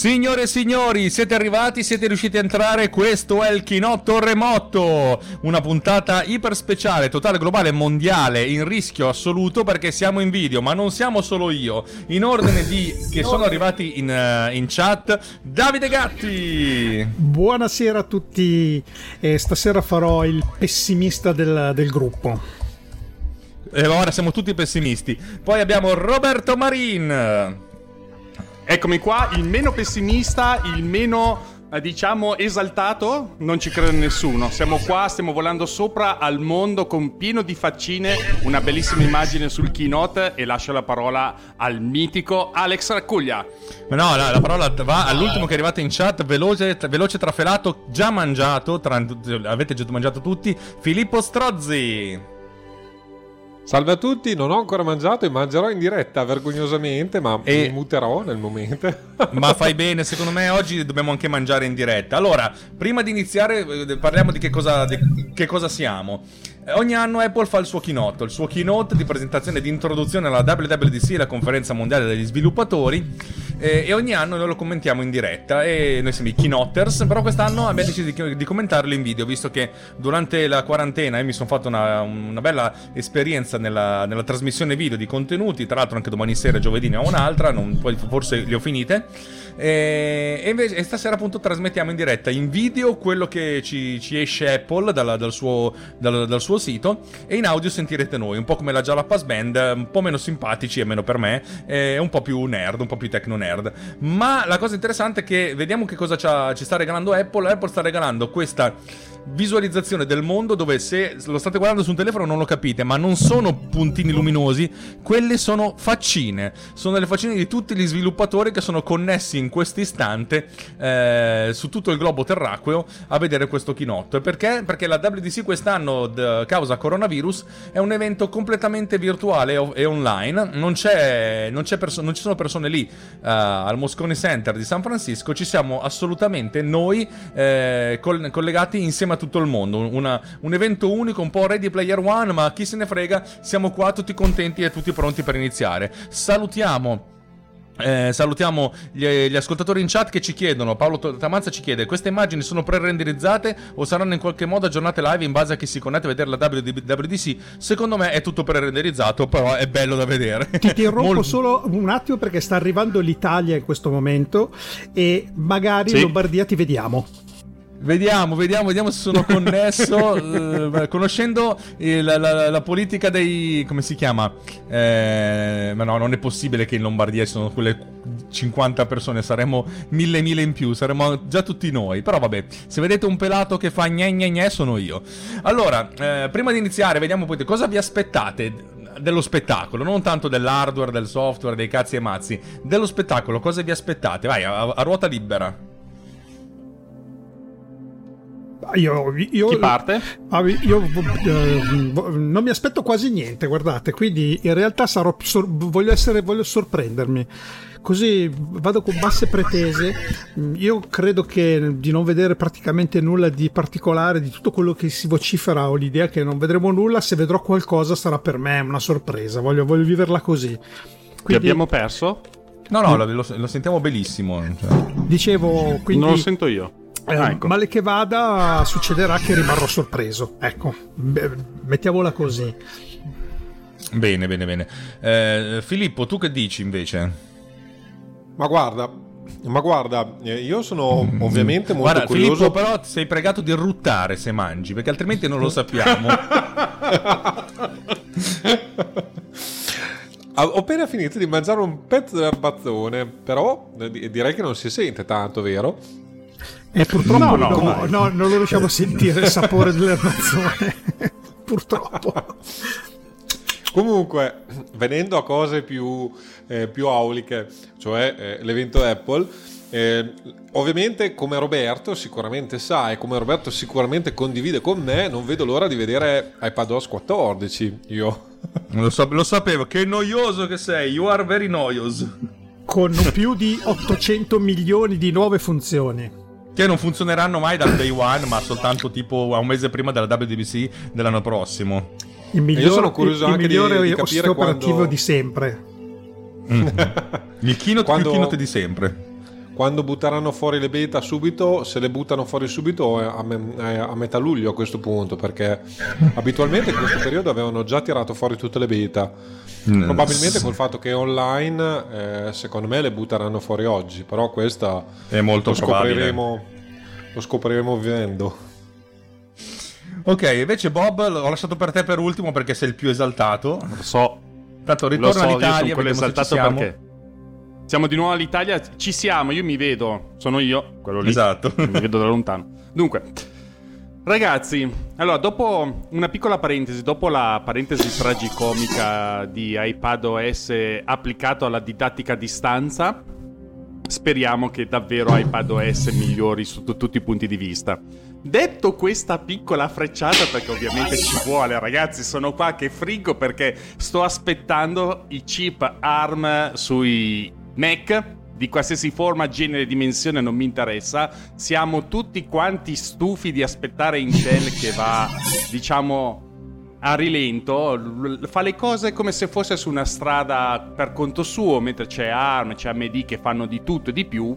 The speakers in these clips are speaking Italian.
Signore e signori, siete arrivati, siete riusciti a entrare, questo è il Chinotto Remoto, una puntata iper speciale, totale, globale, mondiale, in rischio assoluto perché siamo in video, ma non siamo solo io, in ordine di che sono arrivati in, uh, in chat, Davide Gatti! Buonasera a tutti, eh, stasera farò il pessimista del, del gruppo. E ora siamo tutti pessimisti. Poi abbiamo Roberto Marin. Eccomi qua, il meno pessimista, il meno eh, diciamo esaltato, non ci crede nessuno. Siamo qua, stiamo volando sopra al mondo con pieno di faccine, una bellissima immagine sul keynote e lascio la parola al mitico Alex Raccuglia. Ma no, la, la, parola va all'ultimo che è arrivato in chat, veloce, veloce trafelato, già mangiato, tra, avete già mangiato tutti, Filippo Strozzi. Salve a tutti, non ho ancora mangiato e mangerò in diretta vergognosamente, ma e... mi muterò nel momento. ma fai bene, secondo me oggi dobbiamo anche mangiare in diretta. Allora, prima di iniziare eh, parliamo di che cosa, di che cosa siamo. Eh, ogni anno Apple fa il suo keynote, il suo keynote di presentazione di introduzione alla WWDC, la conferenza mondiale degli sviluppatori, eh, e ogni anno noi lo commentiamo in diretta. E noi siamo i keynoters, però quest'anno abbiamo deciso di, di commentarlo in video, visto che durante la quarantena mi sono fatto una, una bella esperienza nella, nella, trasmissione video di contenuti, tra l'altro anche domani sera, giovedì ne ho un'altra, non, poi forse le ho finite. E, e, invece, e stasera appunto trasmettiamo in diretta in video quello che ci, ci esce Apple dalla, dal, suo, dal, dal suo sito e in audio sentirete noi, un po' come la Jalapas Band, un po' meno simpatici, almeno per me, e un po' più nerd, un po' più techno nerd. Ma la cosa interessante è che vediamo che cosa ci sta regalando Apple. Apple sta regalando questa visualizzazione del mondo dove se lo state guardando su un telefono non lo capite, ma non sono puntini luminosi, quelle sono faccine. Sono le faccine di tutti gli sviluppatori che sono connessi in questo istante eh, su tutto il globo terracqueo a vedere questo chinotto. Perché? Perché la WDC quest'anno, d- causa coronavirus, è un evento completamente virtuale e online. Non, c'è, non, c'è perso- non ci sono persone lì uh, al Moscone Center di San Francisco, ci siamo assolutamente noi eh, coll- collegati insieme a tutto il mondo. Una, un evento unico, un po' Ready Player One, ma chi se ne frega, siamo qua tutti contenti e tutti pronti per iniziare. Salutiamo. Eh, salutiamo gli, gli, ascoltatori in chat che ci chiedono. Paolo Tamazza ci chiede: queste immagini sono pre-renderizzate o saranno in qualche modo aggiornate live in base a chi si connette a vedere la WDC? Secondo me è tutto pre-renderizzato, però è bello da vedere. Ti interrompo Mol... solo un attimo perché sta arrivando l'Italia in questo momento e magari sì. in Lombardia ti vediamo. Vediamo, vediamo, vediamo se sono connesso. eh, conoscendo eh, la, la, la, politica dei. come si chiama? Eh, ma no, non è possibile che in Lombardia ci sono quelle 50 persone, saremmo mille mille in più, saremmo già tutti noi. Però vabbè, se vedete un pelato che fa gne gne gne, sono io. Allora, eh, prima di iniziare, vediamo poi cosa vi aspettate dello spettacolo, non tanto dell'hardware, del software, dei cazzi e mazzi. Dello spettacolo, cosa vi aspettate? Vai, a, a ruota libera. Io, io, Chi parte? Ah, io, eh, non mi aspetto quasi niente, guardate, quindi in realtà sarò, sor- voglio, essere, voglio sorprendermi. Così vado con basse pretese. Io credo che di non vedere praticamente nulla di particolare di tutto quello che si vocifera ho l'idea che non vedremo nulla. Se vedrò qualcosa sarà per me una sorpresa. Voglio, voglio viverla così. Quindi... Ti abbiamo perso? No, no, lo, lo, sentiamo benissimo. Cioè. Dicevo, quindi... Non lo sento io. Eh, ah, ecco. Male che vada, succederà che rimarrò sorpreso. Ecco, Beh, mettiamola così. Bene, bene, bene. Eh, Filippo, tu che dici invece? Ma guarda, ma guarda, eh, io sono mm. ovviamente molto guarda, curioso. Filippo, però sei pregato di ruttare se mangi, perché altrimenti non lo sappiamo. Ho appena finito di mangiare un pezzo dell'erbazzone, però eh, direi che non si sente tanto, vero? E purtroppo no, no, no, no, non lo riusciamo a sentire il sapore dell'erbazzone. purtroppo. Comunque, venendo a cose più, eh, più auliche, cioè eh, l'evento Apple, eh, ovviamente come Roberto sicuramente sa e come Roberto sicuramente condivide con me, non vedo l'ora di vedere iPadOS 14. Io lo, so, lo sapevo, che noioso che sei, you are very noise. Con più di 800 milioni di nuove funzioni che non funzioneranno mai dal day one, ma soltanto tipo a un mese prima della WDBC dell'anno prossimo. Il migliore, Io sono curioso il, anche il migliore di, di capire operativo quando... di sempre. Mm. il keynote quando... più keynote di sempre. Quando butteranno fuori le beta subito, se le buttano fuori subito a, me- a metà luglio a questo punto, perché abitualmente in questo periodo avevano già tirato fuori tutte le beta. Mm, Probabilmente col fatto che è online, eh, secondo me le butteranno fuori oggi, però questa È molto lo scopriremo, lo scopriremo vivendo. Ok, invece Bob l'ho lasciato per te per ultimo perché sei il più esaltato. Lo so, Tanto lo ritorno so, io sono all'Italia, quello vediamo se ci esaltato siamo. perché siamo di nuovo all'Italia, ci siamo, io mi vedo, sono io, quello lì. Esatto. mi vedo da lontano. Dunque, ragazzi, allora dopo una piccola parentesi, dopo la parentesi tragicomica di iPadOS applicato alla didattica a distanza, speriamo che davvero iPadOS migliori sotto tutti i punti di vista. Detto questa piccola frecciata, perché ovviamente ci vuole, ragazzi, sono qua che frigo perché sto aspettando i chip ARM sui Mac di qualsiasi forma, genere, dimensione, non mi interessa. Siamo tutti quanti stufi di aspettare Intel che va, diciamo, a rilento, fa le cose come se fosse su una strada per conto suo, mentre c'è ARM, c'è AMD che fanno di tutto e di più.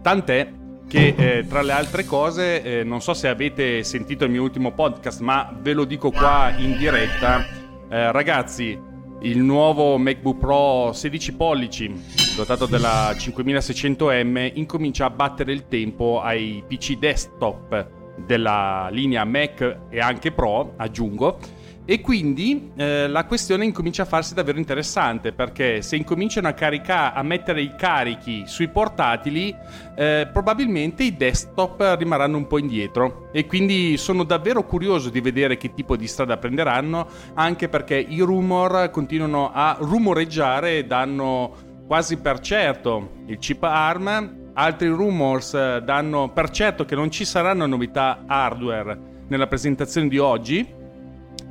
Tant'è che eh, tra le altre cose, eh, non so se avete sentito il mio ultimo podcast, ma ve lo dico qua in diretta, eh, ragazzi, il nuovo MacBook Pro 16 pollici dotato della 5600M incomincia a battere il tempo ai PC desktop della linea Mac e anche Pro, aggiungo. E quindi eh, la questione incomincia a farsi davvero interessante perché se incominciano a caricare, a mettere i carichi sui portatili, eh, probabilmente i desktop rimarranno un po' indietro. E quindi sono davvero curioso di vedere che tipo di strada prenderanno, anche perché i rumor continuano a rumoreggiare e danno quasi per certo il chip ARM. Altri rumors eh, danno per certo che non ci saranno novità hardware nella presentazione di oggi.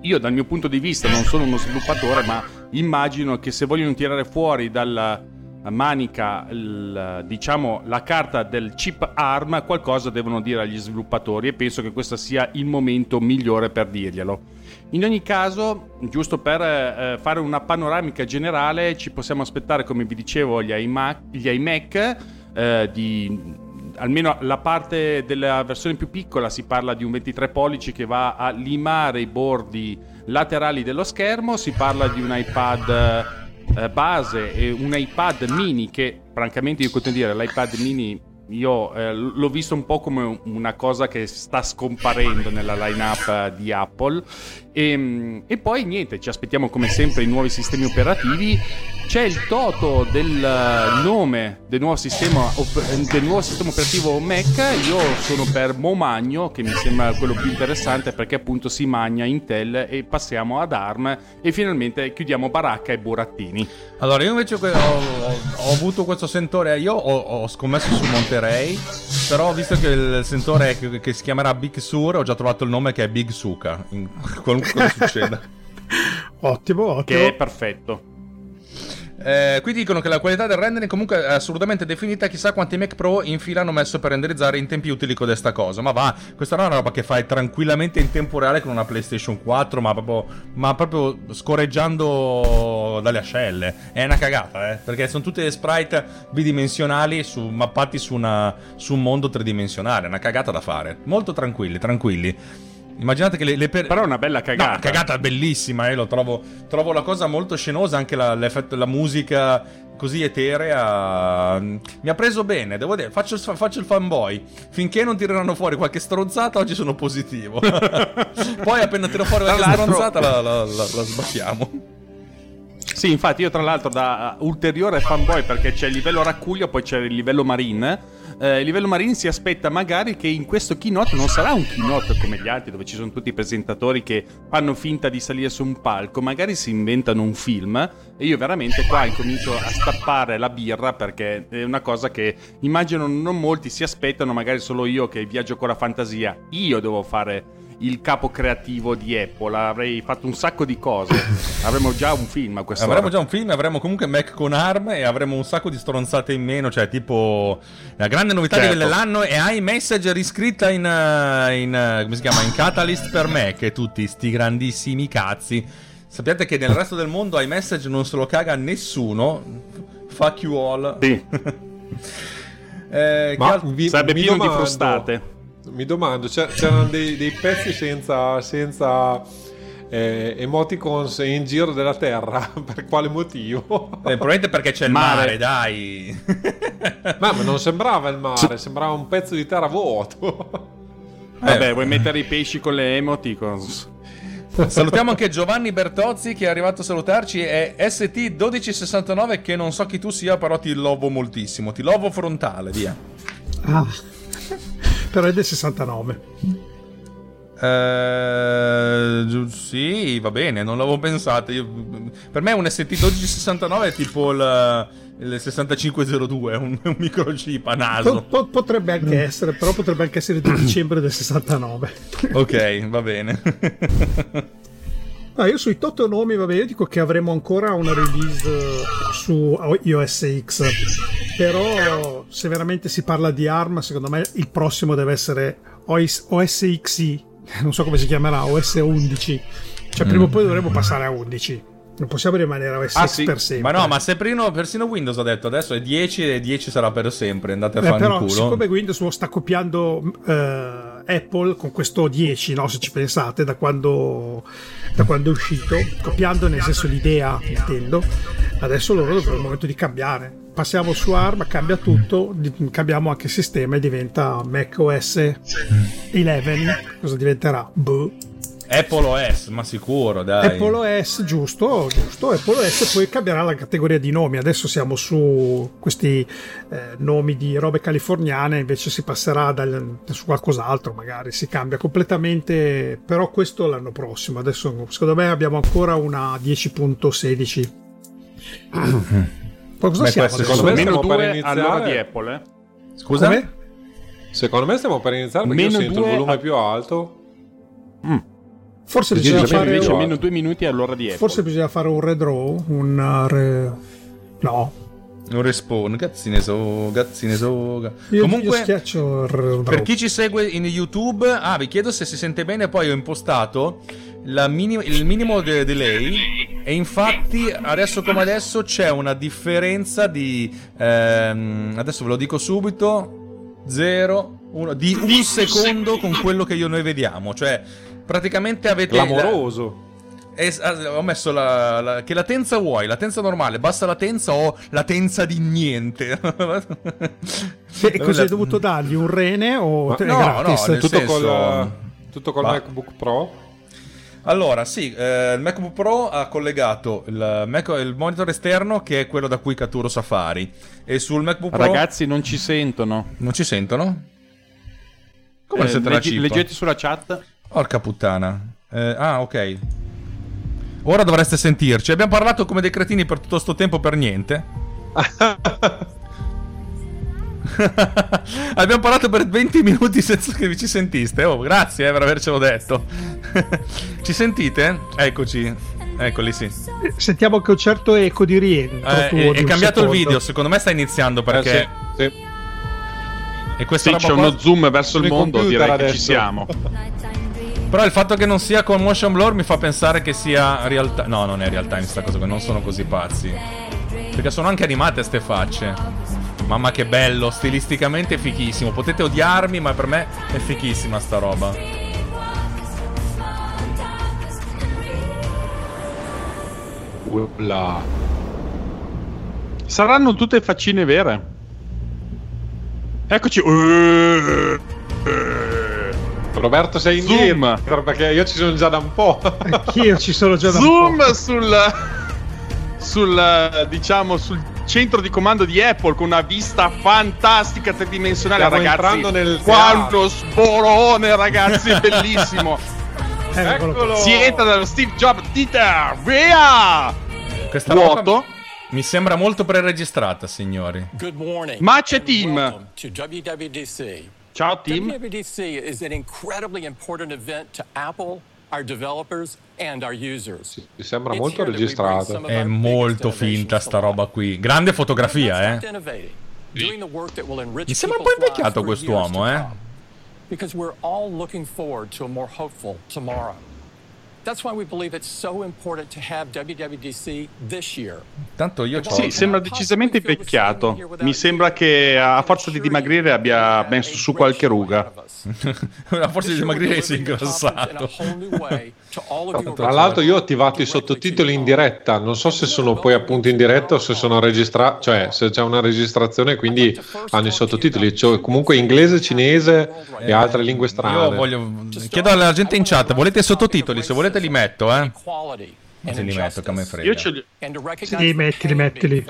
Io dal mio punto di vista non sono uno sviluppatore, ma immagino che se vogliono tirare fuori dalla manica il- diciamo la carta del chip ARM qualcosa devono dire agli sviluppatori e penso che questo sia il momento migliore per dirglielo. In ogni caso, giusto per eh, fare una panoramica generale, ci possiamo aspettare, come vi dicevo, gli iMac, gli iMac eh, di almeno la parte della versione più piccola si parla di un 23 pollici che va a limare i bordi laterali dello schermo, si parla di un iPad eh, base e un iPad mini che francamente io continuo a dire l'iPad mini io eh, l'ho visto un po' come una cosa che sta scomparendo nella lineup eh, di Apple e, mm, e poi niente ci aspettiamo come sempre i nuovi sistemi operativi c'è il toto del eh, nome del nuovo sistema del nuovo sistema operativo Mac io sono per Momagno che mi sembra quello più interessante perché appunto si magna Intel e passiamo ad ARM e finalmente chiudiamo baracca e burattini Allora, io invece ho, ho- ho avuto questo sentore. Io ho, ho scommesso su Monterey. Però, visto che il sentore che, che si chiamerà Big Sur, ho già trovato il nome che è Big Suka. In qualunque cosa succeda. Ottimo, ottimo. che è perfetto Eh, qui dicono che la qualità del rendering comunque è assolutamente definita. Chissà quanti Mac Pro in fila hanno messo per renderizzare in tempi utili con questa cosa. Ma va, questa non è una roba che fai tranquillamente in tempo reale con una PlayStation 4, ma proprio, ma proprio scorreggiando dalle ascelle. È una cagata, eh. Perché sono tutte sprite bidimensionali su- mappati su, una- su un mondo tridimensionale. È una cagata da fare. Molto tranquilli, tranquilli. Immaginate che le, le per- però è una bella cagata No, cagata bellissima, eh, lo trovo, trovo la cosa molto scenosa, anche la, l'effetto- la musica così eterea. Mi ha preso bene, devo dire, faccio, il- faccio il fanboy. Finché non tireranno fuori qualche stronzata, oggi sono positivo. Poi appena tiro fuori qualche stronzata la, la, la- la sbattiamo. Sì, infatti io tra l'altro da uh, ulteriore fanboy perché c'è il livello raccuglio, poi c'è il livello marine. Eh, il livello marine si aspetta magari che in questo keynote non sarà un keynote come gli altri dove ci sono tutti i presentatori che fanno finta di salire su un palco, magari si inventano un film e io veramente qua incomincio a stappare la birra perché è una cosa che immagino non molti si aspettano, magari solo io che viaggio con la fantasia. Io devo fare il capo creativo di Apple, avrei fatto un sacco di cose. Avremo già un film a questo Avremo già un film, avremo comunque Mac con ARM e avremo un sacco di stronzate in meno, cioè tipo la grande novità Certo. dell'anno è iMessage riscritta in, eh, in, eh, come si chiama, in Catalyst per Mac e tutti sti grandissimi cazzi. Sappiate che nel resto del mondo iMessage non se lo caga nessuno. Fuck you all. Sì. Eh, Ma vi- Sarebbe pieno di frustate. Mi domando, c'erano dei, dei pezzi senza, senza eh, emoticons in giro della Terra? per quale motivo? eh, probabilmente perché c'è il Mare. mare, dai. Ma, ma non sembrava il mare, sembrava un pezzo di terra vuoto. Vabbè, vuoi mettere i pesci con le emoticons? Salutiamo anche Giovanni Bertozzi che è arrivato a salutarci. È ST1269 che non so chi tu sia, però ti lovo moltissimo. Ti lovo frontale, via. Ah. Però è del 69. Eh, sì, va bene, non l'avevo pensato. Io- per me un ST1269 è tipo il, il 6502, un, un microchip a naso. po- potrebbe anche essere, però potrebbe anche essere di dicembre del 69. Ok, va bene. Ah, io sui Toto nomi, vabbè, io dico che avremo ancora una release su iOS X. Però se veramente si parla di ARM, secondo me il prossimo deve essere OS, OS XI, non so come si chiamerà, OS 11. Cioè prima o poi dovremo passare a 11. Non possiamo rimanere a OS Ah, sì. per sempre. Ma no, ma se prima, persino Windows ha detto adesso è 10 e 10 sarà per sempre. Andate a Eh, fare però il culo. siccome Windows lo sta copiando eh, Apple con questo 10, no, se ci pensate, da quando, da quando è uscito, copiando nel senso l'idea, intendo, adesso loro è il momento di cambiare. Passiamo su ARM, cambia tutto, cambiamo anche sistema e diventa Mac OS 11. Cosa diventerà? Boh. Apple OS, ma sicuro, dai. Apple OS, giusto, giusto. Apple OS poi cambierà la categoria di nomi. Adesso siamo su questi eh, nomi di robe californiane, invece si passerà dal- su qualcos'altro, magari si cambia completamente. Però questo l'anno prossimo. Adesso secondo me abbiamo ancora una 10.16. Poi cosa Beh, siamo secondo me Meno stiamo per 2 iniziare. all'ora di Apple, eh? Scusa? Come? Secondo me stiamo per iniziare perché Meno io sento il due volume a- più alto. Forse Sì, bisogna fare Invece meno 2 minuti all'ora di Apple. forse bisogna fare un redraw, un uh, re- no. Un respawn, gazzine so, gazzine so. ga- Io, Comunque, io schiaccio per chi ci segue in YouTube, ah, vi chiedo se si sente bene. Poi ho impostato la mini- il minimo de- delay. E infatti, adesso come adesso, c'è una differenza di. ehm, adesso ve lo dico subito: 0, 1, di un secondo con quello che io noi vediamo. Cioè, praticamente avete. la- Clamoroso. Es- ah, ho messo la, la- che latenza vuoi? Latenza normale, bassa latenza o latenza di niente? E cosa hai dovuto dargli? Un rene o Ma- no, gratis? no, Tutto senso- col, tutto col Va. MacBook Pro. Allora, sì, eh, il MacBook Pro ha collegato il, Mac- il monitor esterno che è quello da cui catturo Safari e sul MacBook Pro Ragazzi, non ci sentono. non ci sentono? Come Eh, la leggi- leggete sulla chat. Porca puttana. Eh, ah, ok. Ora dovreste sentirci. Abbiamo parlato come dei cretini per tutto sto tempo per niente. Abbiamo parlato per 20 minuti senza che vi ci sentiste. Oh, grazie eh, per avercelo detto. ci sentite? Eccoci. Eccoli, sì. Sentiamo che un certo eco di rientro. Eh, tuo è, è cambiato il secondo. video. Secondo me sta iniziando perché. Eh, sì, sì. E questa Sì, roba c'è qua- uno zoom verso il mondo, direi che ci adesso. siamo. Però il fatto che non sia con motion blur mi fa pensare che sia real time. No, non è real time sta cosa qua, non sono così pazzi. Perché sono anche animate ste facce. Mamma che bello, stilisticamente è fichissimo. Potete odiarmi, ma per me è fichissima sta roba. Ulla. Saranno tutte faccine vere. Eccoci. Uh, Roberto sei Zoom. indietro perché io ci sono già da un po'. Anch'io ci sono già da un Zoom po'. sul sul diciamo sul centro di comando di Apple con una vista fantastica tridimensionale Stiamo ragazzi. entrando nel quanto sporone ragazzi, bellissimo. Eccolo si entra dallo Steve Jobs Dieter, via! Questa Vuoto. mi sembra molto preregistrata, signori. Good morning. Ma c'è Tim. Ciao team. WWDC is an incredibly important event to Apple, our developers, and our users. Mi sembra molto registrato. È molto finta sta roba qui. Grande fotografia, eh. Mi sembra un po' invecchiato quest'uomo, eh. Because we're all looking forward to a more hopeful tomorrow. That's why we believe it's so important to have WWDC this year. Tanto io. Sì, sembra decisamente invecchiato. Mi sembra che a forza di dimagrire abbia messo su qualche ruga. A forza di dimagrire si è ingrassato. Tra l'altro io ho attivato i sottotitoli in diretta, non so se sono poi appunto in diretta o se sono registrati, cioè se c'è una registrazione quindi hanno i sottotitoli, cioè, comunque inglese, cinese e altre lingue strane. Io voglio... Chiedo alla gente in chat, volete i sottotitoli? Se volete li metto, eh. Se li metto, che me frega. Io ce li... Sì, mettili, mettili.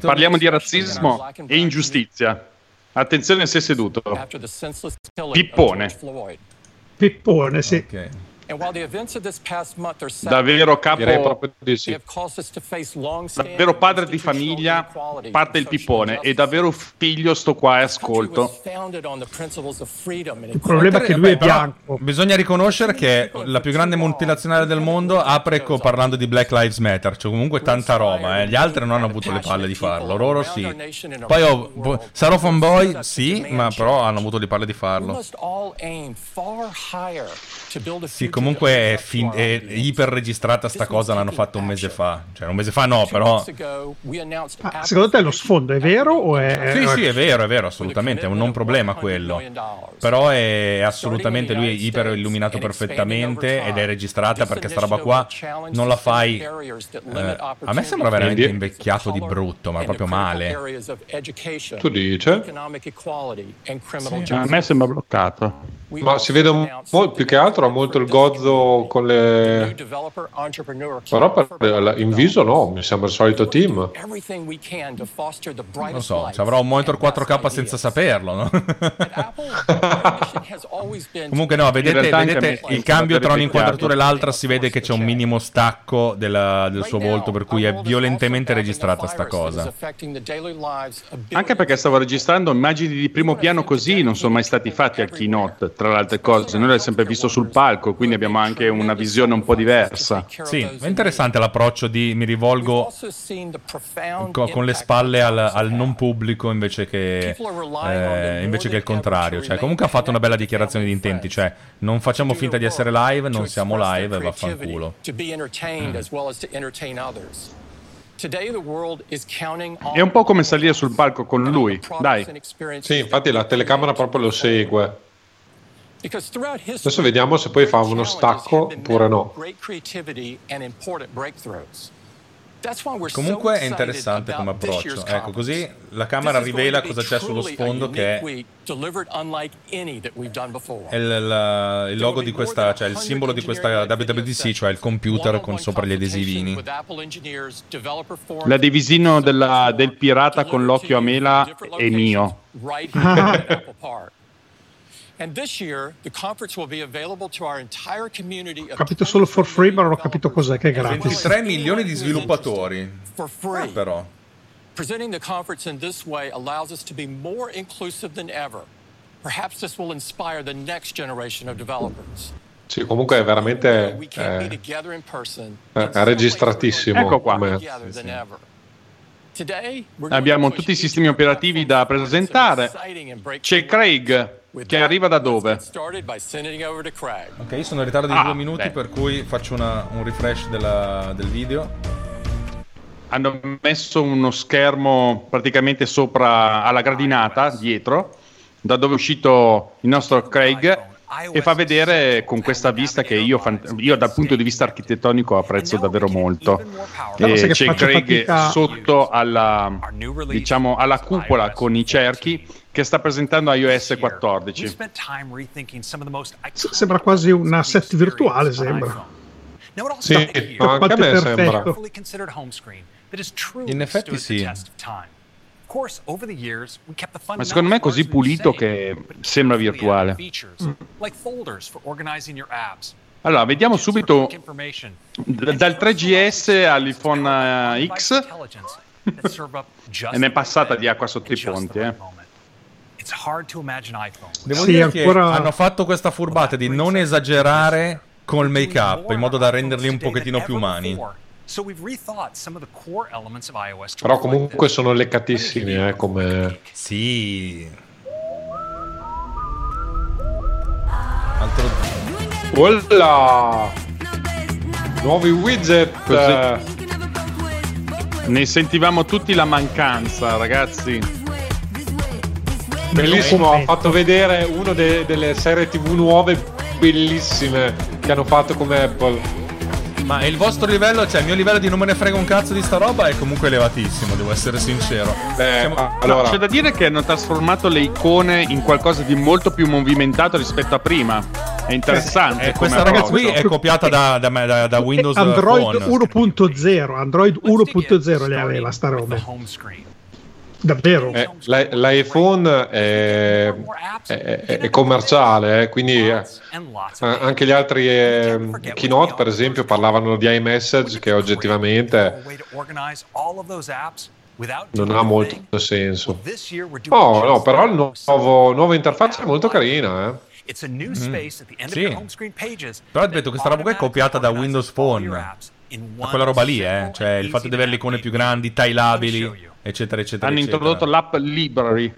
Parliamo di razzismo e ingiustizia. Attenzione se seduto. Pippone. Pippone, sì. Ok. Davvero capo, di sì. davvero padre di famiglia, parte il pippone e davvero figlio sto qua e ascolto. Il problema è che lui è bianco. Bisogna riconoscere che la più grande multinazionale del mondo apre co- parlando di Black Lives Matter, cioè comunque tanta roba, eh. gli altri non hanno avuto le palle di farlo, loro sì. Poi ho- bo- sarò fanboy, sì, ma però hanno avuto le palle di farlo. Sì, comunque è, fin- è iper registrata sta cosa, l'hanno fatto un mese fa. Cioè un mese fa no, però... Ah, secondo te lo sfondo è vero o è... Sì, sì, è vero, è vero, assolutamente, è un non problema quello. Però è assolutamente, lui è iper illuminato perfettamente ed è registrata perché sta roba qua non la fai... eh, a me sembra veramente invecchiato di brutto, ma proprio male. Tu dici? A me sembra bloccato. Ma si vede un po' più che altro ha molto il gozzo con le... Però per- in viso no, mi sembra il solito team. Non lo so, ci avrò un monitor 4K senza saperlo, no? Comunque no, vedete, vedete il cambio tra un'inquadratura e l'altra, si vede che c'è un minimo stacco della- del suo volto, per cui è violentemente registrata sta cosa. Anche perché stavo registrando immagini di primo piano così, non sono mai stati fatti al keynote, tra le altre cose. Noi l'abbiamo sempre visto sul palco, quindi abbiamo anche una visione un po' diversa. Sì, è interessante l'approccio di mi rivolgo co- con le spalle al, al non pubblico invece che, eh, invece che il contrario. Cioè, comunque ha fatto una bella dichiarazione di intenti, cioè non facciamo finta di essere live, non siamo live e vaffanculo. È un po' come salire sul palco con lui, dai. Sì, infatti la telecamera proprio lo segue. Adesso vediamo se poi fa uno stacco oppure no. Comunque è interessante come approccio. Ecco, così la camera rivela cosa c'è sullo sfondo che è il, la- il logo di questa, cioè il simbolo di questa WWDC, cioè il computer con sopra gli adesivini. L'adesivino del pirata con l'occhio a mela è mio. Ho of capito solo for free, ma non ho capito cos'è che è gratis. 23 milioni di sviluppatori. for free. Però. Presenting the conference in this way allows us to be more inclusive than ever. Perhaps this will inspire the next generation of developers. Sì, comunque è veramente eh, together in person. è- è registratissimo. Ecco qua. come-. Today, we're Abbiamo tutti i sistemi operativi da presentare. C'è Craig, che arriva da dove? Ok, io sono in ritardo di Ah, due minuti, beh. per cui faccio una- un refresh della- del video. Hanno messo uno schermo praticamente sopra alla gradinata, dietro, da dove è uscito il nostro Craig e fa vedere con questa vista che io, io dal punto di vista architettonico apprezzo davvero molto. E c'è Craig fatica- sotto alla, diciamo, alla cupola con i cerchi che sta presentando iOS 14. S- Sembra quasi un asset virtuale, sembra. Sì, anche a me sembra. In effetti sì. Ma secondo me è così pulito che sembra virtuale. Allora, vediamo subito d- dal 3GS all'iPhone eh, X e ne è passata di acqua sotto i ponti. Eh. Devo Sì, dire che ancora- hanno fatto questa furbata di non esagerare col make up in modo da renderli un pochettino più umani. Però comunque sono leccatissimi, eh, come... Sì. Altro... Olla! Nuovi widget. Così. Ne sentivamo tutti la mancanza, ragazzi. Bellissimo, ha fatto vedere una delle serie TV nuove bellissime che hanno fatto come Apple. Ma il vostro livello, cioè il mio livello di non me ne frega un cazzo di sta roba è comunque elevatissimo, devo essere sincero. Beh, Siamo- ma- No, allora, c'è da dire che hanno trasformato le icone in qualcosa di molto più movimentato rispetto a prima. È interessante. Eh, come questa roba approccio. qui è copiata da, da, da- da Windows Android Phone. 1.0, Android 1.0 le aveva sta roba. Davvero. eh, l'i- l'iPhone è, è- è- commerciale, eh, quindi eh, anche gli altri eh, keynote, per esempio, parlavano di iMessage che oggettivamente non ha molto senso. Oh, no, però il nuovo, nuova interfaccia è molto carina, eh. Mm. Sì. Però ripeto, questa roba qua è copiata da Windows Phone. Ma quella roba lì, eh. Cioè il fatto di avere le icone più grandi, tailabili, eccetera, eccetera. Hanno eccetera. introdotto l'app Library.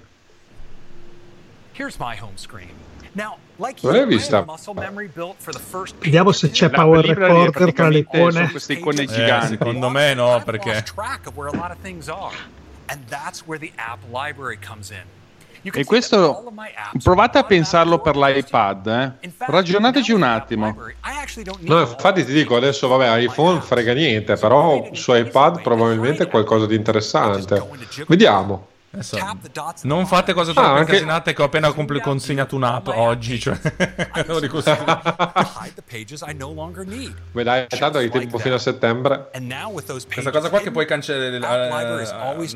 Non l'hai vista? Vediamo se c'è Power Library Recorder tra le icone. queste icone Eh, giganti. secondo me no, perché... E questo provate a pensarlo per l'iPad, eh? Ragionateci un attimo. No, infatti ti dico adesso, vabbè, iPhone frega niente, però su iPad probabilmente è qualcosa di interessante. Vediamo. Adesso, non fate cose troppo Ah, anche- incasinate che ho appena compl- consegnato un'app oggi. Cioè, lo ricostruisco. Beh, dai, tanto hai tempo fino a settembre. Questa cosa qua che puoi cancellare,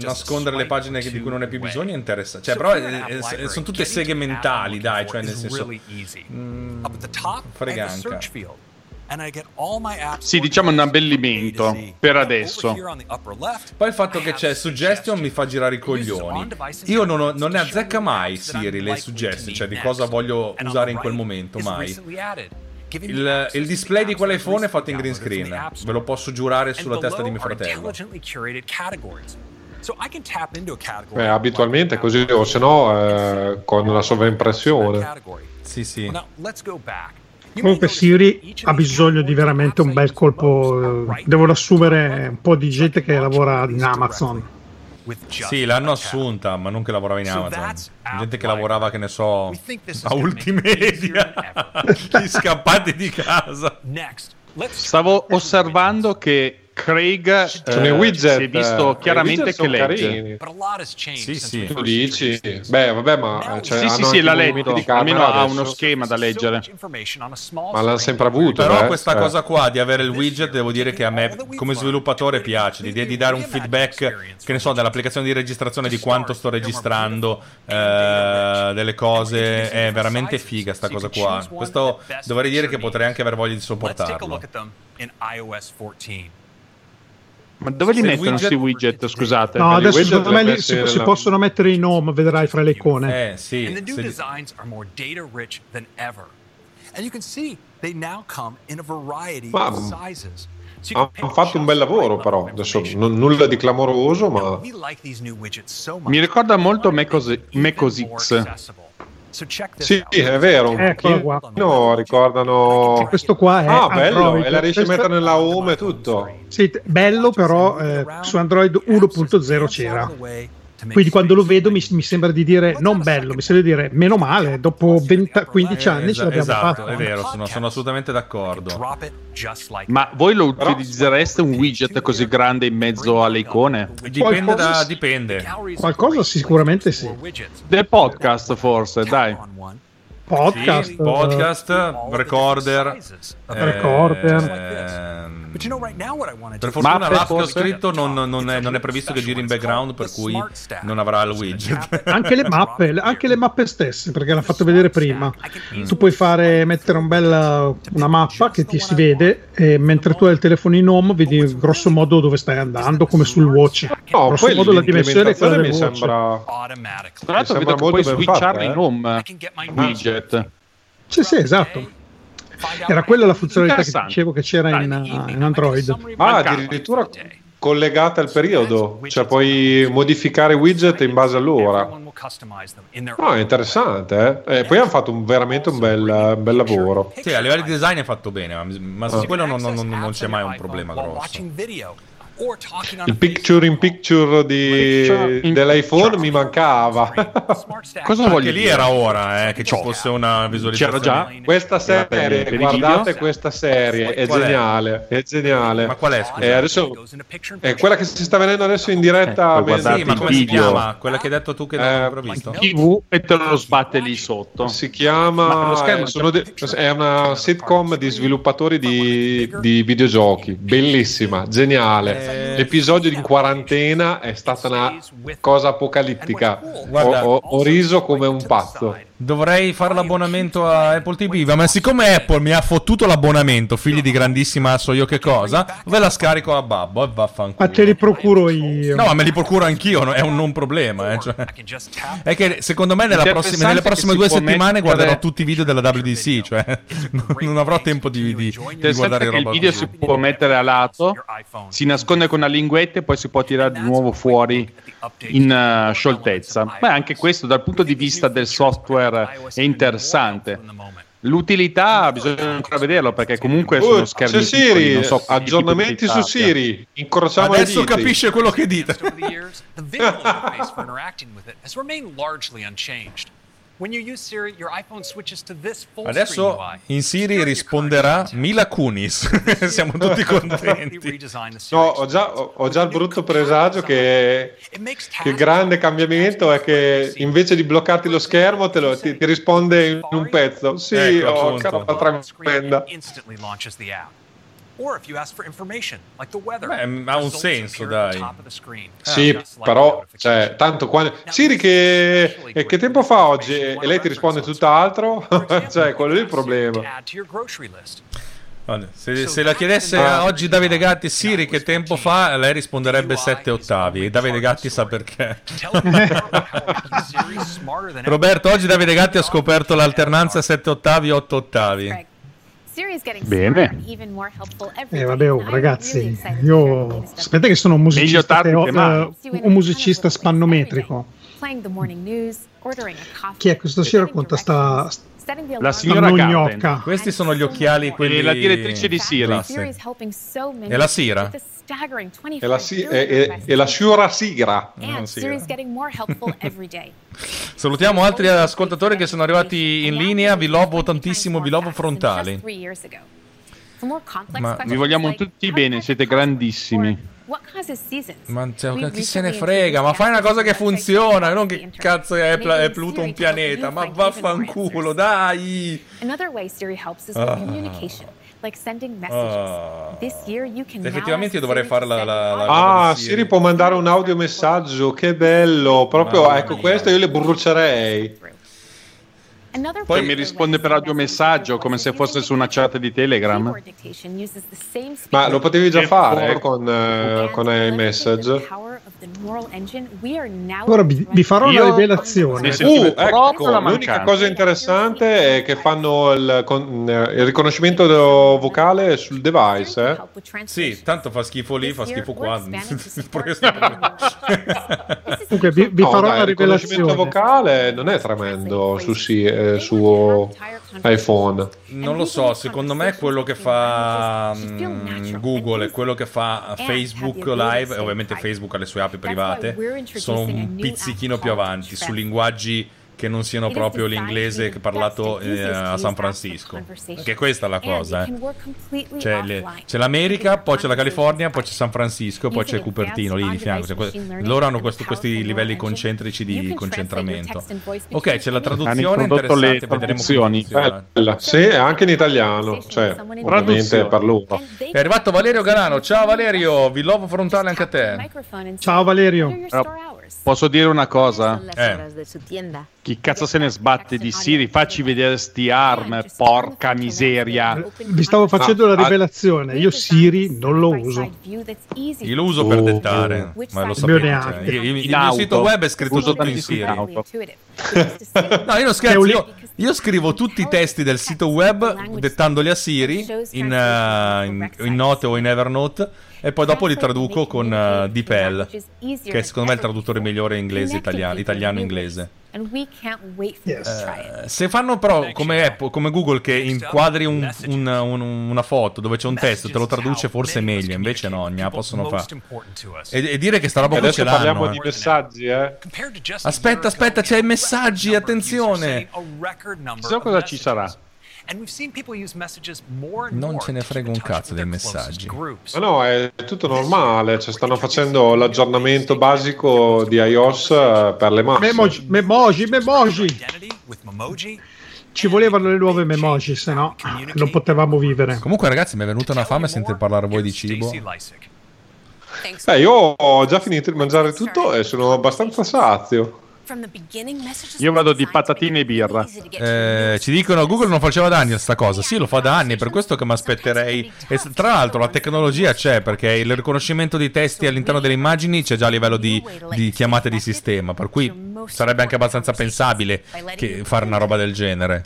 nascondere le pagine che- di cui non hai più bisogno è interessante. Cioè, però eh, eh, sono tutte seghe mentali, dai, cioè nel senso... mm, freganca. Sì, diciamo un abbellimento per adesso. Poi il fatto che c'è suggestion mi fa girare i coglioni. Io non, ho- non ne azzecca mai Siri le suggestion, cioè di cosa voglio usare in quel momento, mai. Il, il display di quell'iPhone è fatto in green screen, ve lo posso giurare sulla testa di mio fratello. Beh, abitualmente è così, o se no eh, con la sovraimpressione. Sì, sì. Comunque Siri ha bisogno di veramente un bel colpo. eh, Devono assumere un po' di gente che lavora in Amazon. Sì, l'hanno assunta, ma non che lavorava in Amazon. Gente che lavorava, che ne so, a Ultimedia. Gli scappati di casa. Stavo osservando che Craig Sono i eh, widget. si è visto eh, chiaramente i che legge. Sì, sì. Tu dici? Beh, vabbè, ma cioè, Sì, sì, hanno sì, l'ha i di camera Almeno ha uno schema da leggere. Ma l'hanno sempre avuto. Però eh, questa cioè. cosa qua di avere il widget, devo dire che a me come sviluppatore piace, l'idea di dare un feedback, che ne so, dall'applicazione di registrazione di quanto sto registrando eh, delle cose, è veramente figa sta cosa qua. Questo dovrei dire che potrei anche aver voglia di sopportarlo. Ma dove li mettono widget- questi widget? Scusate. No, adesso widget secondo me li- si, si la- possono mettere in home, vedrai fra le icone. Eh sì, And the new designs are more data rich than ever. And you can see they now come in a variety of sizes. So Hanno fatto un bel lavoro, però. Adesso non- nulla di clamoroso, ma. Mi ricorda molto We wanna Sì, out. è vero. Un Eccolo qua. pochino ricordano. Questo qua è Ah, bello, Android. e la riesci a mettere nella home e tutto. Sì, bello però eh, su Android 1.0 c'era. Quindi quando lo vedo mi, mi sembra di dire non bello, mi sembra di dire meno male, dopo 20 15 anni ce Esa- l'abbiamo esatto, fatta. è vero, sono, sono assolutamente d'accordo. Ma voi lo utilizzereste un widget così grande in mezzo alle icone? Dipende Qualcosa da... dipende. Qualcosa sicuramente sì. Del podcast forse, dai. Podcast, Sì, podcast, recorder. Recorder. ehm, I want to Per fortuna l'app che ho scritto non, non è, non è previsto che giri in background, per cui non avrà il widget. anche le mappe, anche le mappe stesse, perché l'ha fatto vedere prima. Tu puoi fare mettere un bella, una mappa che ti si vede e mentre tu hai il telefono in home vedi grosso modo dove stai andando, come sul watch. No, grosso modo la dimensione è quella mi sembra. automatically. Tra l'altro Mi vedo sembra che puoi molto ben fatta, in eh. home I widget. Sì, sì, esatto. Era quella la funzionalità che dicevo che c'era in, in Android. Ah, addirittura collegata al periodo, cioè puoi modificare i widget in base all'ora. No, è interessante, eh. E poi hanno fatto un- veramente un bel, un bel lavoro. Sì, a livello di design è fatto bene, ma, ma su Ah. quello non, non- non- c'è mai un problema grosso. Watching video or talking on Il picture in picture di- in dell'iPhone mi mancava. Cosa voglio lì dire? era ora eh, che ci fosse una visualizzazione. C'era già? Questa serie, guardate questa serie, è geniale, è geniale. Ma qual è, scusa? Eh, adesso è quella che si sta vedendo adesso in diretta. Eh, Sì, ma come si video. chiama? Quella che hai detto tu che non Eh, hai ancora visto? TV e te lo sbatte lì sotto. Si Ma chiama eh, de- è una sitcom di sviluppatori di, di videogiochi, bellissima, geniale. Eh, L'episodio in quarantena è stata una cosa apocalittica. Ho, ho- ho riso come un pazzo. Dovrei fare l'abbonamento a Apple TV, ma siccome Apple mi ha fottuto l'abbonamento, figli di grandissima so io che cosa, ve la scarico a babbo e vaffanculo. Ma te li procuro io. No, ma me li procuro anch'io, no? è un non problema. eh, cioè. È che secondo me prossima- nelle prossime si due settimane guarderò tutti i video della WDC, cioè non, avrò tempo di, di- di guardare che il roba video così. si può mettere a lato, si nasconde con una linguetta e poi si può tirare di nuovo fuori in eh, scioltezza. Beh, anche questo dal punto di vista del software è interessante. L'utilità bisogna ancora vederlo perché comunque sono Oh, schermi c'è piccoli, Siri, non so aggiornamenti su Siri. Incrociamo le Adesso dita. capisce quello che dite. Adesso in Siri risponderà. Mila Kunis. Siamo tutti contenti. No, ho già, ho- già il brutto presagio che, che il grande cambiamento è che invece di bloccarti lo schermo te lo- ti, ti risponde in un pezzo. Sì, Ecco, oh, che roba tremenda. Or if you ask for information, like the weather, Beh, ha un senso, appear at the dai. top of the screen. Sì, però, cioè, tanto quando... Siri che, e che tempo fa oggi? E lei ti risponde tutt'altro? cioè, quello è il problema. Se, se la chiedesse Ah. oggi Davide Gatti, Siri che tempo fa, lei risponderebbe 7 ottavi. E Davide Gatti sa perché. Roberto, oggi Davide Gatti ha scoperto l'alternanza 7 ottavi, 8 ottavi. Bene. Eh vabbè, oh, ragazzi, io sapete che sono un Meglio musicista, teo- eh, un musicista spannometrico. Chi è questo si racconta sta, La signora gnocca? Questi sono gli occhiali, quelli E la direttrice di Siri. classe. E la Sira? E la, si- e, e- e la Shura Sigra. Non si vede. Salutiamo Salutiamo altri ascoltatori che sono arrivati in linea. Vi lovo tantissimo, vi lovo frontali. Ma Vi vogliamo tutti bene, siete grandissimi. Ma cioè, chi se ne frega? Ma fai una cosa che funziona, non che cazzo è, Pla- è Pluto un pianeta. Ma vaffanculo, dai! Ah. like. Ah. Effettivamente io dovrei Siri fare la, send la, la audio Ah, Siri può mandare un audiomessaggio, che bello. Proprio, Mamma ecco, mia. questo io le brucerei. Poi mi risponde per audiomessaggio come se fosse su una chat di Telegram. Ma lo potevi già fare for- con, eh, con iMessage. Ora vi, vi farò una Io- rivelazione. Sì, sì. Uh, ecco, la l'unica mancanza. cosa interessante è che fanno il, con- eh, il riconoscimento vocale sul device, eh. Sì, tanto fa schifo lì, fa schifo qua. Comunque vi, vi No, farò dai, una il riconoscimento rivelazione. vocale non è tremendo su, si- eh, su iPhone. Non lo so, secondo me quello che fa mm, Google e quello che fa Facebook Live, e ovviamente Facebook ha le sue app private, sono un pizzichino più avanti su linguaggi che non siano proprio l'inglese che parlato eh, a San Francisco. Che questa è la cosa, eh. C'è, le- c'è l'America, poi c'è la California, poi c'è San Francisco, poi c'è Cupertino lì di fianco. Cioè, loro hanno questo- questi livelli concentrici di concentramento. Ok, c'è la traduzione Hanno introdotto le traduzioni. Bella. Sì, anche in italiano, cioè, ovviamente per loro. È arrivato Valerio Galano. Ciao Valerio, vi lovo frontale anche a te. Ciao Valerio. Posso dire una cosa? Eh. Chi cazzo se ne sbatte di Siri? Facci vedere sti arm, porca miseria. Vi stavo facendo Ah, la ah. rivelazione. Io Siri non lo uso. Io lo uso per Oh. dettare, ma lo neanche. cioè, il, il In mio auto. sito web è scritto tutto in Siri. No, io non scherzo. Io, Io scrivo tutti i testi del sito web dettandoli a Siri in, eh, in- in Note o in Evernote e poi dopo li traduco con eh, DeepL, che secondo me è il traduttore migliore inglese italiano, italiano-inglese. And we can't wait for you to try it. Eh, Se fanno però come, Apple, come Google che inquadri un- un- un- una foto dove c'è un testo, te lo traduce forse meglio, invece no, ne possono fare. E, e dire che sta roba qui Adesso ce parliamo l'hanno. di eh. messaggi, eh. Aspetta, aspetta, c'è i messaggi, attenzione. Chissà cosa ci sarà. Non ce ne frega un cazzo dei messaggi. Ma no, è tutto normale. Cioè, stanno facendo l'aggiornamento basico di iOS eh, per le masse. Memoji, memoji, memoji. Ci volevano le nuove memoji, se no non potevamo vivere. Comunque, ragazzi, mi è venuta una fame a sentir parlare voi di cibo. Beh, io ho già finito di mangiare tutto e sono abbastanza sazio. Io vado di patatine e birra. Eh, ci dicono Google non faceva da anni a sta cosa. Sì, lo fa da anni, è per questo che mi aspetterei. E tra l'altro la tecnologia c'è perché il riconoscimento dei testi all'interno delle immagini c'è già a livello di, di chiamate di sistema. Per cui sarebbe anche abbastanza pensabile che fare una roba del genere.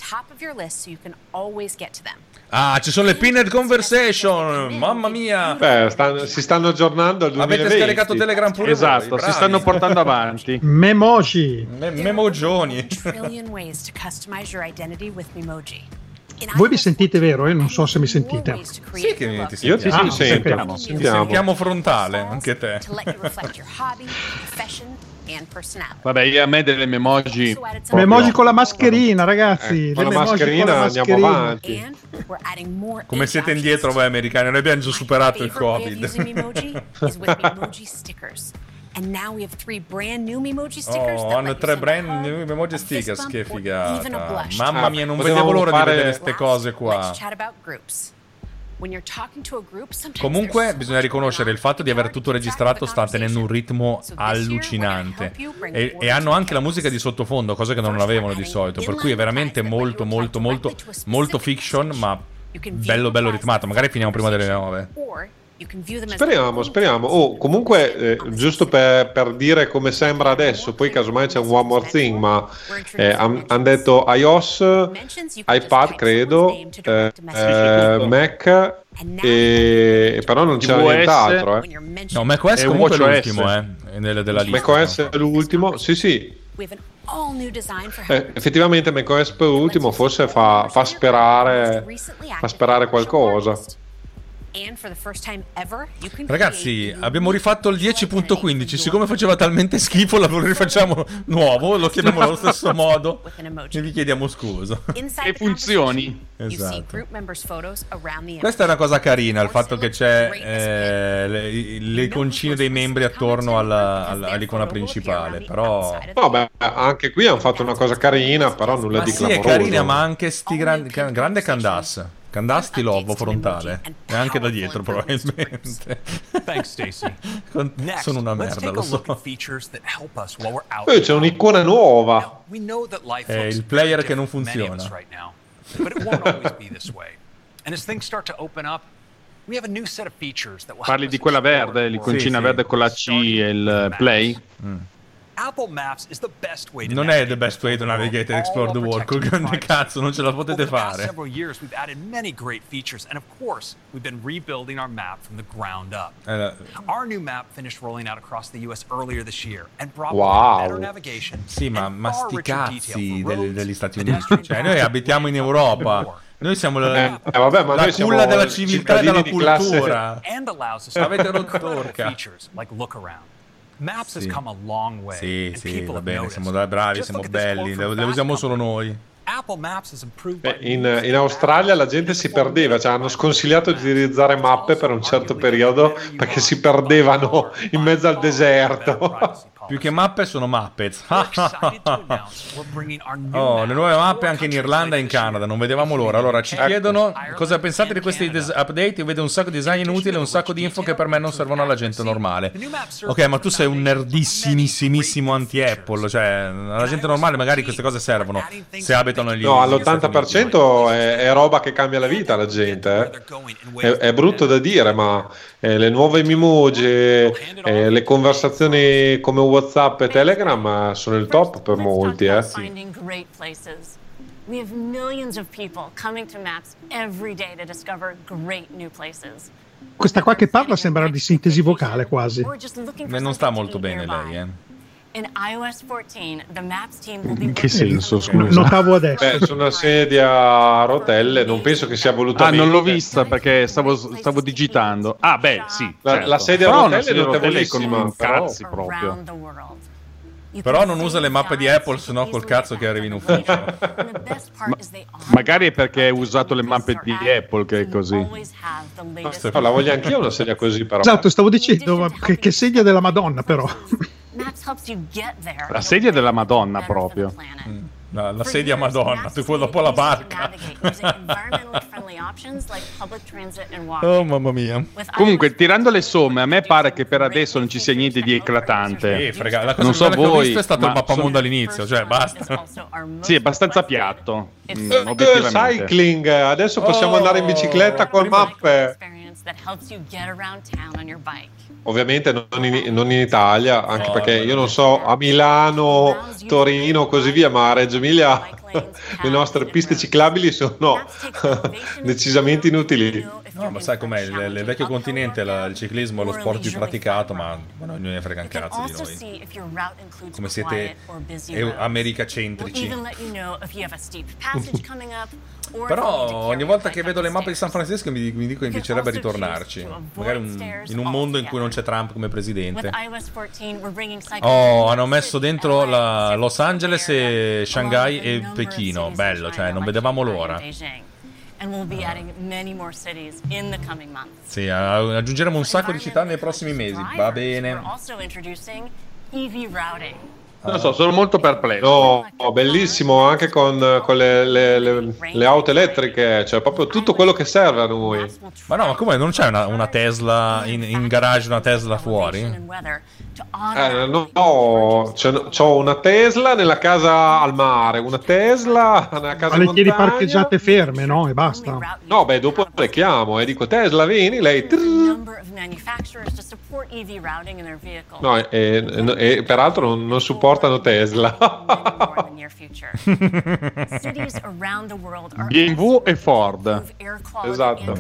Ah, ci sono le pinned conversation. Mamma mia. Beh, stanno- si stanno aggiornando al 2020. Avete scaricato Telegram pure Esatto, voi, si stanno portando avanti. Memoji. Me- memogioni. Voi mi sentite vero? Eh? Non so se mi sentite. Sì che your ti look. Io ti sentiamo. Ah, sentiamo. Ti Sentiamo. sentiamo frontale, anche te. Vabbè, io a me delle memoji. Some Memoji con la mascherina, ragazzi. Eh, con la memoji mascherina con la andiamo mascherina. avanti. And we're adding more Come siete indietro voi americani? Noi abbiamo già superato il Covid. Memoji Memoji. And now we have three brand new Memoji stickers. Oh, hanno tre brand new emoji a stickers, che figata. Mamma mia, non vedevo l'ora fare- di vedere queste cose Let's qua. chat about groups. Comunque bisogna riconoscere il fatto di aver tutto registrato sta tenendo un ritmo allucinante. e, e hanno anche la musica di sottofondo, cosa che non avevano di solito, per cui è veramente molto molto molto molto fiction, ma bello bello ritmato. Magari finiamo prima delle 9. Speriamo, speriamo. Oh, comunque, eh, giusto per, per dire come sembra adesso, poi casomai c'è un one more thing, ma hanno detto iOS, iPad credo, eh, eh, Mac, e, però non c'è nient'altro. Eh. No, macOS E comunque è l'ultimo, eh, nelle- della lista. macOS è l'ultimo, sì sì, Eh, effettivamente macOS per ultimo forse fa, fa sperare, fa sperare qualcosa. Ragazzi, abbiamo rifatto il visual identity 10.15. for Siccome faceva talmente schifo, lo rifacciamo nuovo. Lo chiamiamo allo stesso modo. E vi chiediamo scusa. E the funzioni. Esatto. Questa è una cosa carina, il fatto che c'è eh, le, le iconcine dei membri attorno alla- alla- all'icona principale. Però. Beh, anche qui hanno fatto una cosa carina, però nulla Ma di sì, è clamoroso. carina, ma anche sti grandi. grande Candace. Candace ti lovo frontale. E anche da dietro, probabilmente. Thanks, Stacy. Sono una merda, lo so. Poi c'è un'icona nuova. È il player che non funziona. Parli di quella verde, l'iconcina sì. verde con la C e il play. Apple Maps is the best way to Non è navigate the best way to navigate and explore the world. Col grande cazzo, non ce la potete Over the past fare. several years, we've added many great features, and of course, we've been rebuilding our map from the ground up. Eh, Our new map finished rolling out across the U.S. earlier this year and brought Wow. better navigation. Sì, ma, ma sti cazzi for degli, Stati Uniti. Cioè, noi abitiamo in Europa. Noi siamo la, Eh, eh, vabbè, ma la noi siamo culla della civiltà e della cultura. and allows us Avete to rotto incredible orca. features like look around. Maps has Sì. come a long way. Sì, and sì, people va bene, siamo da- bravi, Just siamo look at this quote belli, le, le usiamo solo noi. Apple Maps is improved Eh, by In, in Australia la gente si perdeva, cioè hanno sconsigliato di utilizzare mappe per un certo periodo perché si perdevano in mezzo al deserto. Più che mappe sono Muppets. Oh, le nuove mappe anche in Irlanda e in Canada, non vedevamo l'ora. Allora ci chiedono cosa pensate di questi update. Io vedo un sacco di design inutili e un sacco di info che per me non servono alla gente normale. Ok, ma tu sei un nerdissimissimissimo anti-Apple. Cioè, alla gente normale magari queste cose servono se abitano negli No, negli Stati Uniti. all'80% è, è roba che cambia la vita alla gente. eh. È, è brutto da dire, ma eh, le nuove Mimoji, eh, le conversazioni come WhatsApp e Telegram sono il top per molti, eh. We have millions of people coming to Maps every day to discover great new places. Questa qua che parla sembra di sintesi vocale quasi. For non sta molto bene lei, eh. In iOS 14, the Maps team will be In che senso, scusa? Notavo adesso. Beh, su una sedia a rotelle non penso che sia voluta Ah, non l'ho vista perché stavo, stavo digitando. Ah, beh, sì. La- certo. la sedia a rotelle una sedia è con notevolissima, però- cazzi proprio. Però non usa le mappe di Apple, to sennò col cazzo che arrivi in ufficio. Are Magari è perché hai usato le mappe di Apple che è così. No, la voglio anch'io una sedia così, però. Esatto, stavo dicendo, ma che, che sedia della Madonna però. Maps helps you get there La sedia della Madonna proprio. La, la sedia Madonna, tu poi dopo la barca. oh mamma mia. Comunque, tirando le somme, a me pare che per adesso non ci sia niente di eclatante. Eh, frega, la cosa non so voi, visto è stato il ma mappamondo all'inizio, cioè basta. Sì, è abbastanza piatto. mm, Eh, obiettivamente. cycling, adesso possiamo Oh. andare in bicicletta con mappe. That helps you get around town on your bike. Ovviamente non in, non in Italia, anche perché io non so a Milano, Torino, così via, ma a Reggio Emilia le nostre piste ciclabili sono decisamente inutili. No, ma sai com'è? Il, il vecchio continente, la- il ciclismo è lo sport più praticato, ma, ma non ne frega un cazzo di noi. Come siete americacentrici. Però ogni volta che vedo le mappe di San. Francisco mi, mi dico che mi piacerebbe ritornarci. Magari un- in un mondo in cui non c'è Trump come presidente. With iOS 14, we're bringing cycling Oh, hanno messo dentro LA, Los Angeles e Shanghai e Pechino. Bello, cioè non vedevamo l'ora. months. Sì, aggiungeremo un sacco di città nei prossimi mesi. Va bene. EV routing. Non so, sono molto perplesso. No, bellissimo anche con, con le, le- le- le auto elettriche, cioè proprio tutto quello che serve a noi. Ma no, ma come non c'è una, una Tesla in, in garage, una Tesla fuori? Eh, no, no, c'ho una Tesla nella casa al mare, una Tesla nella casa Ma in le tieni montagna. parcheggiate ferme, no? E basta. No, beh, dopo le chiamo e dico Tesla, vieni, lei... No, e, e- e peraltro non, non supportano Tesla. BMW e Ford. Esatto.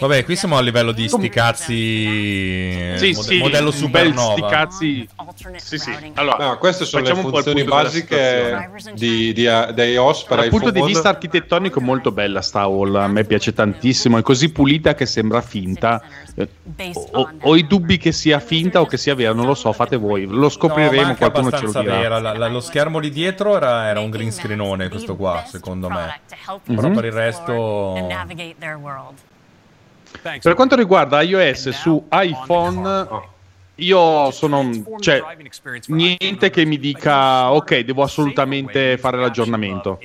Vabbè, qui siamo a livello di sti cazzi. Sì, mode- sì, modello bel sti supernova. cazzi. Sì, sì. Allora, No, queste sono le funzioni basiche di, di, di iOS per Dal punto di vista architettonico molto bella sta hall, a me piace tantissimo, è così pulita che sembra finta. Ho, ho i dubbi che sia finta o che sia vera, non lo so, fate voi, lo No, scopriremo, anche qualcuno ce lo dirà. vera. La- la- lo schermo lì dietro era, era un green screenone, questo qua, secondo me. Però Mhm. per il resto. Per quanto riguarda iOS su iPhone, io sono. cioè, niente che mi dica, ok, devo assolutamente fare l'aggiornamento.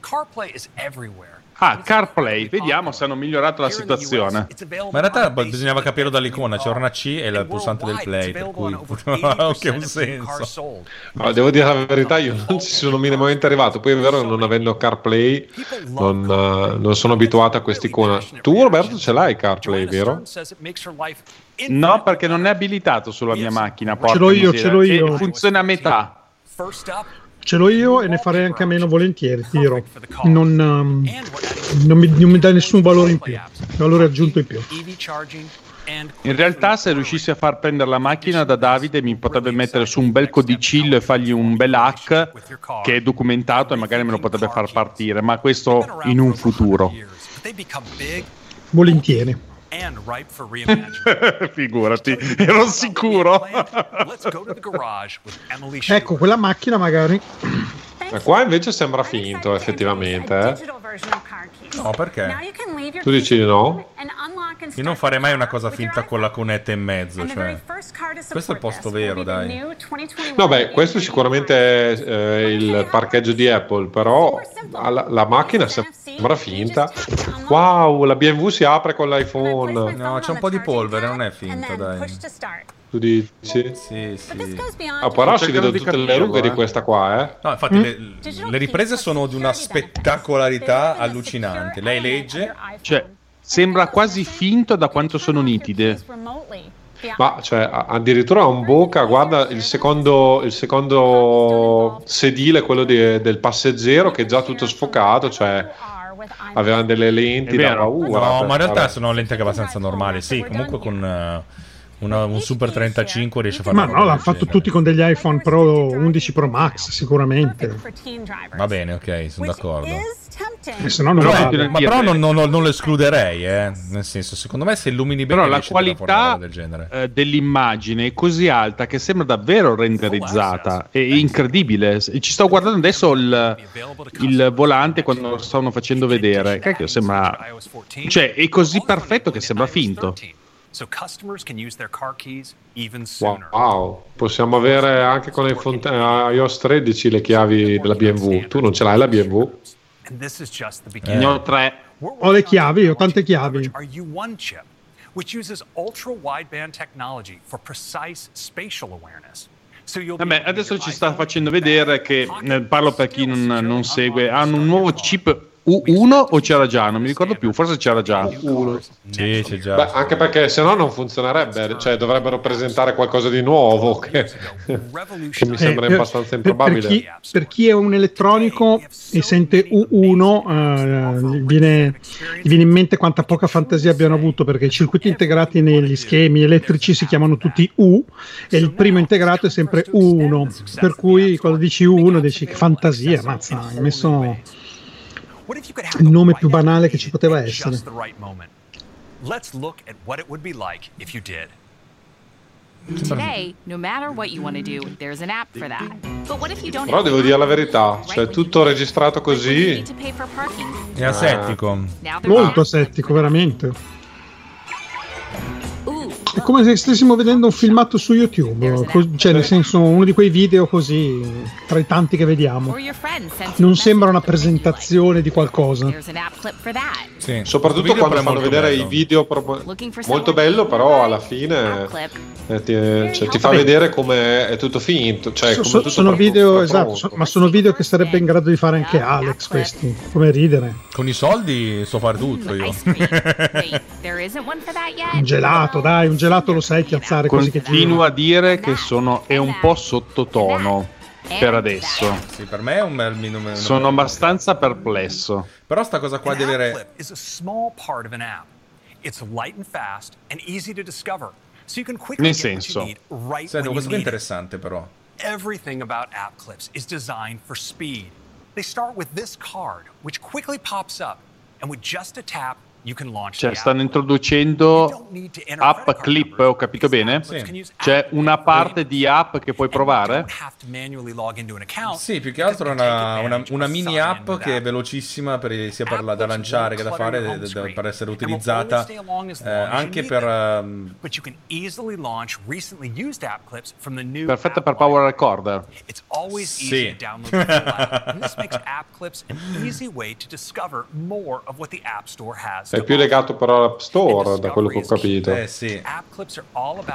CarPlay is everywhere. Ah, CarPlay, vediamo se hanno migliorato la situazione. Ma in realtà bisognava capire dall'icona, c'era una C e il pulsante del play, per cui ha anche un senso. No, devo dire la verità, io non ci sono minimamente arrivato. Poi è vero che non avendo CarPlay non, eh, non sono abituato a quest'icona. Tu Roberto ce l'hai CarPlay, vero? No, perché non è abilitato sulla mia macchina. porca l'ho io, ce l'ho io. E funziona a metà. Ce l'ho io e ne farei anche a meno volentieri, ti dirò. Non, um, non mi, non mi dà nessun valore in più, valore aggiunto in più. In realtà, se riuscissi a far prendere la macchina da Davide, mi potrebbe mettere su un bel codicillo e fargli un bel hack che è documentato e magari me lo potrebbe far partire. Ma questo in un futuro. Volentieri. And ripe for reimagining. Figurati, ero sicuro. Let's go to the garage with Emily Schumer. Ecco, quella macchina magari. Ma qua invece sembra finto, effettivamente. Eh? No, perché? Tu dici di no? Io non farei mai una cosa finta con la cunetta in mezzo, cioè. Questo è il posto vero, dai. No, beh, questo sicuramente è eh, il parcheggio di Apple, però la, la macchina sembra finta. Wow, la BMW si apre con l'iPhone. No, c'è un po' di polvere, non è finta, dai. Tu dici? Sì, sì. Ah, però si vedono tutte le rughe eh. di questa qua, eh. No, infatti le, le riprese sono di una spettacolarità allucinante. Lei legge. Cioè, sembra quasi finto da quanto sono nitide. Ma cioè, addirittura un bocca, guarda il secondo, il secondo sedile, quello di- del passeggero, che è già tutto sfocato, cioè avevano delle lenti da paura. No, per ma in realtà sono lenti anche abbastanza normali. Sì, comunque con eh, una- un Super 35 riesce a fare Ma no, l'hanno fatto genere. tutti con degli iPhone Pro 11 Pro Max, sicuramente. Va bene, ok, sono d'accordo. E se no non Però, vale. ma però non, non- non lo escluderei, eh. Nel senso, secondo me se illumini bene Però la qualità del genere. eh, dell'immagine è così alta che sembra davvero renderizzata. È incredibile. Ci sto guardando adesso il, il volante quando lo stavano facendo vedere. Cacchio, sembra. Cioè, è così perfetto che sembra finto. So customers can use their car keys even Wow, sooner. wow. possiamo avere anche con iPhone eh, iOS 13 le chiavi della BMW. Tu non ce l'hai la BMW? And this is just the Eh. beginning. Ne ho tre. Ho le chiavi, ho tante chiavi. Our U1 chip, which uses ultra wideband technology for precise spatial awareness. So you'll be Vabbè, adesso ci sta facendo vedere che, eh, parlo per chi non, non segue, hanno un nuovo chip U1 o c'era già? Non mi ricordo più, forse c'era già. Uno. Sì, c'è già. Beh, anche perché se no non funzionerebbe, cioè dovrebbero presentare qualcosa di nuovo che, che mi sembra Eh, abbastanza per- per, improbabile. chi, per chi è un elettronico e sente U1, eh, gli viene, viene in mente quanta poca fantasia abbiano avuto perché i circuiti integrati negli schemi elettrici si chiamano tutti U e il primo integrato è sempre U1. Per cui quando dici U1 dici che fantasia, mazza, hai messo What if you could have il nome più banale che ci poteva essere. Let's look at what it would be like if you did. Today, no matter what you want to do, there's an app for that. But what if you don't Però devo dire la verità, cioè tutto registrato così. È asettico. There's Molto asettico, veramente. È come se stessimo vedendo un filmato su YouTube, cioè nel senso uno di quei video così tra i tanti che vediamo. Non sembra una presentazione di qualcosa. Sì. soprattutto quando fanno vedere bello. i video proprio- molto bello, però alla fine eh, ti, cioè, ti fa Vabbè. vedere come è tutto finto, cioè So- tutto sono video, esatto, so- ma sono video che sarebbe in grado di fare anche Alex questi, come ridere. Con i soldi so fare tutto io. That yet? Un gelato, dai, un gelato lo sai piazzare così che. Continuo a dire che sono, è un po' sottotono per adesso. Sì, per me è un bel minimo. Sono abbastanza perplesso. Però sta cosa qua di avere. clip is a small part of an app. It's light and fast and easy to discover. So you can quickly Nel senso. you questo qui è interessante però. Everything about app clips is designed for speed. They start with this card, which quickly pops up, and with just a tap, Cioè, stanno introducendo app clip, ho capito bene? C'è una parte di app che puoi provare? Sì, più che altro è una, una- una mini app che è velocissima per- sia per la, da lanciare che da fare, de- de- per essere utilizzata eh, anche per... new Perfetta per Power Recorder. Sì. È più legato però all'App Store, da quello che ho capito. Eh sì.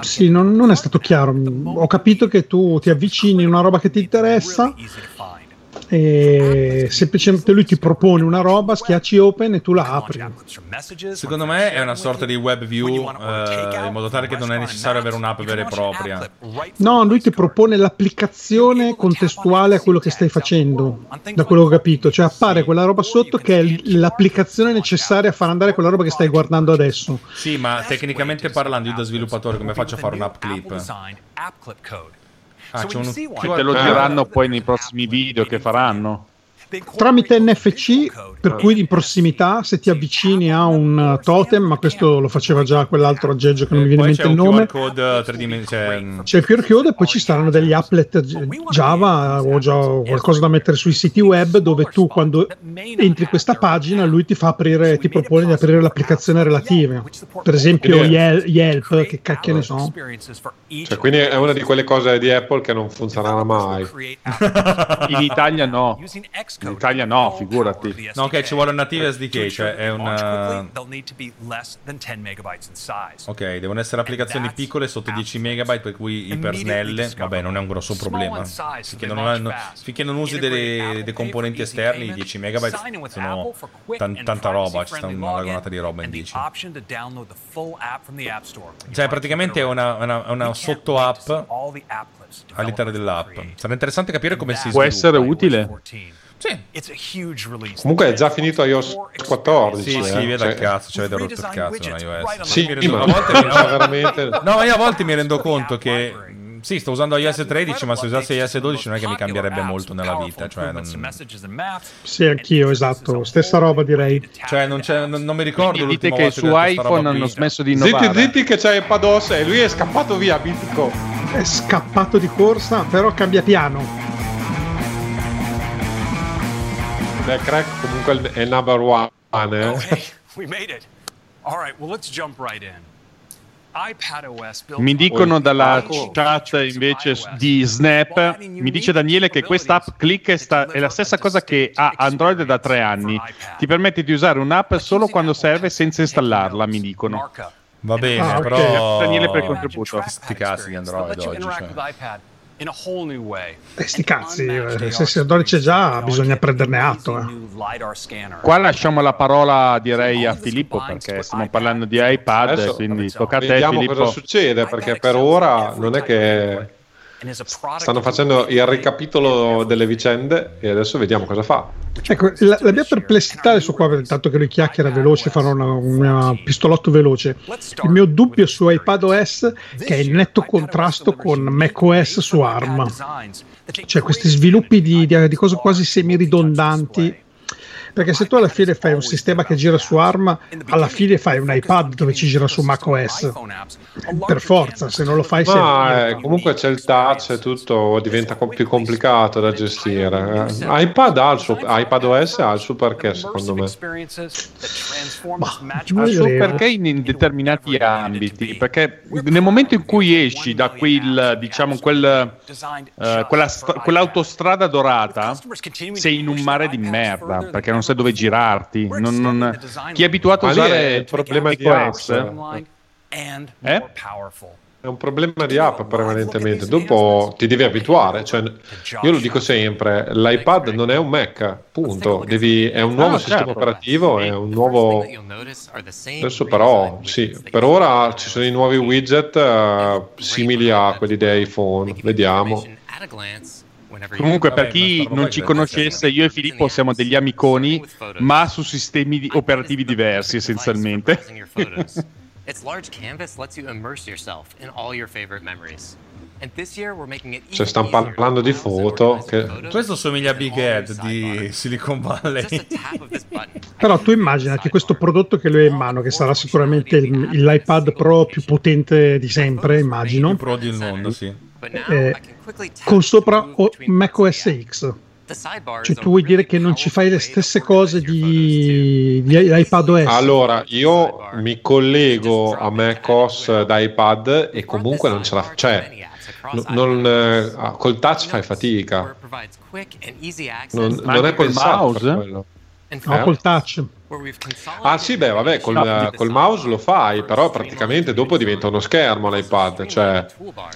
Sì, non, non è stato chiaro. Ho capito che tu ti avvicini a una roba che ti interessa e semplicemente lui ti propone una roba, schiacci open e tu la apri. Secondo me è una sorta di web view eh, in modo tale che non è necessario avere un'app vera e propria. No, lui ti propone l'applicazione contestuale a quello che stai facendo, da quello che ho capito. Cioè appare quella roba sotto che è l'applicazione necessaria a far andare quella roba che stai guardando adesso. Sì, ma tecnicamente parlando io da sviluppatore come faccio a fare un'app clip? Ah, So c'è un Che te lo diranno poi nei prossimi video che faranno. Tramite NFC, per cui in prossimità, se ti avvicini a un uh, totem, ma questo lo faceva già quell'altro aggeggio che non mi viene in mente il nome. Code. C'è il QR code e poi ci saranno degli applet Java o già qualcosa da mettere sui siti web dove tu quando entri in questa pagina lui ti fa aprire, ti propone di aprire l'applicazione relativa. Per esempio Yelp, che cacchio ne so. Cioè, quindi è una di quelle cose di Apple che non funzionerà mai. In Italia no. In Italia no, figurati. No, ok, ci vuole un native SDK, cioè è un... They'll need to be less than 10 megabytes in size. Ok, devono essere applicazioni piccole sotto 10 megabyte, per cui ipersnelle. Vabbè, non è un grosso problema. Finché non, hanno- finché non usi dei, dei componenti esterni, 10 megabyte sono tan- tanta roba, ci sta una vagonata di roba in 10. Option to download the full app from the App Store. Cioè, praticamente è una, una, una sotto app All the app clips all'interno dell'app. Sarà interessante capire come si Può sviluppa. essere utile. Sì. It's a huge release. Comunque è già finito iOS 14. Sì, eh, sì, via dal cioè- cazzo, ci avete rotto il cazzo con iOS. Sì, rendo- ma a volte mi- cioè, veramente... No, ma io a volte mi rendo conto che sì, sto usando iOS 13, ma se usassi iOS 12 non è che mi cambierebbe molto nella vita, cioè non, Sì, anch'io, esatto. Stessa roba direi. cioè, non, c'è- non- non mi ricordo Quindi dite che su iPhone hanno qui. smesso di Zitti, innovare. zitti che c'è iPadOS e lui è scappato via, mitico. È scappato di corsa, però cambia piano. Beh, Crack comunque è il- number one, eh. Hey, we made it. All right, well, let's jump right in. Mi dicono on- dalla chat invece di Snap, mi dice Daniele che questa app Click è, sta- è la stessa cosa che ha Android da tre anni. Ti permette di usare un'app solo quando serve senza installarla, mi dicono. Va bene, Ah, ok. però Daniele per il contributo. sti cazzi di Android oggi, cioè. With iPad in a whole new way. E sti cazzi, eh, se se Android c'è già, bisogna prenderne atto. eh. Qua lasciamo la parola direi a Filippo perché stiamo parlando di iPad, Adesso quindi tocca a te Vediamo Filippo. cosa succede, perché per ora non è che stanno facendo il ricapitolo delle vicende e adesso vediamo cosa fa. Ecco, la, la mia perplessità adesso qua, intanto che lui chiacchiera veloce, farò una, un pistolotto veloce. Il mio dubbio su iPadOS che è in netto contrasto con macOS su ARM. Cioè questi sviluppi di, di, di cose quasi semi-ridondanti. Perché se tu alla fine fai un sistema che gira su ARM, alla fine fai un iPad dove ci gira su macOS. Per forza, se non lo fai Ma eh, comunque c'è il touch e tutto diventa co- più complicato da gestire. eh. iPad ha il suo, iPadOS ha il suo perché secondo me. Ha il suo perché in, in determinati ambiti, perché nel momento in cui esci da quel, diciamo, quel, eh, quella stra- quell'autostrada dorata, sei in un mare di merda, perché non sai dove girarti. Non- non- Chi è abituato a usare è il problema di and Eh? powerful. È un problema di app prevalentemente, dopo ti devi abituare, cioè, io lo dico sempre, l'iPad non è un Mac, punto, Devi- è un nuovo Ah, sistema certo. operativo, è un nuovo... Adesso però, sì, per ora ci sono i nuovi widget eh, simili a quelli di iPhone, vediamo. Comunque, per chi non ci conoscesse, io e Filippo siamo degli amiconi, ma su sistemi operativi diversi essenzialmente. Its large canvas lets you immerse yourself in all your favorite memories. And this year we're making it Cioè stanno easier parlando di foto, che Questo somiglia a Big Ed di Silicon Valley. Però tu immaginati questo prodotto che lui ha in mano, che sarà sicuramente il- l'iPad Pro più potente di sempre, immagino, Il pro del mondo, sì. Eh, con sopra o- macOS X. Cioè tu vuoi dire che non ci fai le stesse cose di, di iPadOS? Allora, io mi collego a macOS da iPad e comunque non ce la cioè, n- non, eh, col touch fai fatica. Non, non è col pensato mouse? No, col touch. Ah sì, beh, vabbè, col, col mouse lo fai, però praticamente dopo diventa uno schermo l'iPad, cioè...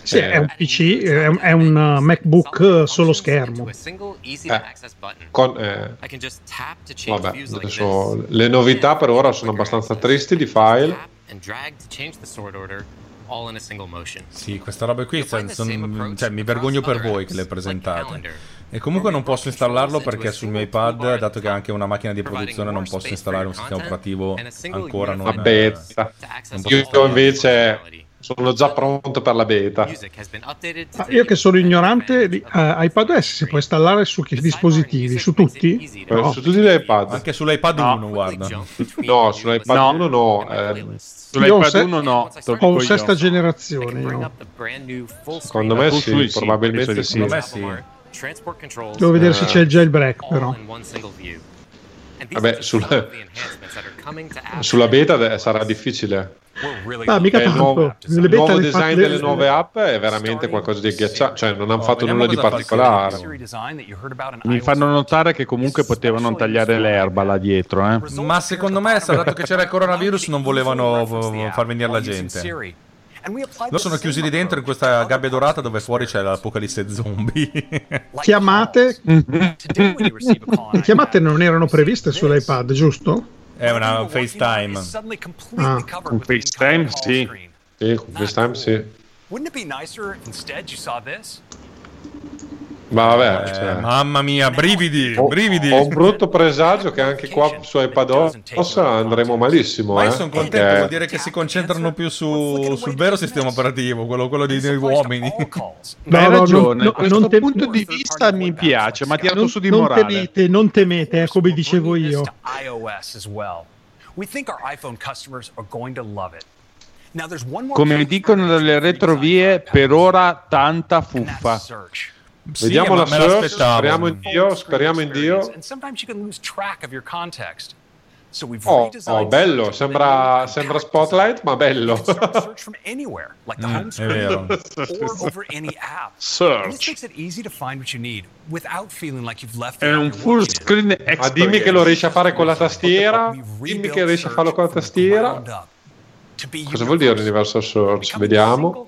Sì, eh, è un PC, è un, è un, uh, MacBook uh, solo schermo. eh, con, eh, vabbè, adesso le novità per ora sono abbastanza tristi di file. Sì, questa roba qui, son- son- cioè, mi vergogno per voi che le presentate. E comunque non posso installarlo perché sul mio iPad, dato che ha anche una macchina di produzione, non posso installare un sistema operativo ancora non... Beta. non Io invece sono già pronto per la beta. Ah, io che sono ignorante, di, uh, iPadOS si può installare su che dispositivi? Su tutti? Eh, No. Su tutti gli iPad. Anche sull'iPad 1, guarda. No, sull'iPad No. 1 no. eh, Sull'iPad se- 1 no, Ho dico sesta io. generazione. io. secondo me sì, probabilmente sì. Secondo me sì. Devo vedere se Eh. c'è il jailbreak, però. Vabbè, sulla, sulla beta sarà difficile. Ah, mica il tanto. nuovo, il nuovo design delle le- nuove app è veramente qualcosa di agghiacciante. Cioè, non hanno Oh, fatto nulla di particolare. Mi fanno notare che comunque potevano tagliare l'erba là dietro, eh. Ma secondo me, dato che c'era il coronavirus, non volevano far venire la gente. Loro sono chiusi lì dentro in questa gabbia dorata dove fuori c'è l'apocalisse zombie. Chiamate. Le chiamate non erano previste sull'iPad, giusto? È una FaceTime. Ah. Con FaceTime, sì. Sì, con FaceTime sì. Wouldn't it be nicer if instead you saw this? Ma vabbè, Eh, cioè, mamma mia, brividi, ho, brividi. ho un brutto presagio che anche qua su iPadOS andremo malissimo. Ma io eh, sono contento, perché- vuol dire che si concentrano più su- sul vero sistema operativo, quello, quello di noi uomini. Ma hai No, no, ragione, no, no, questo non te- punto di vista mi piace, ma ha tirato Non, su di non morale. temete, non temete, eh, come dicevo io. Come dicono le retrovie, per ora tanta fuffa. Search. Vediamo ma la search, speriamo in Dio, speriamo in Dio. Oh, oh, bello, sembra, sembra Spotlight, ma bello. Mm, home è screen vero. Search. È un full screen Ma extra. dimmi che lo riesci a fare con la tastiera. Dimmi che riesci a farlo con la tastiera. Cosa vuol dire Universal Search? Vediamo.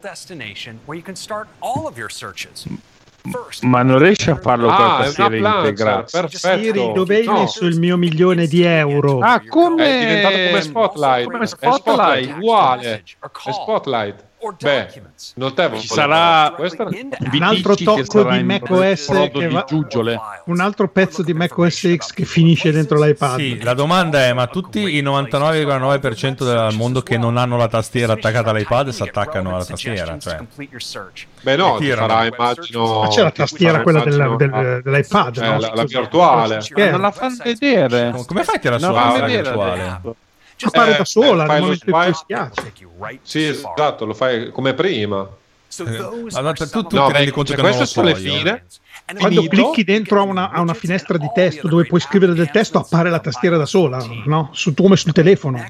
Ma non riesci a farlo con la Ah, è una tastiera integrata. perfetto. Siri, dove hai No, messo il mio milione di euro? Ah, come È diventato come Spotlight. Come È Spotlight, Spotlight. uguale. È Spotlight. Beh, notevole. Ci sarà Un altro che tocco di macOS che di va- giuggiole. un altro pezzo di macOS X che finisce dentro l'iPad. Sì, la domanda è: ma tutti i 99,9% del mondo che non hanno la tastiera attaccata all'iPad si attaccano alla tastiera? Cioè, Beh no, farà immagino... Ma c'è la tastiera, quella della- del- dell'iPad, eh, no? la, la virtuale. Che Non la fanno vedere. come fai a tirare Non su la fanno vedere virtuale? Adesso. Appare Eh, da sola eh, nel momento in cui schiacci. Sì, esatto, lo fai come prima. Allora, tu, tu No, ti rendi conto cioè, che queste sono le io. fine. Quando Finito. clicchi dentro a una, a una finestra di testo dove puoi scrivere del testo, appare la tastiera da sola, no? Su, come sul telefono.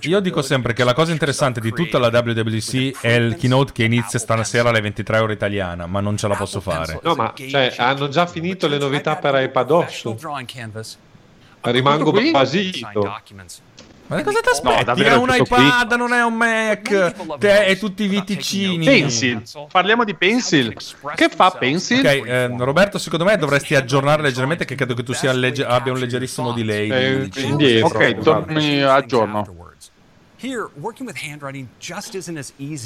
Io dico sempre che la cosa interessante di tutta la WWC è il keynote che inizia stasera alle 23 ore italiana, ma non ce la posso fare. No, ma cioè, hanno già finito le novità per iPadOS. Rimango basito. Ma cosa ti aspetti? No, davvero, è un iPad, non è un Mac. Te e tutti i viticini. Pencil. Parliamo di Pencil. Che fa Pencil? Ok, ehm, Roberto, secondo me dovresti aggiornare leggermente che credo che tu sia legge- abbia un leggerissimo delay. Eh, di- indietro. Ok, torni a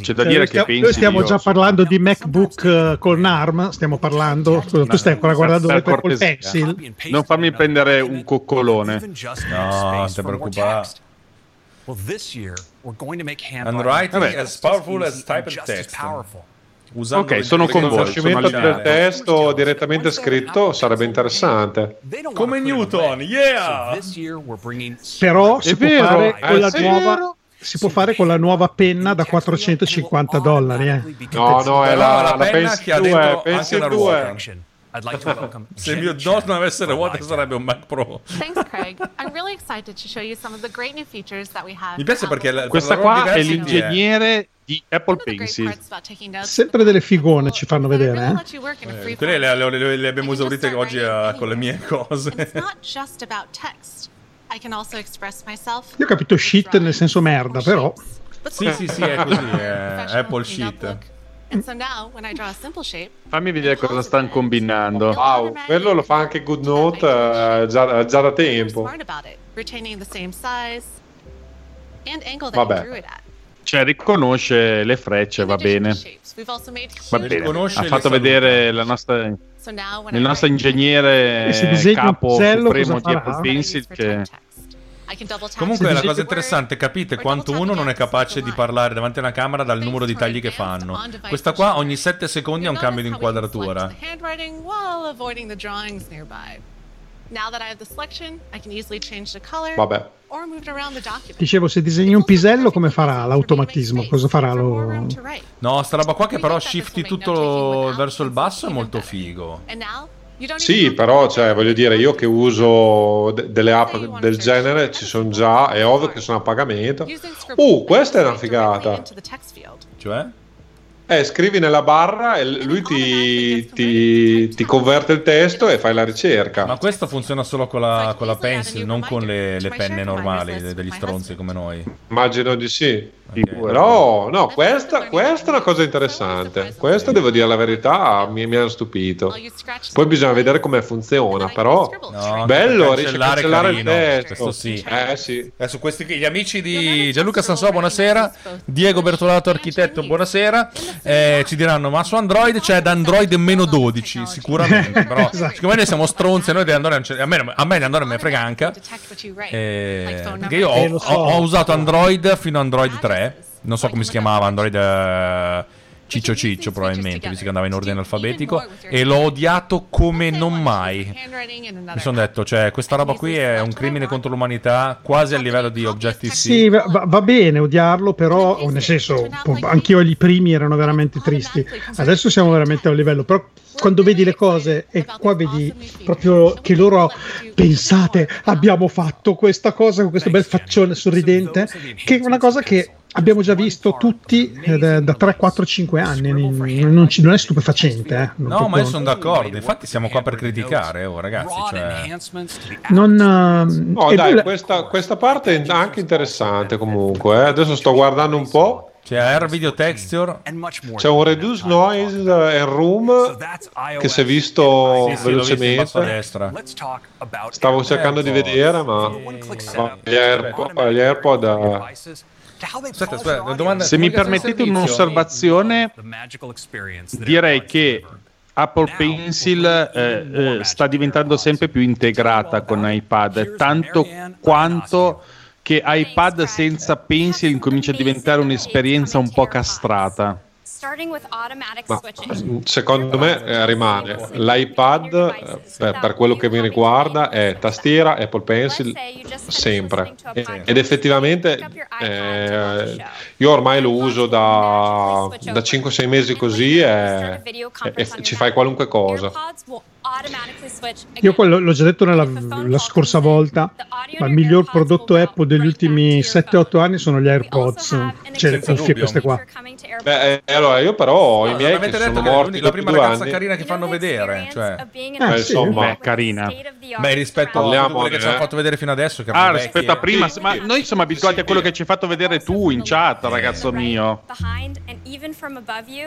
C'è da dire noi che stiamo, Pencil noi stiamo già parlando di MacBook eh, con ARM, stiamo parlando, scusa, tu stai ancora guardando Per Apple col. Pencil. Non farmi prendere un coccolone. No, non ti preoccupare. Handwriting handwriting as powerful as type and text. powerful. Usando Ok, sono con voi, Riconoscimento del testo direttamente scritto sarebbe interessante. Come. Newton, yeah! Però si può, vero, fare eh, con la sì. nuova, si può fare con la nuova penna da 450 dollari. Eh. No, no, è la, la la penna che ha 2, dentro anche una 2. ruota. I'd like to welcome Se il mio DOS non avesse le for ruote sarebbe un Mac Pro. Thanks, really. Mi piace perché la- Questa qua è l'ingegnere di Apple Pencil. Sempre delle figone ci fanno vedere. Eh. Eh, Quelle le, le- le- le abbiamo esaurite oggi eh, con le mie cose. Not just about text. I can also express myself. Io ho capito shit nel senso merda, però. Sì, sì, sì, è così, è Apple shit. look. And so now, when I draw a simple shape, Fammi vedere cosa stanno combinando. Wow, quello lo fa anche GoodNote eh, già, già da tempo. smart about it, retaining the same size and angle that Vabbè. Cioè, riconosce le frecce, va bene. Va bene. Ha fatto salute. vedere la nostra, il nostro ingegnere capo supremo di? Apple Pencil che tap Comunque la cosa interessante, capite quanto uno non è capace di parlare davanti a una camera dal numero di tagli che fanno. Questa qua ogni 7 secondi ha un cambio di inquadratura. Now that I have the selection, I can easily change the color Vabbè. or move it around the document. Dicevo, se disegni un pisello, come farà l'automatismo? Cosa farà lo... No, sta roba qua che però shifti tutto verso il basso è molto figo. Sì, però cioè, voglio dire, io che uso de- delle app del genere ci sono già, è ovvio che sono a pagamento. Uh, questa è una figata. Cioè? Eh, scrivi nella barra e lui ti, ti, ti converte il testo e fai la ricerca. Ma questo funziona solo con la, con la pencil, non con le, le penne normali de- degli stronzi come noi. Immagino di sì. Però, no, questa, questa è una cosa interessante. Questa, devo dire la verità, mi, mi ha stupito. Poi bisogna vedere come funziona, però No, bello, riesce a cancellare cancellare il carino, testo. Questo sì. Eh sì. Adesso questi gli amici di Gianluca Sansò, buonasera. Diego Bertolato, architetto, buonasera. Eh, ci diranno, ma su Android c'è da Android meno 12, sicuramente. Però, Esatto. siccome noi siamo stronzi, noi di Android non a me, a me di Android me ne frega anche. Eh, perché io Eh, ho, so. ho- ho usato Android fino a Android 3. Non so come si chiamava, Android eh, Ciccio Ciccio probabilmente, visto che andava in ordine alfabetico. E l'ho odiato come non mai. Mi sono detto, cioè, questa roba qui è un crimine contro l'umanità, quasi a livello di Objective-C. Sì, va, va- bene odiarlo, però nel senso, anch'io i primi erano veramente tristi. Adesso siamo veramente a un livello, però quando vedi le cose e qua vedi proprio che loro pensate abbiamo fatto questa cosa con questo bel faccione sorridente, che è una cosa che abbiamo già visto tutti eh, da, da 3, 4, 5 anni. Non, ci- non è stupefacente. Eh. Non No, ma io sono d'accordo. Infatti, siamo qua per criticare, oh, ragazzi. Cioè... non, No, e dai, questa, questa parte è anche interessante comunque. eh. Adesso sto guardando un po'. C'è Air Video Texture. C'è un reduce noise and room che si è visto Sì, a velocemente. destra. Stavo cercando di vedere, ma ma gli, Airpo- gli AirPod. Aspetta, aspetta, domanda, Se mi permettete un'osservazione, direi che Apple Pencil eh, eh, sta diventando sempre più integrata con iPad, tanto quanto che iPad senza Pencil incomincia a diventare un'esperienza un po' castrata. Ma secondo me eh, rimane l'iPad eh, per, per quello che mi riguarda è tastiera Apple Pencil sempre. ed effettivamente eh, io ormai lo uso da, da 5-6 mesi così e, e- e ci fai qualunque cosa Io quello l'ho già detto nella, la scorsa volta, ma il miglior prodotto Apple degli ultimi 7-8 anni sono gli AirPods, cioè le cuffie dubbio. queste qua. Beh, eh, allora io però ho i No, miei avete che detto sono morti la prima ragazza anni carina che fanno vedere. Cioè. Eh, insomma. Beh, carina. Beh, rispetto a quelle che ci hanno fatto vedere fino adesso. Che Ah, rispetto a prima, ma noi siamo abituati a quello che ci hai fatto vedere tu in chat, ragazzo mio.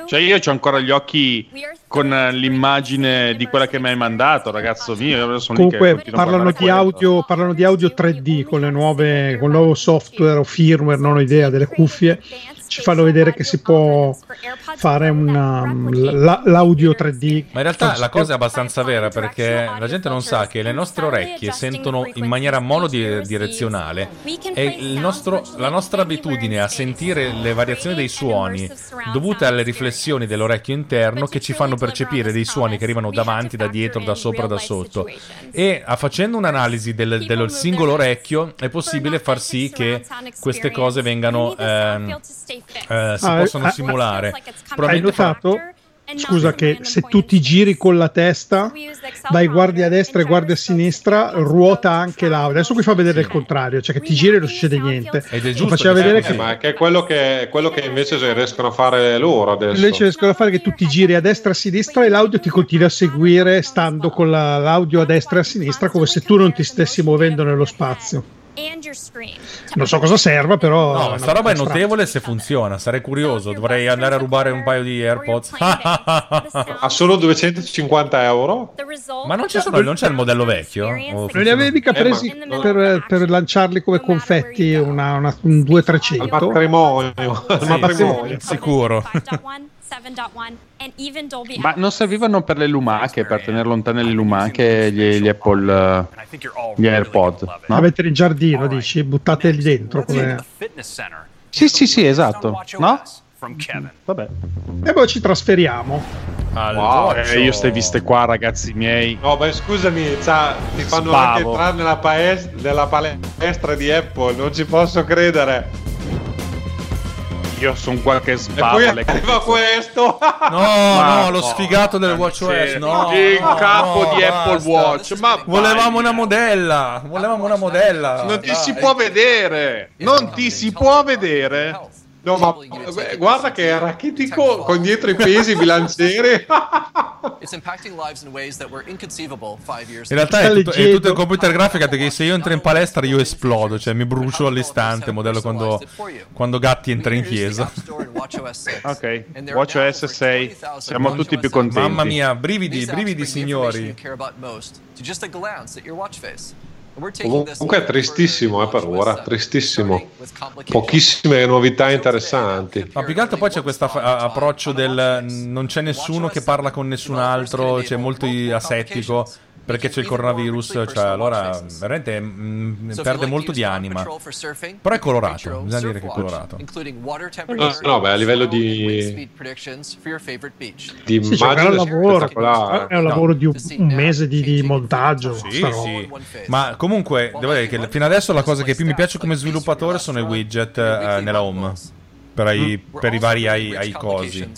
Cioè io ho ancora gli occhi con l'immagine di quella che mi hai mandato, ragazzo mio. Comunque parlano di, audio, parlano di audio 3D con le nuove, con il nuovo software o firmware, non ho idea delle cuffie. Ci fanno vedere che si può fare una, la- l'audio 3D. Ma in realtà la cosa è abbastanza vera perché la gente non sa che le nostre orecchie sentono in maniera monodirezionale. e il nostro- la nostra abitudine a sentire le variazioni dei suoni dovute alle riflessioni dell'orecchio interno che ci fanno percepire dei suoni che arrivano davanti, da dietro, da sopra, da sotto. E facendo un'analisi del, dello singolo orecchio è possibile far sì che queste cose vengano ehm, eh, si Ah, possono eh, simulare. Hai notato? Scusa che se tu ti giri con la testa, vai guardi a destra e guardi a sinistra, ruota anche l'audio. Adesso qui fa vedere il contrario, cioè che ti giri e non succede niente. Ed è giusto faceva vedere che ma che è quello che, quello che invece riescono a fare loro adesso. invece riescono a fare che tu ti giri a destra e a sinistra e l'audio ti continua a seguire stando con la- l'audio a destra e a sinistra come se tu non ti stessi muovendo nello spazio. Non so cosa serva, però. No, ma sta roba è notevole se funziona. Sarei curioso. Dovrei andare a rubare un paio di AirPods. Ha solo 250 euro. Ma non, ci sono, non c'è il modello vecchio? O Non li avevi mica Eh, presi ma- per, per lanciarli come confetti una, una, un Al 200 matrimonio. Al matrimonio. sì, sicuro. Ma non servivano per le lumache, per tenere lontane le lumache gli, gli Apple, gli AirPod, no? Avete il giardino, dici? Buttateli dentro. Come... Sì, sì, sì, esatto. No? Vabbè. E poi ci trasferiamo. Wow, eh, io ste viste qua, ragazzi miei. No, beh, scusami, c'ha- ti fanno Spavo. anche entrare nella, paes- nella palestra di Apple, non ci posso credere. Io sono qualche E poi arriva questo. No, Ma no, lo no, sfigato del WatchOS. No, il capo no, di Apple basta. Watch. Ma Volevamo una modella. Volevamo una modella. non ti si può vedere. Non ti si può vedere. No, ma guarda che è rachitico con dietro i pesi, lives in realtà è tutto, è tutto il computer grafica che se io entro in palestra io esplodo, cioè mi brucio all'istante, modello quando, quando Gatti entra in chiesa. Ok, WatchOS 6. Siamo tutti più contenti. Mamma mia, brividi, brividi signori. to just a glance at your watch face. Comunque è tristissimo eh, per ora, tristissimo. Pochissime novità interessanti. Ma più che altro poi c'è questo approccio del non c'è nessuno che parla con nessun altro, c'è molto asettico perché c'è il coronavirus, cioè allora veramente mm, perde molto di anima. Però è colorato, bisogna dire che è colorato. No, temperature, no, beh, a livello di, di Sì, c'è un gran immagine lavoro. È un lavoro di un, un mese di, di montaggio. Sì, sì. Ma comunque, devo dire che fino adesso la cosa che più mi piace come sviluppatore sono i widget eh, nella home. Per i, per i vari ai, ai cosi.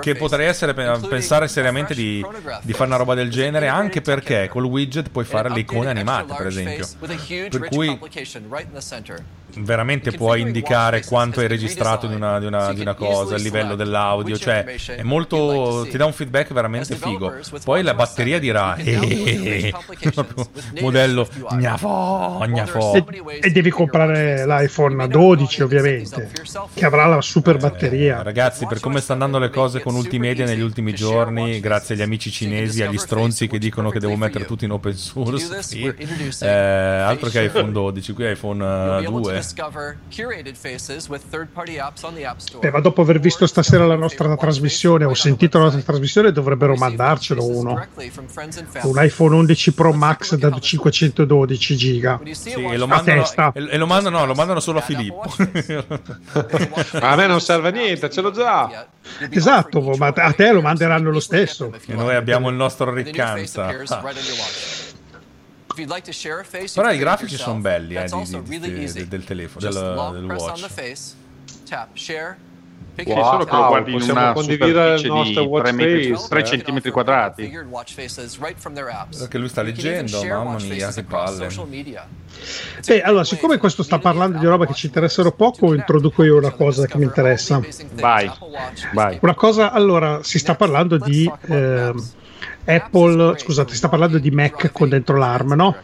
Che potrei essere pe- pensare seriamente di, di fare una roba del genere, anche perché col widget puoi fare le icone animate, per esempio. Per cui veramente puoi indicare quanto hai registrato di una, di una- di una cosa, il livello dell'audio, cioè è molto ti dà un feedback veramente figo. Poi la batteria dirà eh, proprio modello gnafò, gnafò. E, e devi comprare l'iPhone 12 ovviamente, che avrà la super batteria. Eh, Ragazzi, per come stanno andando le cose con Ultimedia negli ultimi giorni, grazie agli amici cinesi, agli stronzi che dicono che devo mettere tutto in open source, sì. Eh, altro che iPhone 12, qui iPhone eh, 2. Eh, ma dopo aver visto stasera la nostra trasmissione o sentito la nostra trasmissione dovrebbero mandarcelo uno. Un iPhone 11 Pro Max da 512 giga. Sì, e lo A mandano, testa. e, lo mandano, no, lo mandano solo a Filippo. Ma a me non serve niente, ce l'ho già. Esatto, ma a te lo manderanno lo stesso. e noi abbiamo il nostro riccanza. Però i grafici sono belli eh, di- di- di- del- del telefono, del, del watch. Wow, solo che lo guardi in una superficie di watch 3, metri, face, 3 eh. centimetri quadrati. Perché lui sta leggendo, mamma mia, che palle. Beh, allora, siccome questo sta parlando di roba che ci interessano poco, introduco io una cosa che mi interessa. Vai, vai. Una cosa, allora, si sta parlando di ehm, Apple, scusate, sta parlando di Mac con dentro l'ARM, no?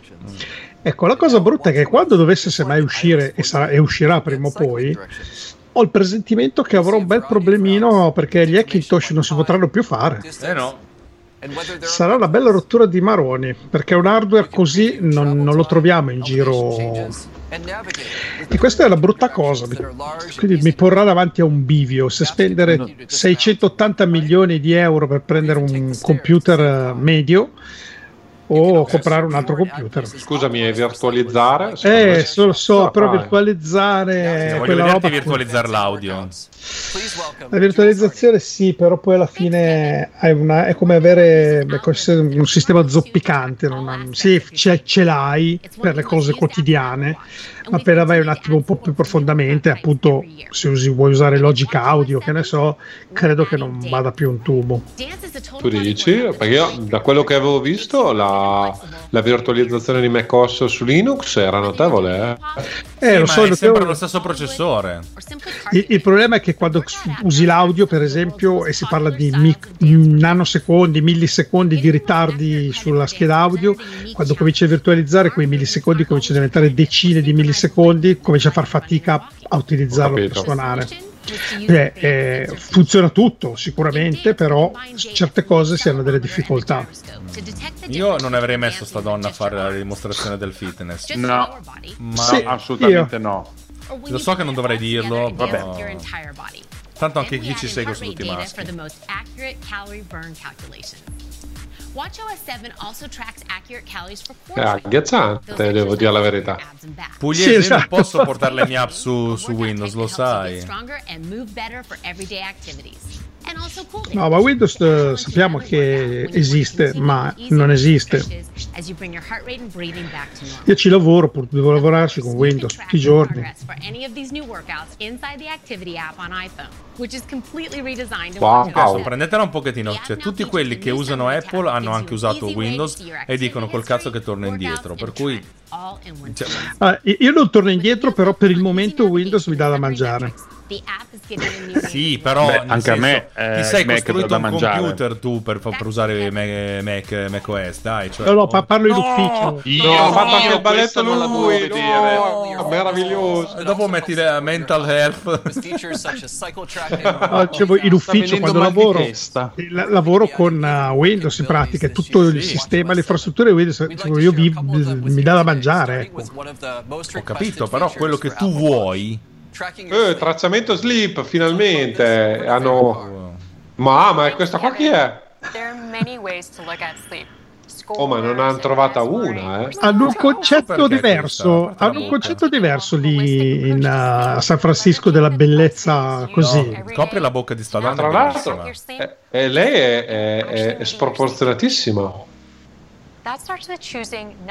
Ecco, la cosa brutta è che quando dovesse semmai uscire, e, sarà- e uscirà prima o poi, ho il presentimento che avrò un bel problemino perché gli Hackintosh non si potranno più fare. Eh no. Sarà una bella rottura di maroni, perché un hardware così non, non lo troviamo in giro. E questa è la brutta cosa. Quindi mi porrà davanti a un bivio. Se spendere 680 milioni di euro per prendere un computer eh, medio o comprare un altro computer. Scusami, e virtualizzare? Eh, so, lo so, però fai. virtualizzare Voglio roba. virtualizzare l'audio. La virtualizzazione sì, però poi alla fine una- è come avere beh, un sistema zoppicante. non sì, ce, ce l'hai per le cose quotidiane, ma appena vai un attimo un po' più profondamente, appunto, se usi, vuoi usare Logic Audio, che ne so, credo che non vada più un tubo. Tu dici? Perché io, da quello che avevo visto, la, la virtualizzazione di macOS su Linux era notevole. Eh? Eh, Sì, lo so, è lo sempre lo stesso processore. Il, il problema è che quando usi l'audio, per esempio, e si parla di mic- nanosecondi, millisecondi di ritardi sulla scheda audio, quando cominci a virtualizzare quei millisecondi cominciano a diventare decine di millisecondi, cominci a far fatica a utilizzarlo per suonare. Eh, eh, funziona tutto sicuramente, però certe cose si hanno delle difficoltà. Io non avrei messo sta donna a fare la dimostrazione del fitness. No, Ma Sì, assolutamente no. lo so che non dovrei dirlo, Vabbè. vabbè. Tanto anche chi ci segue sono tutti maschi. WatchOS 7 also tracks accurate calories for È agghiacciante, ah, devo dire la verità. Pugliese, Sì, io esatto. non posso portare le mie app su, su Windows, lo sai. No, ma Windows eh, sappiamo che esiste, ma non esiste. Io ci lavoro, pur- devo lavorarci con Windows tutti i giorni. Wow. prendetela un pochettino, cioè tutti quelli che usano Apple hanno anche usato Windows e dicono col cazzo che torno indietro, per cui cioè, Ah, io non torno indietro, però per il momento Windows mi dà da mangiare. The app is getting a new Sì, però Beh, anche a senso, me, eh, ti sei Mac costruito un mangiare. computer tu per, per usare Mac, Mac, Mac OS, dai. Cioè, No, no, pa- parlo in ufficio. Io, No, ha fatto anche il balletto questo non la lui, vedere. no, meraviglioso. E dopo metti la mental health. Ah, dicevo, in ufficio quando di lavoro, eh, la- lavoro con eh, Windows in pratica, tutto il sistema, le infrastrutture Windows, dicevo, io vi- mi dà da mangiare. ecco. Ho capito, però quello che tu vuoi Eh, tracciamento sleep, finalmente. Hanno... Ma, ma questa qua chi è? Oh, ma non hanno trovata una, eh. Hanno un concetto diverso, hanno un concetto diverso lì in uh, San Francisco della bellezza così. Copri la bocca di sta Ma donna. tra l'altro, eh, eh, lei è, è- è- è sproporzionatissima. That starts with choosing not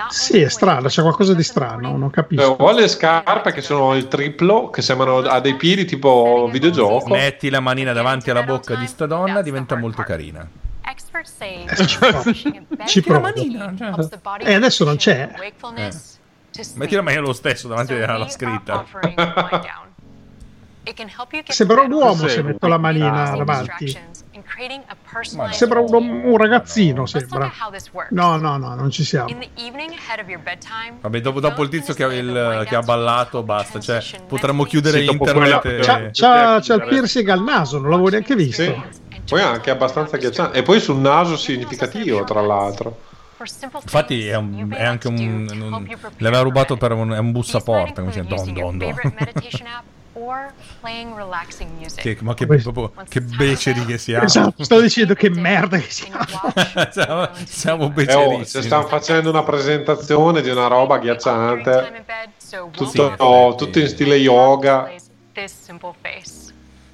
Sì, è strano, c'è qualcosa di strano, non Eh, capisco. Ho le scarpe che sono il triplo, che sembrano a dei piedi tipo videogioco. Metti la manina davanti alla bocca di sta donna, diventa molto carina. say Ci provo. E adesso non c'è. sleep. Metti la manina lo stesso davanti alla scritta. Sembra un uomo se metto la manina davanti. distractions and creating a personalized Sembra un, un ragazzino, sembra. No, no, no, non ci siamo. In the evening ahead of your bedtime, Vabbè, dopo, dopo il tizio che, ha il- che ha ballato, basta. Cioè, potremmo chiudere Sì, internet. quella- e- C'ha, c'ha- c'ha il piercing al naso, non l'avevo neanche visto. Sì. Poi è anche abbastanza agghiacciante. E poi sul naso significativo, tra l'altro. Infatti è, un- è anche un. un l'aveva rubato per un, è un bussaporta. Come si chiama? Don, don, don. Che, ma che, proprio, che beceri che siamo. Esatto, sto dicendo che merda che siamo. siamo, siamo Eh, oh, stanno facendo una presentazione di una roba so tutto, won't oh, tutto in stile yoga.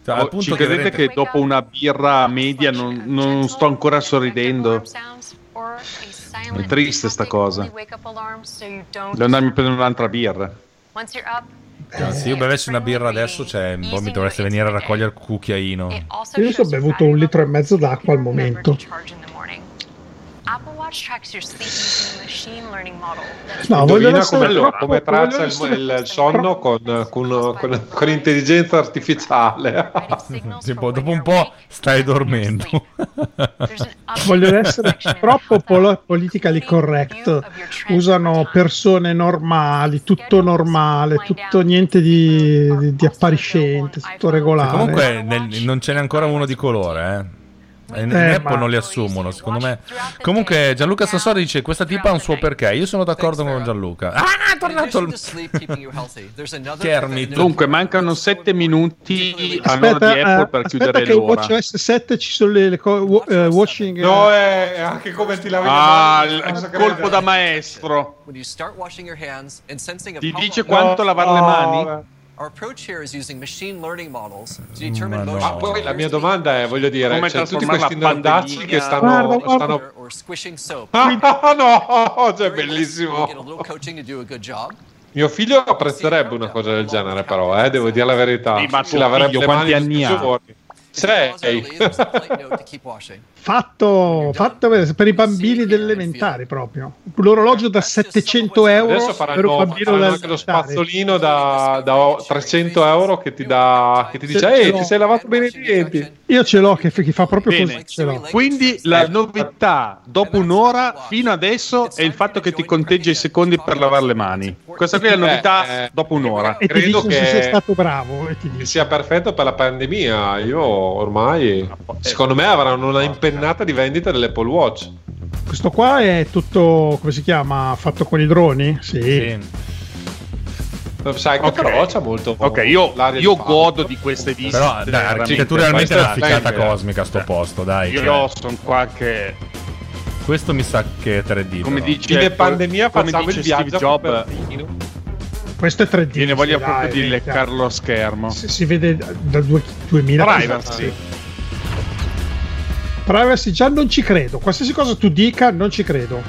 Cioè, al Oh, punto ci che credete veramente- che dopo una birra media non, non sto ancora sorridendo? È triste sta cosa. Devo andarmi a prendere un'altra birra. Once you're up, Cioè, se io bevessi una birra adesso, cioè, boh, mi dovreste venire a raccogliere il cucchiaino. Io sto bevuto un litro e mezzo d'acqua al momento. No, voglio Indovina come, troppo- come traccia voglio il, essere il sonno con, con, con- con intelligenza artificiale. Tipo, dopo un po' stai dormendo. Vogliono essere troppo polo- politically correct. Usano persone normali, tutto normale, tutto niente di, di- di appariscente, tutto regolare. Comunque nel- non ce n'è ancora uno di colore, eh. E In, in Eh, Apple non li assumono, secondo me. Comunque Gianluca Sassori dice questa tipa ha un suo perché. Io sono d'accordo con Gianluca. Ah, è tornato il Kermit. Dunque, mancano 7 minuti all'ora Aspetta, di Apple eh, per aspetta chiudere che in l'ora. WatchOS 7 ci sono le, le co- eh, watching No, è, anche come ti lavi le Ah, mani, il colpo da maestro. A Ti dice quanto lavare le mani? Our approach here is using machine learning models to determine Ma no. motion. Ma poi la mia domanda è, voglio dire, Come cioè, tutti questi nerdacci che stanno... Guarda, guarda. stanno... Or squishing soap. Ah, no, cioè bellissimo. Mio figlio apprezzerebbe una cosa del genere, però, eh, devo dire la verità. Sì, ma si tuo laverebbe figlio quanti anni ha? giorni. Fatto, fatto per, i bambini delle elementari proprio. L'orologio da 700 euro Adesso per un faranno, bambino faranno anche lo spazzolino da, da 300 euro che ti, dà, che ti dice ehi ti sei lavato bene i denti Io ce l'ho che chi fa proprio Bene. così. Ce l'ho. Quindi la novità dopo un'ora fino adesso è il fatto che ti conteggia i secondi per lavare le mani. Questa qui è la novità Eh, dopo un'ora. E ti credo che- sei stato bravo. E ti che dice. sia perfetto per la pandemia io ormai secondo me avranno una impennata di vendita dell'Apple Watch Questo qua è tutto, come si chiama? Fatto con i droni? Sì. Sì. sai che Ok. però c'è molto Ok, io, io di godo di queste viste. Però dai, architetturalmente è una ficata cosmica sto posto, dai. Io cioè, sono qua che, questo mi sa che è 3D. come però. dice, fine pandemia come facciamo dice il viaggio Steve Jobs, Cupertino. Questo è 3D. viene voglia sì, proprio dai, di leccarlo lo schermo. Si, si vede da due- 2000 Privacy. privacy già non ci credo. Qualsiasi cosa tu dica, non ci credo.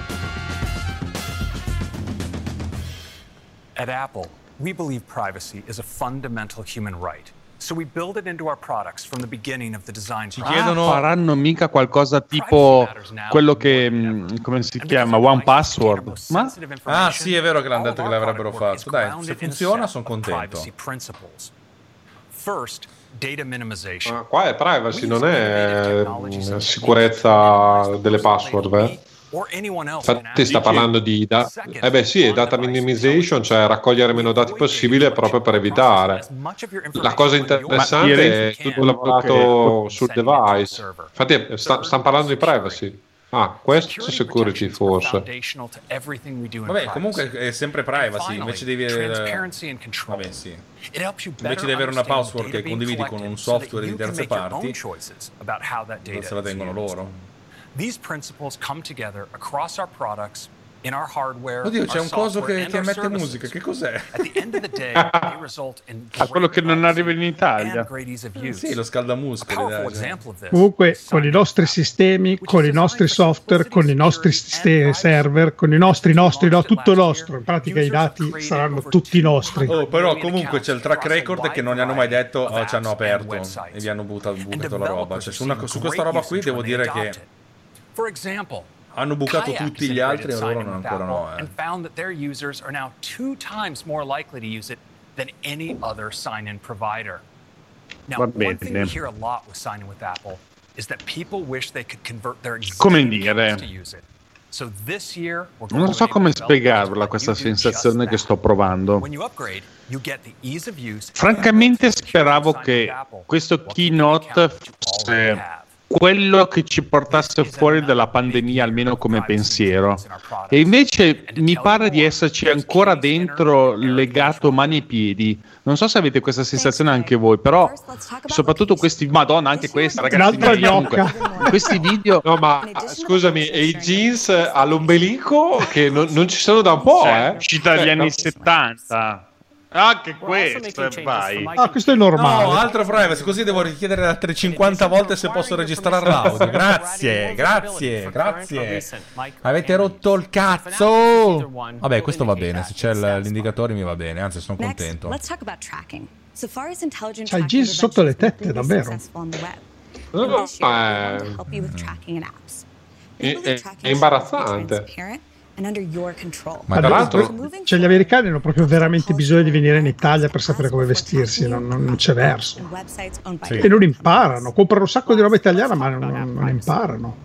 At Apple, we believe privacy is a fundamental human right. So we build it into our products from the beginning of the design Ah, process. faranno mica qualcosa tipo quello che mm, come si chiama One Password ma Ah, sì, è vero che l'hanno detto che l'avrebbero fatto. Dai, se funziona, sono contento. privacy principles. First, data minimization. Ma qua è privacy, non è mm, sicurezza delle password, eh? Infatti sta parlando di da- eh beh sì, data minimization, cioè raccogliere meno dati possibile proprio per evitare. La cosa interessante ti è tutto lavorato sul device. Infatti sta- stanno parlando di privacy. Ah, questo è security forse. Vabbè, comunque è sempre privacy. Invece devi. Vabbè, sì. Invece di avere una password che condividi con un software di terze parti, data se la tengono loro. These principles come together across our products, in our hardware, Oddio, our c'è un coso software, che, and che our emette services. musica. Che cos'è? At the end of the day, they result in a quello che non arriva in Italia and great ease of use. Sì, lo scaldamuscoli. Cioè. example of this Comunque, con i nostri sistemi, con i nostri software, con i nostri ste- server, con i nostri, nostri, no, tutto nostro. In pratica i dati saranno tutti nostri. Oh, però comunque c'è il track record che non gli hanno mai detto oh, ci hanno aperto e vi hanno buttato, bucato la roba. Cioè, su, una- su questa roba qui devo dire che hanno bucato tutti gli altri e loro ancora no. Eh. And found that their users are now two times more likely to use it than any other sign-in provider. Now, Va one thing we bene. hear a lot with sign-in with Apple is that people wish they could convert their Come existing accounts to use it. So this year, we're going non to so come spiegarla to questa sensazione just che that. sto provando When you upgrade, you get the ease of use francamente speravo che questo keynote fosse quello che ci portasse fuori dalla pandemia almeno come pensiero. E invece mi pare di esserci ancora dentro legato mani e piedi. Non so se avete questa sensazione anche voi però soprattutto questi madonna anche questa ragazzi comunque, questi video No, ma scusami, e i jeans all'ombelico che non, non ci sono da un po', eh? uscita dagli Cioè, anni no- 70 anche questo e vai Ah, questo è normale. No, altro privacy, così devo richiedere altre 50 volte se posso registrare l'audio. Grazie, grazie, grazie. Avete rotto il cazzo. Vabbè, questo va bene, se c'è l'indicatore mi va bene, anzi sono contento. let's talk about tracking. Safari's intelligent C'ha i tracking jeans sotto le tette, davvero. apps. È, è- è imbarazzante. Transparent and under your control. Ma tra l'altro, cioè, gli americani hanno proprio veramente bisogno di venire in Italia per sapere come vestirsi, non, non- non c'è verso. By E non imparano, comprano un sacco di roba italiana, ma non, non imparano.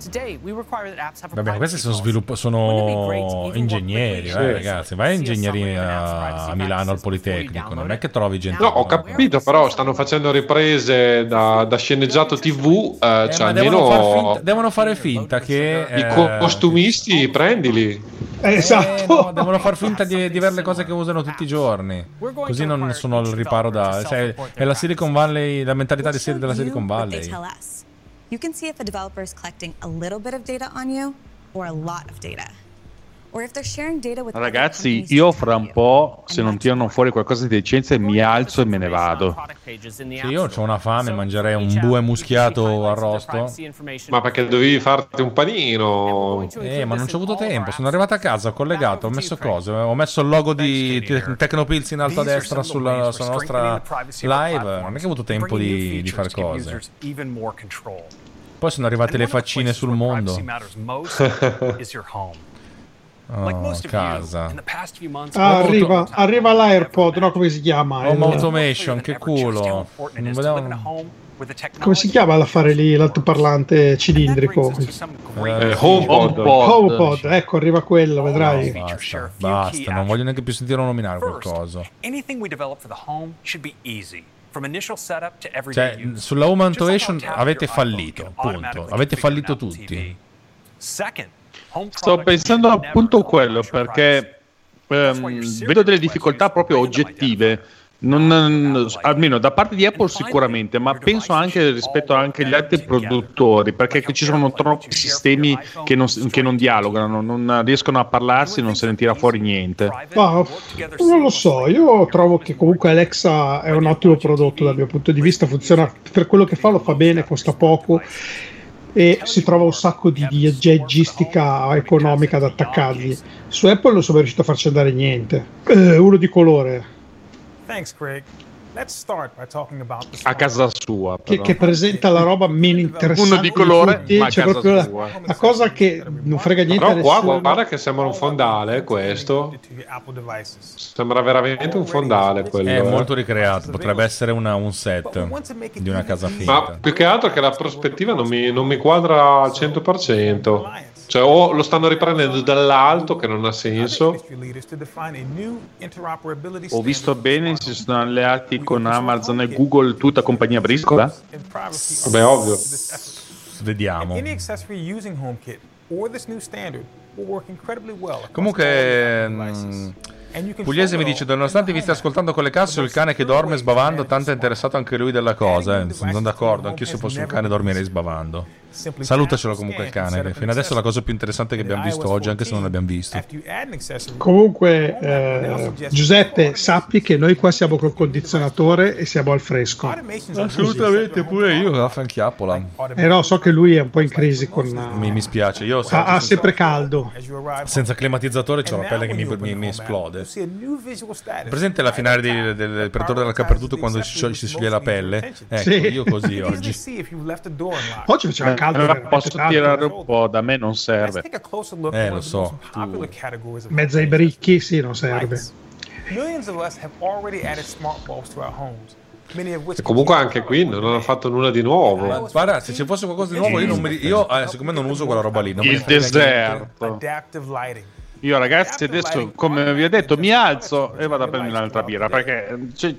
Vabbè, questi sono, sviluppo- sono ingegneri, eh, ragazzi. Vai a ingegneria a Milano al Politecnico, non è che trovi gente. No, ho capito, però stanno facendo riprese da, da sceneggiato TV, eh, Eh, cioè ma devono, far almeno finta, devono fare finta che. i eh, co- costumisti prendili. Esatto. eh, no, devono far finta di, di avere le cose che usano tutti i giorni. Così non sono al riparo da. Sai, è la Silicon Valley, la mentalità di Sil- della Silicon Valley. You can see if a developer is collecting a little bit of data on you or a lot of data. Ragazzi, io fra un po', se non tirano fuori qualcosa di decenza, mi alzo e me ne vado. Sì, io ho una fame, mangerei un bue muschiato arrosto. Ma perché dovevi farti un panino? Eh, ma non ci ho avuto tempo. Sono arrivato a casa, ho collegato, ho messo cose. Ho messo il logo di Te- Tecnopills in alto a destra sulla, sulla nostra live. Non è che ho avuto tempo di, di fare cose. Poi sono arrivate le faccine sul mondo. Oh, casa. Ah, arriva, arriva l'AirPod, no? Come si chiama? Home Il- automation, che culo. Non vedevo... come si chiama l'affare lì, l'altoparlante cilindrico? Eh, HomePod. HomePod, ecco, arriva quello, vedrai. Basta, basta, non voglio neanche più sentirlo nominare qualcosa. Cioè, sulla home automation avete fallito, punto. Avete fallito tutti. TV. Second, home Sto pensando appunto quello perché ehm, vedo delle difficoltà proprio oggettive. Non- almeno da parte di Apple sicuramente, ma penso anche rispetto anche agli altri produttori, perché ci sono troppi sistemi che non, che non dialogano, non riescono a parlarsi, non se ne tira fuori niente. Ma non lo so, io trovo che comunque Alexa è un ottimo prodotto dal mio punto di vista, funziona per quello che fa, lo fa bene, costa poco. E si trova un sacco di, di aggeggistica economica da attaccargli. Su Apple non sono riuscito a farci andare niente. Eh, uno di colore. Thanks, Craig. Let's start by talking about the A casa sua. Che, però. che presenta la roba meno interessante Uno di colore, tutti, ma a c'è casa proprio la, sua. la cosa che non frega niente Però qua nessuno. guarda che sembra un fondale questo. Sembra veramente un fondale quello. È eh. molto ricreato, potrebbe essere una- un set di una casa Ma finta. più che altro che la prospettiva non mi, non mi quadra al 100%. Cioè, o lo stanno riprendendo dall'alto, che non ha senso. Ho visto bene, si sono alleati con Amazon e Google, tutta compagnia briscola. Beh, ovvio. Vediamo. Comunque, all Pugliese mi dice: Nonostante vi stia ascoltando con le casse, ho il cane che dorme sbavando. Tanto è interessato anche lui della cosa. Eh. Sono d'accordo. Anch'io, se fossi un cane, dormirei sbavando. Salutacelo comunque il cane. che Fino adesso è la cosa più interessante che abbiamo visto oggi, anche se non l'abbiamo visto. Comunque, eh, Giuseppe, sappi che noi qua siamo col condizionatore e siamo al fresco. Assolutamente, pure io. Vaffanchiappola. Eh no, so che lui è un po' in crisi con. Mi, mi spiace. Io Ha, ha sempre caldo. senza climatizzatore c'ho la pelle che mi, mi- mi esplode. Presente la finale di- del Predatore della Caperduto quando si scioglie, si scioglie la pelle? Ecco, Sì. io così oggi. Oggi faceva caldo. Allora posso tirare un po', da me non serve. Eh, lo so. Mezzo ai bricchi, sì, non serve. Millions of us have already added smart bulbs to our homes. E comunque anche qui non hanno fatto nulla di nuovo. Guarda, se ci fosse qualcosa di nuovo, io, non mi, io eh, siccome non uso quella roba lì, non Il deserto. adaptive lighting. Io ragazzi adesso, come vi ho detto, mi alzo e vado a prendere un'altra birra perché c'è,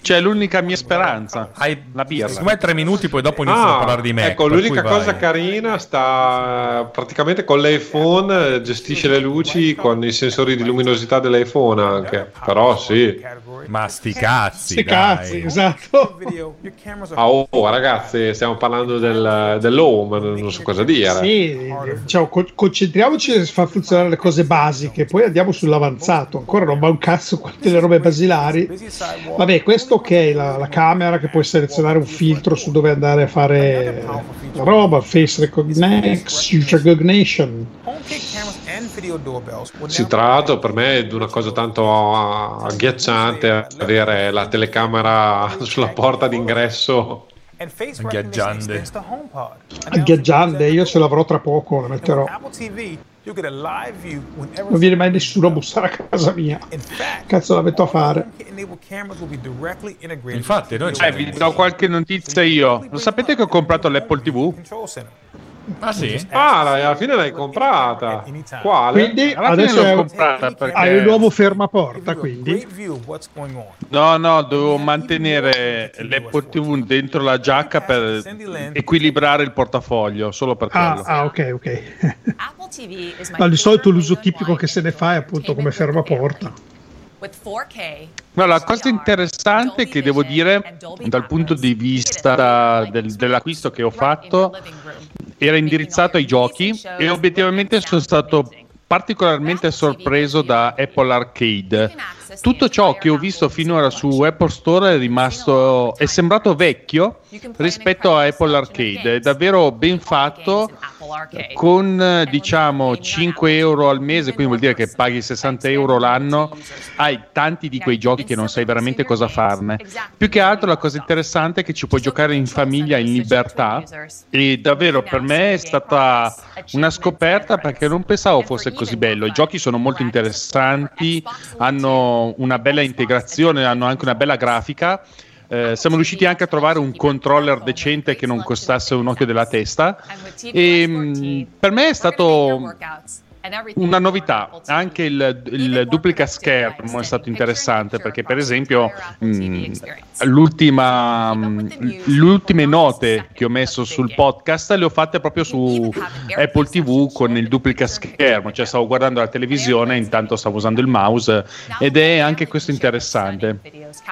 c'è l'unica mia speranza. Hai la birra. Secondo me tre minuti, poi dopo iniziano a Ah, parlare di me. ecco, l'unica vai. cosa carina sta praticamente con l'iPhone gestisce le luci con i sensori di luminosità dell'iPhone anche. Però sì. Ma sti cazzi, Sti dai. cazzi, esatto. Ah, oh, ragazzi, stiamo parlando del, dell'home, non so cosa dire. Sì, cioè, co- concentriamoci a far funzionare le cose basiche, poi andiamo sull'avanzato. Ancora non va un cazzo con delle robe basilari. Vabbè, questo ok, la, la camera che puoi selezionare un filtro su dove andare a fare la roba, face recognition, recognition. Sì, tra l'altro per me è una cosa tanto agghiacciante avere la telecamera sulla porta d'ingresso Agghiaggiante. Agghiaggiante, io ce l'avrò tra poco, la metterò. Apple TV, you'll get a live view whenever Non viene mai nessuno a bussare a casa mia. Cazzo la metto a fare? Infatti, noi Cioè, vi do qualche notizia io. Lo sapete che ho comprato l'Apple TV? Ah, sì? Ah, la- alla fine l'hai comprata. Quale? Quindi Alla adesso l'ho comprata perché... hai un nuovo fermaporta, quindi. No, no, dovevo mantenere l'Apple TV dentro la giacca per equilibrare il portafoglio, solo per Ah, quello. ah, ok, ok. My Ma di solito l'uso tipico che se ne fa è appunto come fermaporta. with 4K No, la cosa interessante che devo dire dal punto di vista del- dell'acquisto che ho fatto era indirizzato ai giochi e obiettivamente sono stato particolarmente sorpreso da Apple Arcade. Tutto ciò che ho visto finora su Apple Store è rimasto è sembrato vecchio rispetto a Apple Arcade, è davvero ben fatto con diciamo 5 euro al mese, quindi vuol dire che paghi 60 euro l'anno, hai tanti di quei giochi che non sai veramente cosa farne. Più che altro la cosa interessante è che ci puoi giocare in famiglia in libertà e davvero per me è stata una scoperta perché non pensavo fosse così bello. I giochi sono molto interessanti, hanno una bella integrazione, hanno anche una bella grafica. Eh, siamo riusciti anche a trovare un controller decente che non costasse un occhio della testa e mh, per me è stato una novità, anche il, il duplica schermo è stato interessante perché per esempio mh, l'ultima, mh, le ultime note che ho messo sul podcast le ho fatte proprio su Apple TV con il duplica schermo, cioè stavo guardando la televisione intanto stavo usando il mouse ed è anche questo interessante.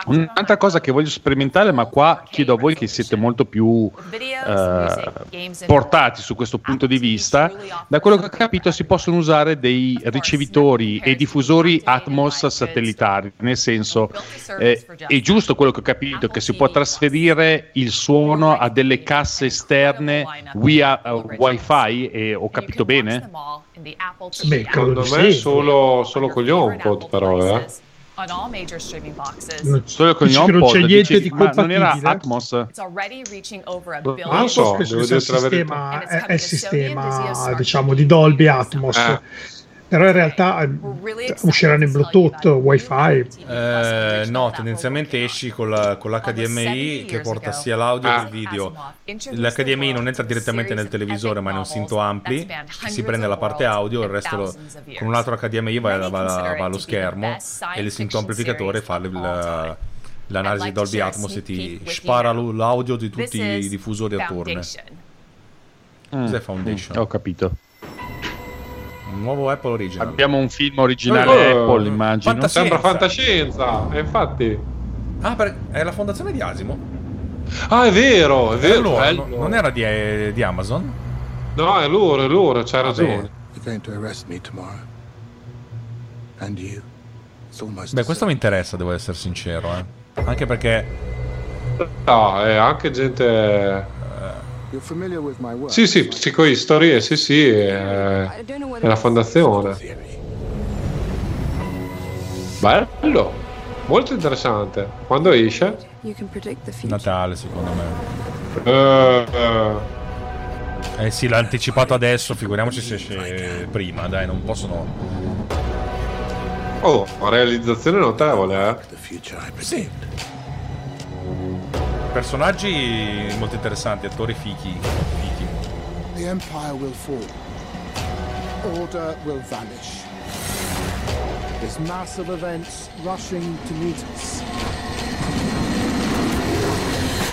Un'altra cosa che voglio sperimentare, ma qua chiedo a voi che siete molto più eh, portati su questo punto di vista, da quello che ho capito si possono usare dei ricevitori e diffusori Atmos satellitari, nel senso eh, è giusto quello che ho capito che si può trasferire il suono a delle casse esterne via uh, wifi e ho capito bene? Beh, secondo me solo, solo con gli HomePod però eh. On all major streaming boxes. Solo che non c'è niente dici, di ma non era compatibile? Atmos? It's already reaching over a Non so, devo dire la verità. sistema, è, è il sistema diciamo di Dolby Atmos Eh. Però in realtà eh, usciranno in Bluetooth wifi Eh, no, tendenzialmente esci con, la- con l'HDMI che porta sia l'audio che il video. L'HDMI non entra direttamente nel televisore, ma è un sinto ampli. Si prende la parte audio, il resto lo- con un altro HDMI va, va- va allo schermo e il sinto amplificatore fa il- la- l'analisi Dolby Atmos e ti spara l- l'audio di tutti i diffusori attorno. Cos'è Foundation? Mm, Ho capito. Un nuovo Apple Original. Abbiamo un film originale Oh, Apple, immagino. fantasia. Sembra fantascienza, e infatti. Ah, per- è la fondazione di Asimo? Ah, è vero, è vero. Allora, bello. no- non era di, eh, di Amazon? No, è loro, è loro, c'hai ragione. Beh, questo mi interessa, devo essere sincero. eh. Anche perché No, è anche gente. Sì, sì, psicohistory, eh, sì, sì, è, è la fondazione. Bello, molto interessante. Quando esce? Natale, secondo me. Eh, eh, Eh sì, l'ha anticipato adesso, figuriamoci se esce prima, dai, non possono... Oh, realizzazione notevole, eh. Sì. Personaggi molto interessanti, attori fichi. fichi. The Empire will fall. Order will vanish. There's massive events rushing to meet us. Only we can shorten the darkness.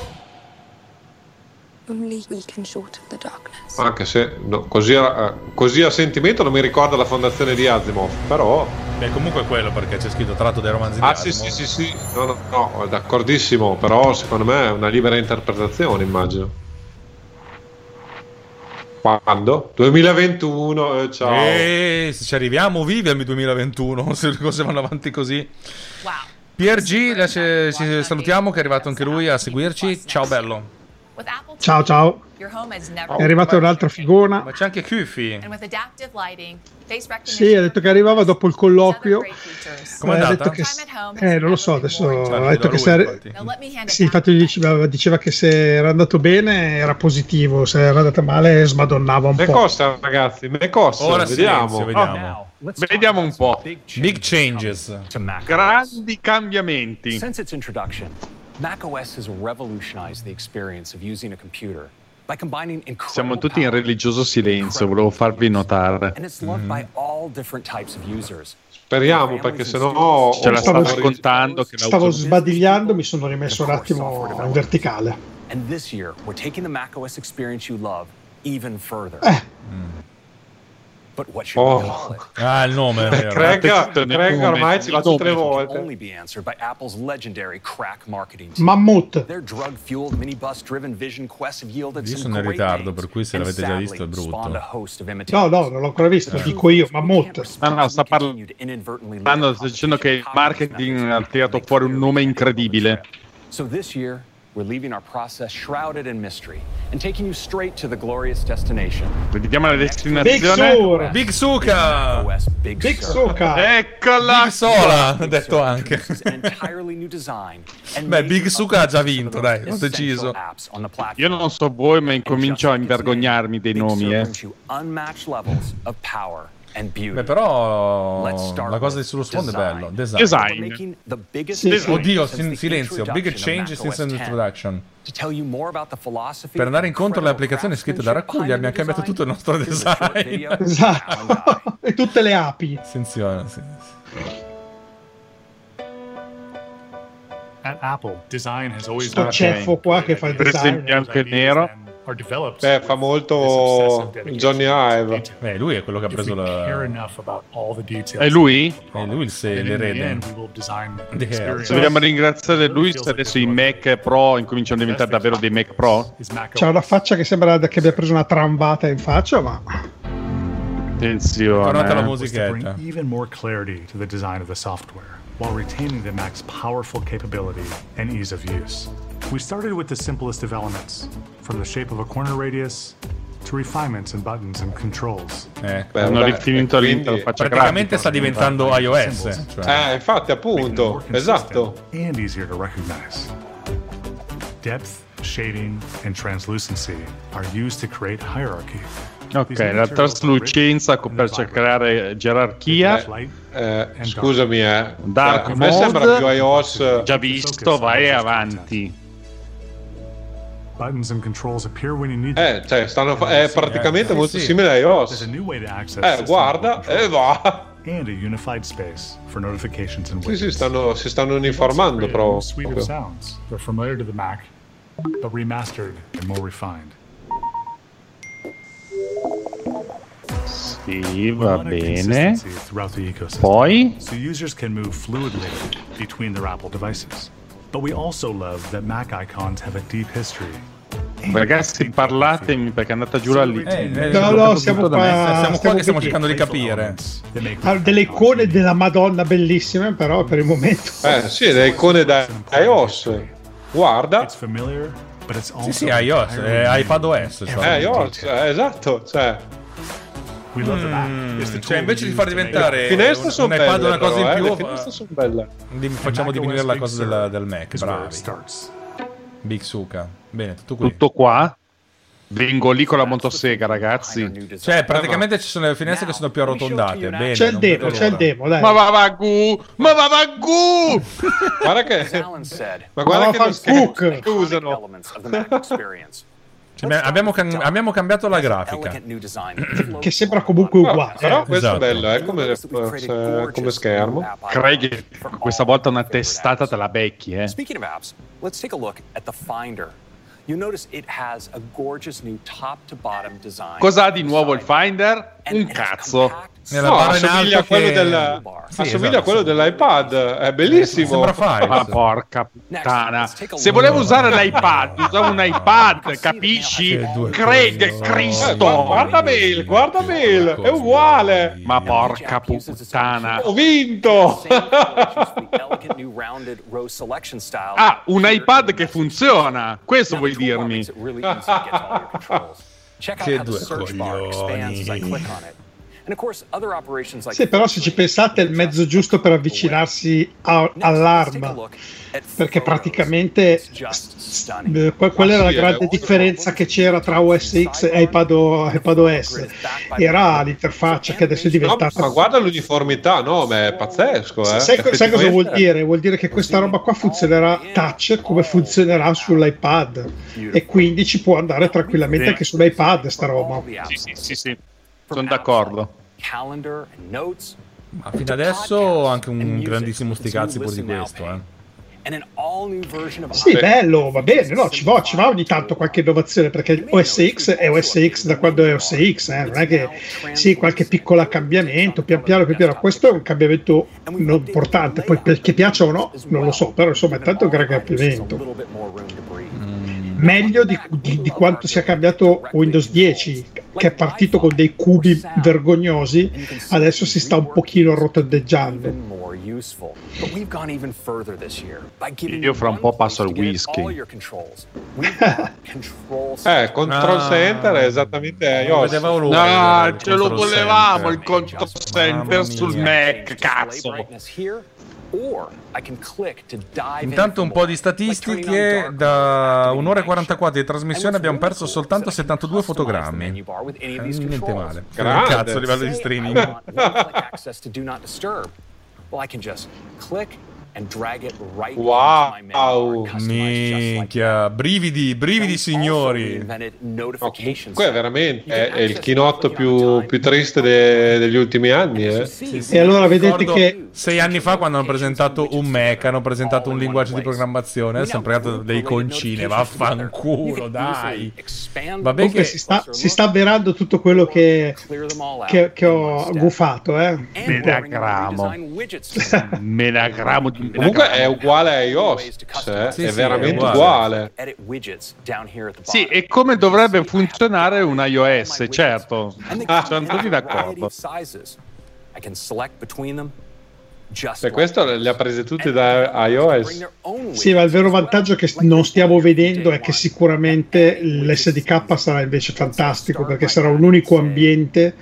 Anche se no, così, a, eh, così a sentimento non mi ricorda la fondazione di Asimov, però... Beh, comunque è quello perché c'è scritto tratto dai romanzi Ah di sì, Asimov. sì, sì, sì, no, no, no, d'accordissimo, però secondo me è una libera interpretazione, immagino. Quando? 2021, eh, ciao. E se ci arriviamo vivi al 2021, se le cose vanno avanti così. PRG, la- ci ci salutiamo che è arrivato anche lui a seguirci. Ciao bello. Ciao ciao è arrivata un'altra figona Ma c'è anche Kufi. Sì ha detto che arrivava dopo il colloquio Com'è Eh, ha andata? detto che eh non lo so adesso ha detto che se sì infatti diceva, diceva che se era andato bene era positivo se era andata male smadonnava un Me po' costa, ragazzi, me costa. Ora vediamo. silenzio, vediamo. Vediamo un po'. Big changes. Grandi cambiamenti. Since its introduction, macOS has revolutionized the experience of using a computer by combining incredible Siamo tutti in religioso silenzio, volevo farvi notare. and it's loved by all different types of users. Speriamo, perché sennò... Ce la stavo Stavo- scontando che stavo sbadigliando mi sono rimesso un attimo in verticale And this year, we're taking the macOS experience you love even further. But what it? Ah, il nome è. Craig, Craig ormai ci va tutte le Can volte. only be answered by Apple's legendary crack marketing team. Mammut Io sono in ritardo, per cui se l'avete già visto è brutto. no no non l'ho ancora visto dico io Mammut No, no, sta parlando, sta dicendo che il marketing ha tirato fuori un nome incredibile. So this year, we're leaving our process shrouded in mystery and taking you straight to the glorious destination. Vediamo la Big destinazione. Sur Big Suka! Big, Big Sur. Suka Eccola! Big Sola, ha detto anche. Beh, Big Suka ha già vinto, dai, ho deciso. Io non so voi, ma incomincio a invergognarmi dei Big nomi, Sur eh. Beh, però la cosa di sullo sfondo è design. bello. Design. Design. Sì, change Oddio, since sin- silenzio. Big change since 10. introduction. Per andare and incontro alle applicazioni scritte da Raccuglia abbiamo cambiato tutto il nostro design. Design. esatto e tutte le api Attenzione, sì, sì. At Apple, design has always sto ceffo qua che fa il Preso in design bianco e nero. Are developed Beh, fa molto Johnny Ive. Beh, lui è quello che ha preso la... È lui? È lui il se- l'erede. experience. Vogliamo ringraziare lui se adesso i Mac Pro incominciano a diventare davvero dei Mac Pro? C'ha una faccia che sembra che abbia preso una tramvata in faccia ma Attenzione. Tornate alla eh. was to bring musichetta. even more clarity to the design of the software while retaining the Mac's powerful capability and ease of use. We started with the simplest of elements, from the shape of a corner radius to refinements in buttons and controls. Eh, Hanno beh, rifinito quindi- l'interfaccia praticamente grafica. sta diventando iOS. Cioè. Eh, infatti, appunto, esatto. And easier to recognize. Depth, shading, and translucency are used to create hierarchy. Ok, la traslucenza per creare gerarchia. Eh, eh, scusami, eh. Dark a me sembra mode, più iOS. Già visto, vai avanti. Buttons and controls appear when you need Eh, cioè, stanno fa- è praticamente eh, molto simile a iOS. Eh, guarda, e va. And a unified space for notifications and Sì, sì, stanno, si stanno uniformando proprio. suite of sounds. They're familiar to the Mac, but remastered and more refined. Sì, va bene. Poi? So users can move fluidly between their Apple devices. But we also love that Mac icons have a deep history. Ragazzi, parlatemi perché è andata giù la lì. Eh, No, no, siamo qua, Siamo qua che stiamo cercando di capire. Ha delle icone della Madonna bellissime, però per il momento. Eh, sì, le icone da iOS. Guarda. Sì, sì, iOS, è iPad OS. Cioè. Eh, iOS, eh, esatto. Cioè. Mm, cioè, invece di far diventare un, un iPad belle, una cosa però, in eh, più, le finestre sono belle. facciamo diminuire la cosa del, del Mac. Bravi. Big Suka. Bene, tutto qui. Tutto qua. Vengo lì con la motosega, ragazzi. Cioè, praticamente ci sono le finestre che sono più arrotondate. Bene, C'è il demo, c'è il demo, dai. Ma va va gu! Ma va va gu! Guarda che. Ma Ma guarda che cook. che usano. Cioè, abbiamo, cam- abbiamo cambiato la grafica. Che sembra comunque uguale. Però eh. questo Esatto. è bello, eh, come, se- come schermo. Craig, questa volta una testata te la becchi, eh. Speaking of apps, let's take a look at the Finder. you'll notice it has Cos'ha di nuovo il Finder? Un cazzo. Nella No, barra in assomiglia, a alto quello, che- del, Sì, assomiglia esatto. a quello dell'iPad, è bellissimo. Sembra Files. Ma porca puttana. Se volevo usare l'iPad, usavo un iPad, capisci? Craig, Eh, Cristo. guarda, guarda mail, guarda mail, è uguale. Ma porca puttana. Ho vinto. Ah, un iPad che funziona. Questo vuoi dirmi? Che due search Sì, però se ci pensate è il mezzo giusto per avvicinarsi a- all'arma. Perché praticamente eh, que- quella era la grande differenza che c'era tra OS X e iPad, iPad OS. Era l'interfaccia che adesso è No, diventata. ma guarda l'uniformità, no, ma è pazzesco, eh. Sai, sai cosa vuol dire? Vuol dire che questa roba qua funzionerà touch come funzionerà sull'iPad e quindi ci può andare tranquillamente anche sull'iPad sta roba. Sì, sì, sì, sì. Sono d'accordo. Ma fino adesso anche un grandissimo sti cazzi pure di questo, eh. Sì, bello, va bene, no, ci va, ci va ogni tanto qualche innovazione perché OS X è OS X da quando è OS X, eh, non è che sì, qualche piccolo cambiamento, pian piano, pian piano, questo è un cambiamento non importante, poi perché piaccia o no, non lo so, però insomma è un gran cambiamento. Meglio di, di- di quanto sia cambiato Windows 10, che è partito con dei cubi vergognosi, adesso si sta un pochino rotondeggiando. Io fra un po' passo al whisky. Eh, control center è esattamente. Vedevo l'ora No, del ce lo volevamo il control center sul Mac, cazzo. Intanto un po' di statistiche, da un'ora e 44 di trasmissione abbiamo perso soltanto 72 fotogrammi. Eh, Niente male. Grande. Cazzo a livello di streaming. Well, I can just click Wow. like Minchia, brividi, brividi signori. notification comunque è veramente è, è il keynote più, più triste de- degli ultimi anni, eh. E allora vedete che sei anni fa quando hanno presentato un Mac, hanno presentato un linguaggio di programmazione, adesso hanno presentato delle iconcine, vaffanculo, dai. Vabbè comunque che si sta, si sta avverando tutto quello che, che, che ho gufato, eh. Menagramo. Menagramo di Comunque è uguale a iOS, cioè, Sì, è sì, veramente è uguale. uguale. Sì, e come dovrebbe funzionare un iOS, certo. Sono tutti d'accordo. I can select between them just Per questo le ha prese tutte da iOS. Sì, ma il vero vantaggio che non stiamo vedendo è che sicuramente l'SDK sarà invece fantastico perché sarà un unico ambiente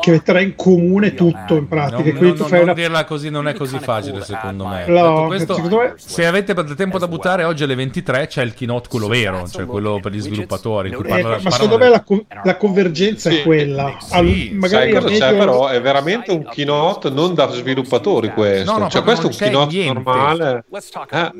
che metterà in comune tutto in pratica. Non, Quindi non- non una dirla così non è così facile secondo me. No, questo, secondo me- se avete del tempo da buttare oggi alle 23 c'è il keynote quello vero, cioè quello per gli sviluppatori. in cui Eh, parla- ma secondo del- me la, co- la convergenza è quella. Al- magari Sai cosa c'è medio- però? È veramente un keynote non da sviluppatori questo. No, no, cioè questo è un niente. normale. Let's talk Eh.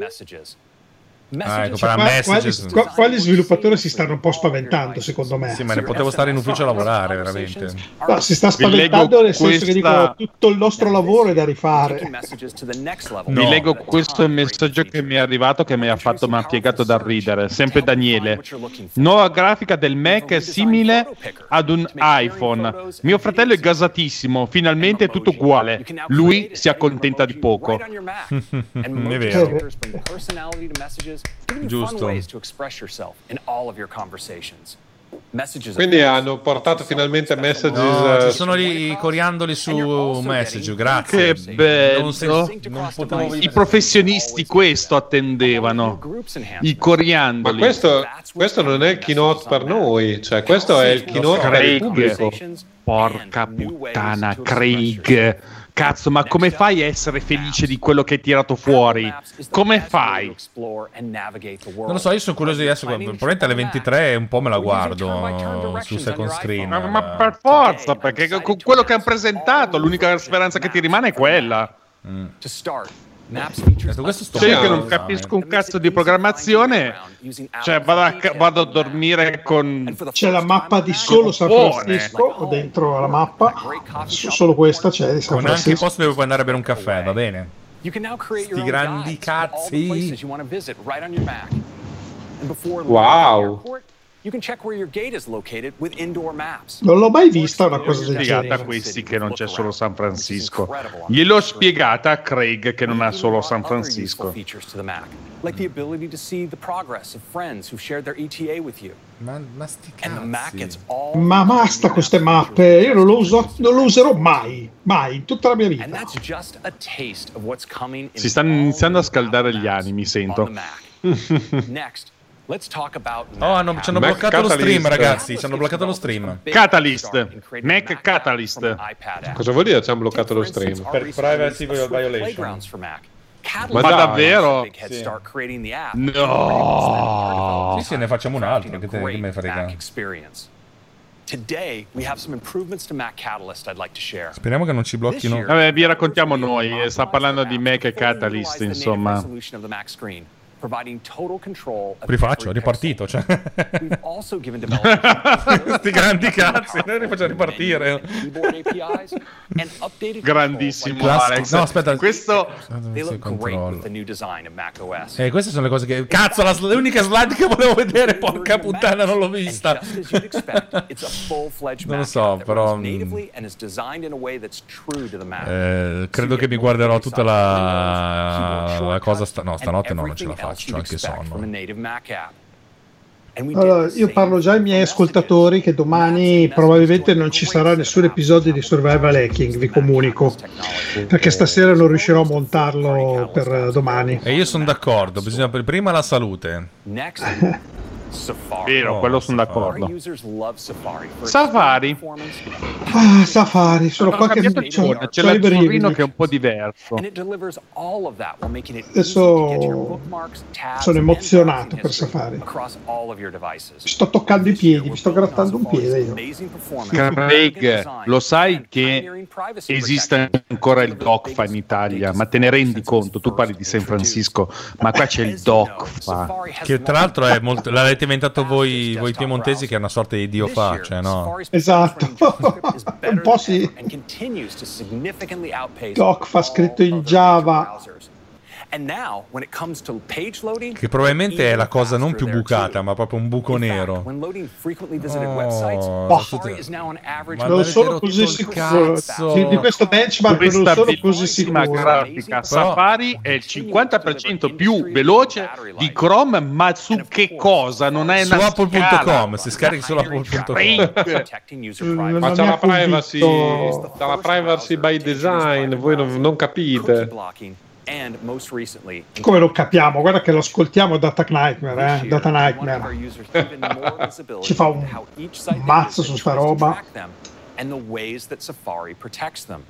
Ah, ecco, Cioè, qua- messages. qua, gli- qua- qua gli sviluppatori si stanno un po' spaventando, secondo me. Sì, ma ne potevo stare in ufficio a lavorare, veramente. No, si sta spaventando nel senso che questa- dicono tutto il nostro lavoro è da rifare. Vi leggo questo messaggio che mi è arrivato che mi ha fatto mi ha piegato da ridere. Sempre Daniele. Nuova grafica del Mac è simile ad un iPhone. Mio fratello è gasatissimo. Finalmente è tutto uguale. Lui si accontenta di poco. è vero. Giusto. Quindi hanno portato finalmente messages. No, eh, ci sono lì i coriandoli su Message, grazie. Che bello. Non, non potevo I professionisti questo attendevano. I Ma coriandoli. questo, questo non è il keynote per noi, cioè questo è il keynote per il pubblico. Craig. Porca puttana, Craig. Cazzo, ma come fai a essere felice di quello che hai tirato fuori? Come fai? Non lo so, io sono curioso di adesso. Probabilmente alle 23 un po' me la guardo su second screen. Ma, ma per forza, perché con quello che hanno presentato, l'unica speranza che ti rimane è quella. To Detto questo sto Cioè, io che non capisco un cazzo di programmazione, cioè vado a, vado a dormire con... C'è la mappa di solo San. Francisco dentro alla mappa, solo questa c'è di San Con anche i Francisco. posti dove puoi andare a bere un caffè, va bene? Sti grandi cazzi. Wow. The airport, you can check where your gate is located with indoor maps. Non l'ho mai vista una cosa del spiegata a genere. questi che non c'è solo San Francisco. Gliel'ho spiegata a Craig che non ha solo San Francisco. features to the Mac, like the ability to see the progress of friends who shared their ETA with you. Ma, ma sti And the Mac gets all Ma basta queste mappe, io non lo, uso, non lo userò mai, mai, in tutta la mia And vita. that's just a taste of what's coming in Si stanno iniziando a scaldare gli animi, sento. the Mac. Next, Oh, hanno, ci hanno Mac bloccato lo Catalyst. stream, ragazzi. Ci hanno bloccato lo stream. Catalyst, Mac Catalyst. Cosa vuol dire ci hanno bloccato lo stream? Per privacy violation. Ma Ma dai. davvero? App. No. Sì, sì, ne facciamo un altro. Che, te, che me frega. Today, we have some improvements to Mac Catalyst I'd like to share. Speriamo che non ci blocchino. Vabbè, vi raccontiamo noi. Sta parlando di Mac e Catalyst, insomma. Rifaccio, è ripartito. Cioè. We've also given developers Questi grandi cazzi, noi li facciamo ripartire. Grandissimo. Alex. No, aspetta. Questo. Eh, queste sono le cose che. Cazzo, la, l'unica slide che volevo vedere, porca puttana, non l'ho vista. Non lo so, però, mm. Eh, credo che mi guarderò tutta la, la cosa. Sta... No, stanotte no, non ce la faccio. C'ho anche from a sonno. native Mac app. And we did Allora, io parlo già ai miei ascoltatori che domani probabilmente non ci sarà nessun episodio di Survival Hacking, vi comunico, perché stasera non riuscirò a montarlo per eh, domani. E io sono d'accordo. Bisogna per prima la salute. Safari. Vero, quello sono d'accordo. Safari. Ah, Safari, sono Hanno qua che cambiato c'ho- icona, c'è c'ho i l'azzurrino brividi. che è un po' diverso. Adesso sono emozionato per Safari. sto toccando i piedi, mi sto grattando un piede io. Craig, lo sai che esiste ancora il DOCFA in Italia, ma te ne rendi conto? Tu parli di San Francisco, ma qua c'è il DOCFA. Che tra l'altro è molto, l'avete inventato voi, voi piemontesi, che è una sorta di dio fa. Cioè, no. Esatto, un po' sì. Doc fa scritto in Java. Che probabilmente è la cosa non più bucata, ma proprio un buco nero. Oh, average Ma non sono così sicuro cazzo. di, di questo benchmark non Questa sono così sicuro grafica Safari è il 50% più veloce di Chrome, ma su che cosa? Non è Su apple.com, si scarica su apple.com. Non Ma c'è la privacy, c'è la privacy by design, voi non, non capite. Blocking, and most recently, come lo capiamo guarda che lo ascoltiamo Data Nightmare eh? Data Nightmare visibility Ci fa un mazzo su sta roba. and the ways that Safari protects them.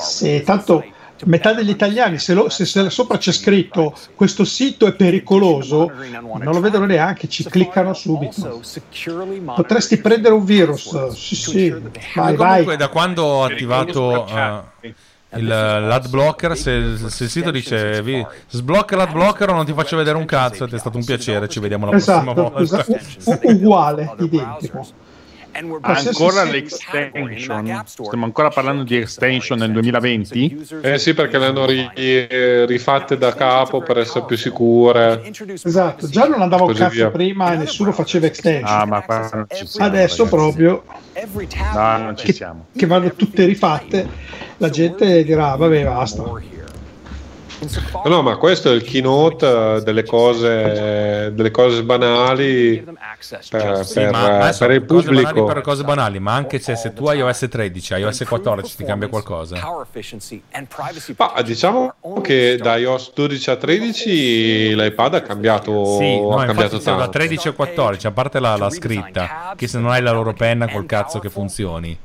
Sì, tanto metà degli italiani, se, lo- se- se sopra c'è scritto questo sito è pericoloso, non lo vedono neanche, ci cliccano subito. Potresti prendere un virus, sì, sì, vai, Comunque, vai. da quando ho attivato eh, il, l'ad blocker, se, se il sito dice vi, sblocca l'ad blocker o non ti faccio vedere un cazzo, ed è stato un piacere, ci vediamo la prossima Esatto, volta. esa- u- u- uguale, identico. Ancora l'extension. Stiamo ancora parlando di extension nel 2020? Eh sì, perché le hanno ri- eh, rifatte da capo per essere più sicure. Esatto, già non andava un Così cazzo via. prima e nessuno faceva extension. Ah, ma qua non ci siamo. Adesso ragazzi. proprio No, non ci che, siamo. che vanno tutte rifatte, la gente dirà vabbè basta. No, no, ma questo è il keynote eh, delle cose, delle cose banali per, Sì, per- ma adesso per il pubblico. per cose banali, ma anche se, se tu hai iOS 13, iOS 14 ti cambia qualcosa. Ma diciamo che da iOS 12 a 13 l'iPad ha cambiato, Sì, no, ha cambiato infatti siamo da tanto. 13 a 14, a parte la, la scritta, che se non hai la loro penna col cazzo che funzioni.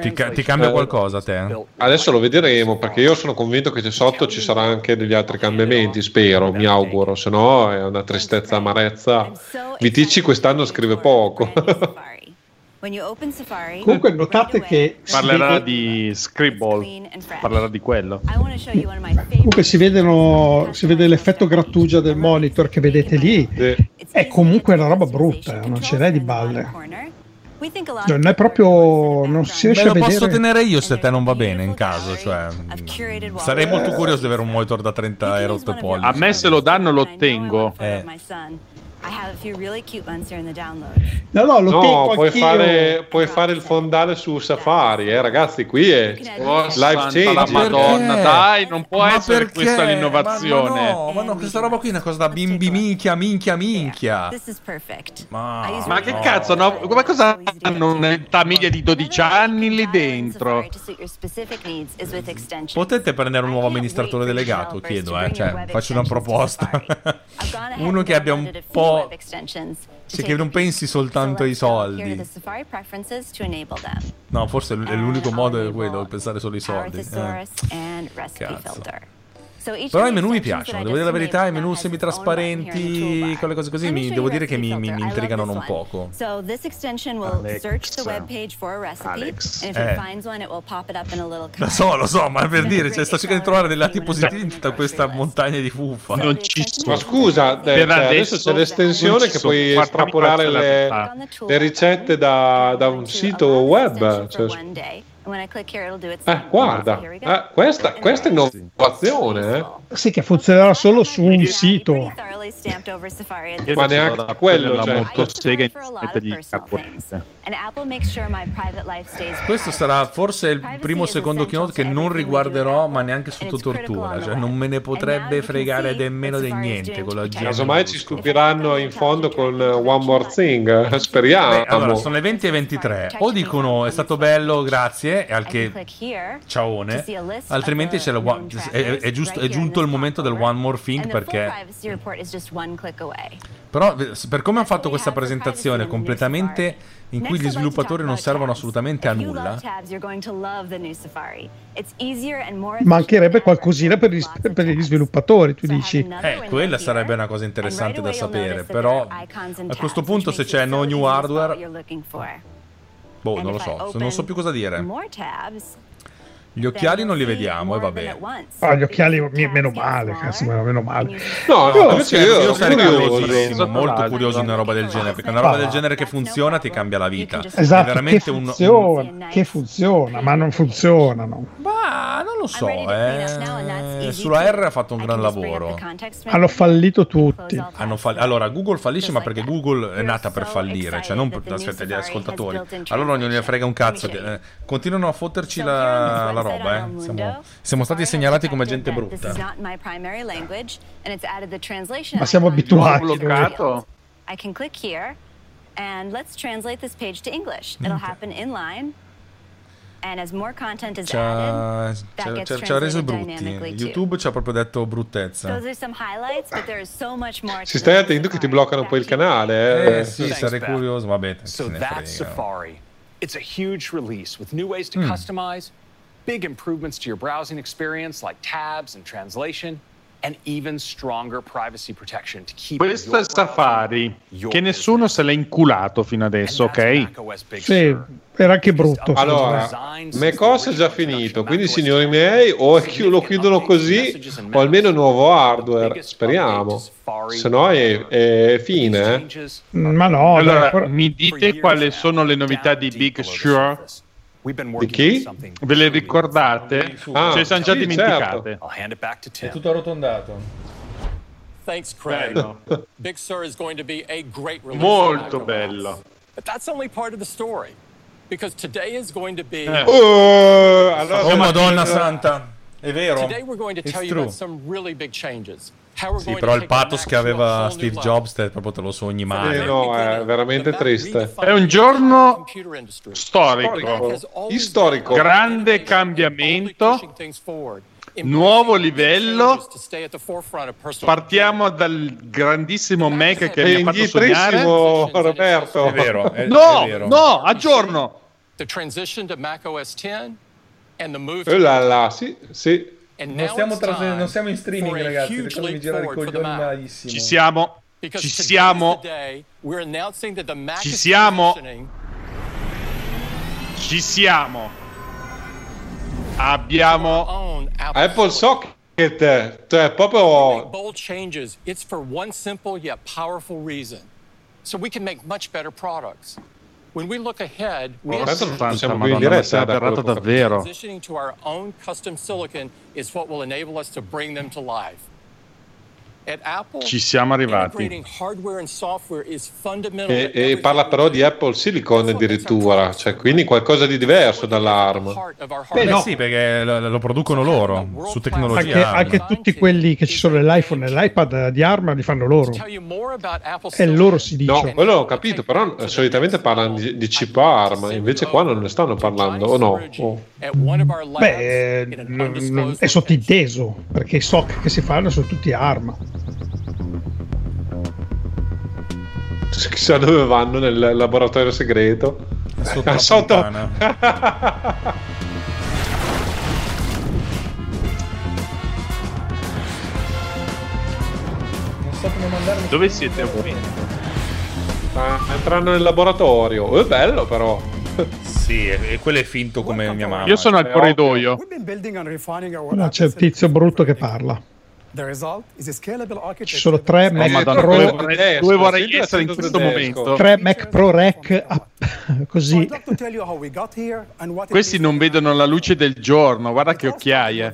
Ti, ca- ti cambia Eh, qualcosa a te? Adesso lo vedremo perché io sono convinto che sotto ci saranno anche degli altri cambiamenti, spero, mi auguro, se no è una tristezza amarezza. Viticci quest'anno scrive poco. Comunque notate che Parlerà vede- di Scribble. Parlerà di quello. Comunque si, vedono, si vede l'effetto grattugia del monitor che vedete lì. È comunque una roba brutta, non ce n'è di balle. Lot Non è proprio. non si Me riesce a lo posso vedere. tenere io se te non va bene in caso, cioè sarei molto curioso di avere un monitor da 30 euro e pollici. A me se lo danno lo ottengo. Eh. My son. I have a few really cute ones here in the downloads. No, no, lo No, tengo puoi fare, puoi fare il fondale su Safari, eh, ragazzi. Qui è life Santa change. la Madonna, dai, non può Ma essere perché? questa l'innovazione. Ma, ma no, ma no, questa roba qui è una cosa da bimbi minchia, minchia, minchia. Ma, Ma che cazzo, no? Ma cosa hanno una famiglia di 12 anni lì dentro? Potete prendere un nuovo amministratore delegato, chiedo, eh, cioè, faccio una proposta. Uno che abbia un po'... Sì, che non pensi soltanto ai soldi. No, forse l- è l'unico modo è quello, pensare solo ai soldi. Eh. Cazzo. Però i menu mi piacciono, devo dire la verità, i menu semitrasparenti, quelle cose così, mi, devo dire che mi, mi- mi intrigano one. poco. Alex. Eh. Lo so, lo so, ma per dire, cioè, sto cercando di trovare dei lati positivi in tutta questa montagna di fuffa. Non ci Ma scusa, eh, Per cioè, adesso c'è l'estensione non che sono puoi estrapolare le, le ricette da, da un sito web. Cioè, one day. And when I click here, it'll do its eh, thing. guarda, So here we go. eh, questa, questa è innovazione, eh. Sì, che funzionerà solo su un sito. Ma neanche quello, quella cioè. molto sega in Questo sarà forse il primo o secondo keynote che non riguarderò, ma neanche sotto tortura. Cioè, non me ne potrebbe fregare nemmeno di niente con la GM. Casomai ci stupiranno in fondo con eh, One More Thing, eh, speriamo. Beh, allora, sono le 20 e 23. O dicono è stato bello, grazie, e al che here ciaone, altrimenti one- è, è giusto- è giunto il momento del One More Thing perché Però per come hanno fatto questa presentazione completamente in cui gli sviluppatori non servono assolutamente a nulla, Mancherebbe qualcosina per gli, per gli sviluppatori, tu dici. eh, quella sarebbe una cosa interessante da sapere. Però a questo punto se c'è no new hardware, boh, non lo so, non so più cosa dire. Gli occhiali non li vediamo e vabbè. Ah, gli occhiali, meno male, cazzo, meno male. No, Io- invece io, Io sarei curioso. curiosissimo, molto curioso di una roba del genere, perché una roba del genere che funziona ti cambia la vita. È Esatto, che veramente un, funziona, che funziona, ma non funzionano. Ma lo so, eh. sulla R ha fatto un gran lavoro. Hanno fallito tutti. Hanno fall- allora, Google fallisce, ma perché Google è nata per fallire, cioè non per aspetta gli ascoltatori. Allora non gliene frega un cazzo. che- eh, continuano a fotterci la, la roba, eh. Siamo, siamo stati segnalati come gente brutta. Ma siamo abituati. bloccato? I can click here and let's translate this page to English. It'll happen in line. And as more content is Ci added, ha, that ci ha- ci reso brutti. YouTube ci ha proprio detto bruttezza. Si stai attento che ti bloccano poi il canale. Eh, Eh sì, sarei curioso. Vabbè, So that's. Safari. It's a huge release with new ways to Hmm. customize, big improvements to your browsing experience like tabs and translation, and even stronger privacy protection to keep Questo è il Safari, che nessuno se l'ha inculato fino adesso, ok? Sì, era anche brutto. Allora, macOS è già finito, quindi signori miei, o lo chiudono così, o almeno nuovo hardware, speriamo. Se no è, è fine. eh. Ma no, allora, mi dite quali sono le novità di Big Sur? Di chi? Ve le ricordate? Ah, Ce le siamo già sì, dimenticate. I'll hand it back to Tim. È tutto arrotondato. Thanks, Craig. Bello. Big Sur is going to be a great release. Molto bello. But that's only part of the story. Because today is going to be. Eh. Oh, allora- Oh, Madonna Santa. È vero. Today we're going to It's tell you true. about some really big changes. Sì, però il pathos che aveva Steve. Jobs te proprio te lo sogni male. Eh, no, è veramente triste. È un giorno storico, Storico. grande cambiamento, nuovo livello. Partiamo dal grandissimo Mac che mi ha fatto sognare. Roberto. È vero, è, No, è vero. no, aggiorno. The transition to Mac OS 10 and the move to Eh là là, sì, sì. Non stiamo, time non siamo in streaming, ragazzi. leap girare i coglioni malissimo. Ci siamo, ci siamo, Ci siamo. ci siamo. Abbiamo Apple Socket, cioè proprio... bold changes. It's for one simple yet powerful reason. So we can make much better products. When we look ahead, we Oh, tanto non siamo più in diretta. ho capito. davvero. transitioning to our own custom silicon is what will enable us to bring them to life. Ci siamo arrivati. E, e parla però di Apple Silicon addirittura, cioè quindi qualcosa di diverso dall'ARM. Beh, no. sì, perché lo, lo producono loro su tecnologia. Anche, ARM. anche tutti quelli che ci sono nell'iPhone e nell'iPad di Arma li fanno loro. È il loro si dice. No, quello l'ho capito, però solitamente parlano di, di chip ARM, invece qua non ne stanno parlando, o no? Oh. Beh, è sottinteso perché i SOC che si fanno sono tutti Arma. Chissà dove vanno nel laboratorio segreto. Sotto sotto. fontana. Non so come mandarmi. Dove siete voi? Ah, entrando nel laboratorio. È bello però. Sì, e, quello è finto come mia mamma. Io sono al corridoio. No, c'è il tizio brutto che parla. The result is a scalable Ci architecture sono tre Oh, Mac Madonna, Pro, dove vorrei, dove vorrei essere in questo momento? tre Mac Pro Rec ah, così. Questi non vedono la luce del giorno, guarda che occhiaie.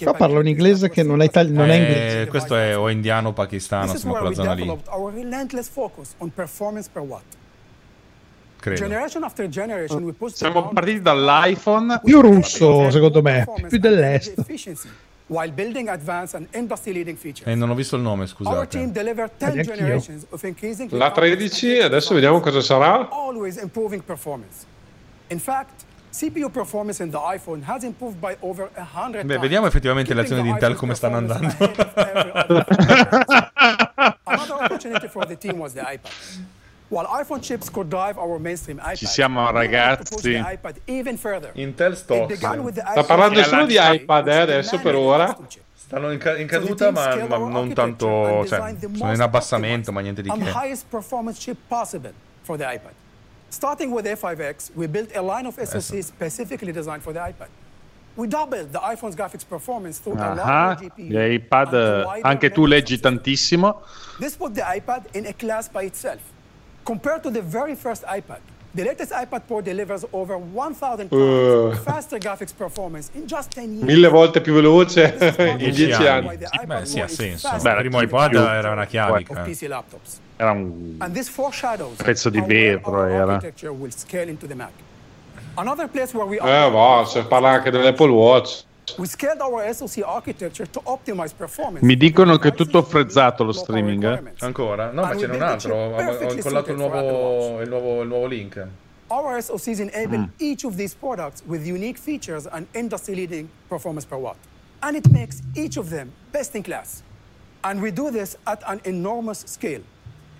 Qua parla un inglese che non è, itali- non è Eh, inglese. questo è o indiano o pakistano, This is siamo where quella we zona lì, developed our relentless focus on performance per watt. Credo. Generation after generation we the Siamo partiti dall'iPhone. Più russo, secondo me, più dell'est. while building advanced and industry leading features. E non ho visto il nome, scusate. team delivered 10 Neanch'io. generations of increasingly La 13, adesso vediamo cosa sarà. always improving performance. In fact, CPU performance in the iPhone has improved by over 100 Beh, vediamo effettivamente le azioni di Intel come stanno andando. Another opportunity for the team was the iPad. While iPhone chips could drive our mainstream iPad, Ci siamo ragazzi. Intel the Sta parlando solo di iPad eh, adesso per ora. Stanno in, ca- in caduta, ma, ma non tanto. Cioè, sono in abbassamento, ma niente di che. Starting with A5X, we built a line of SoCs specifically designed for the iPad. We doubled the iPhone's graphics performance through a Ah, larger GPU. gli iPad, eh, anche tu leggi tantissimo. This put the iPad in a class by itself. Compared to the very first iPad, The latest iPad Pro delivers over 1,000 Uh. times faster graphics performance in just 10 years. Mille volte più veloce in Dieci dieci anni. Beh, sì, ha senso. Beh, il primo iPod era una chiavica. Era un pezzo di vetro, era. Eh, va, se parla anche dell'Apple Watch. We scaled our SoC architecture to optimize performance. Mi dicono che è tutto frezzato lo streaming. Eh? Ancora? No, ma ce n'è un altro. Ho, ho incollato il nuovo, il, nuovo, il nuovo link. Our SoCs enable Mm. each of these products with unique features and industry-leading performance per watt. And it makes each of them best in class. And we do this at an enormous scale.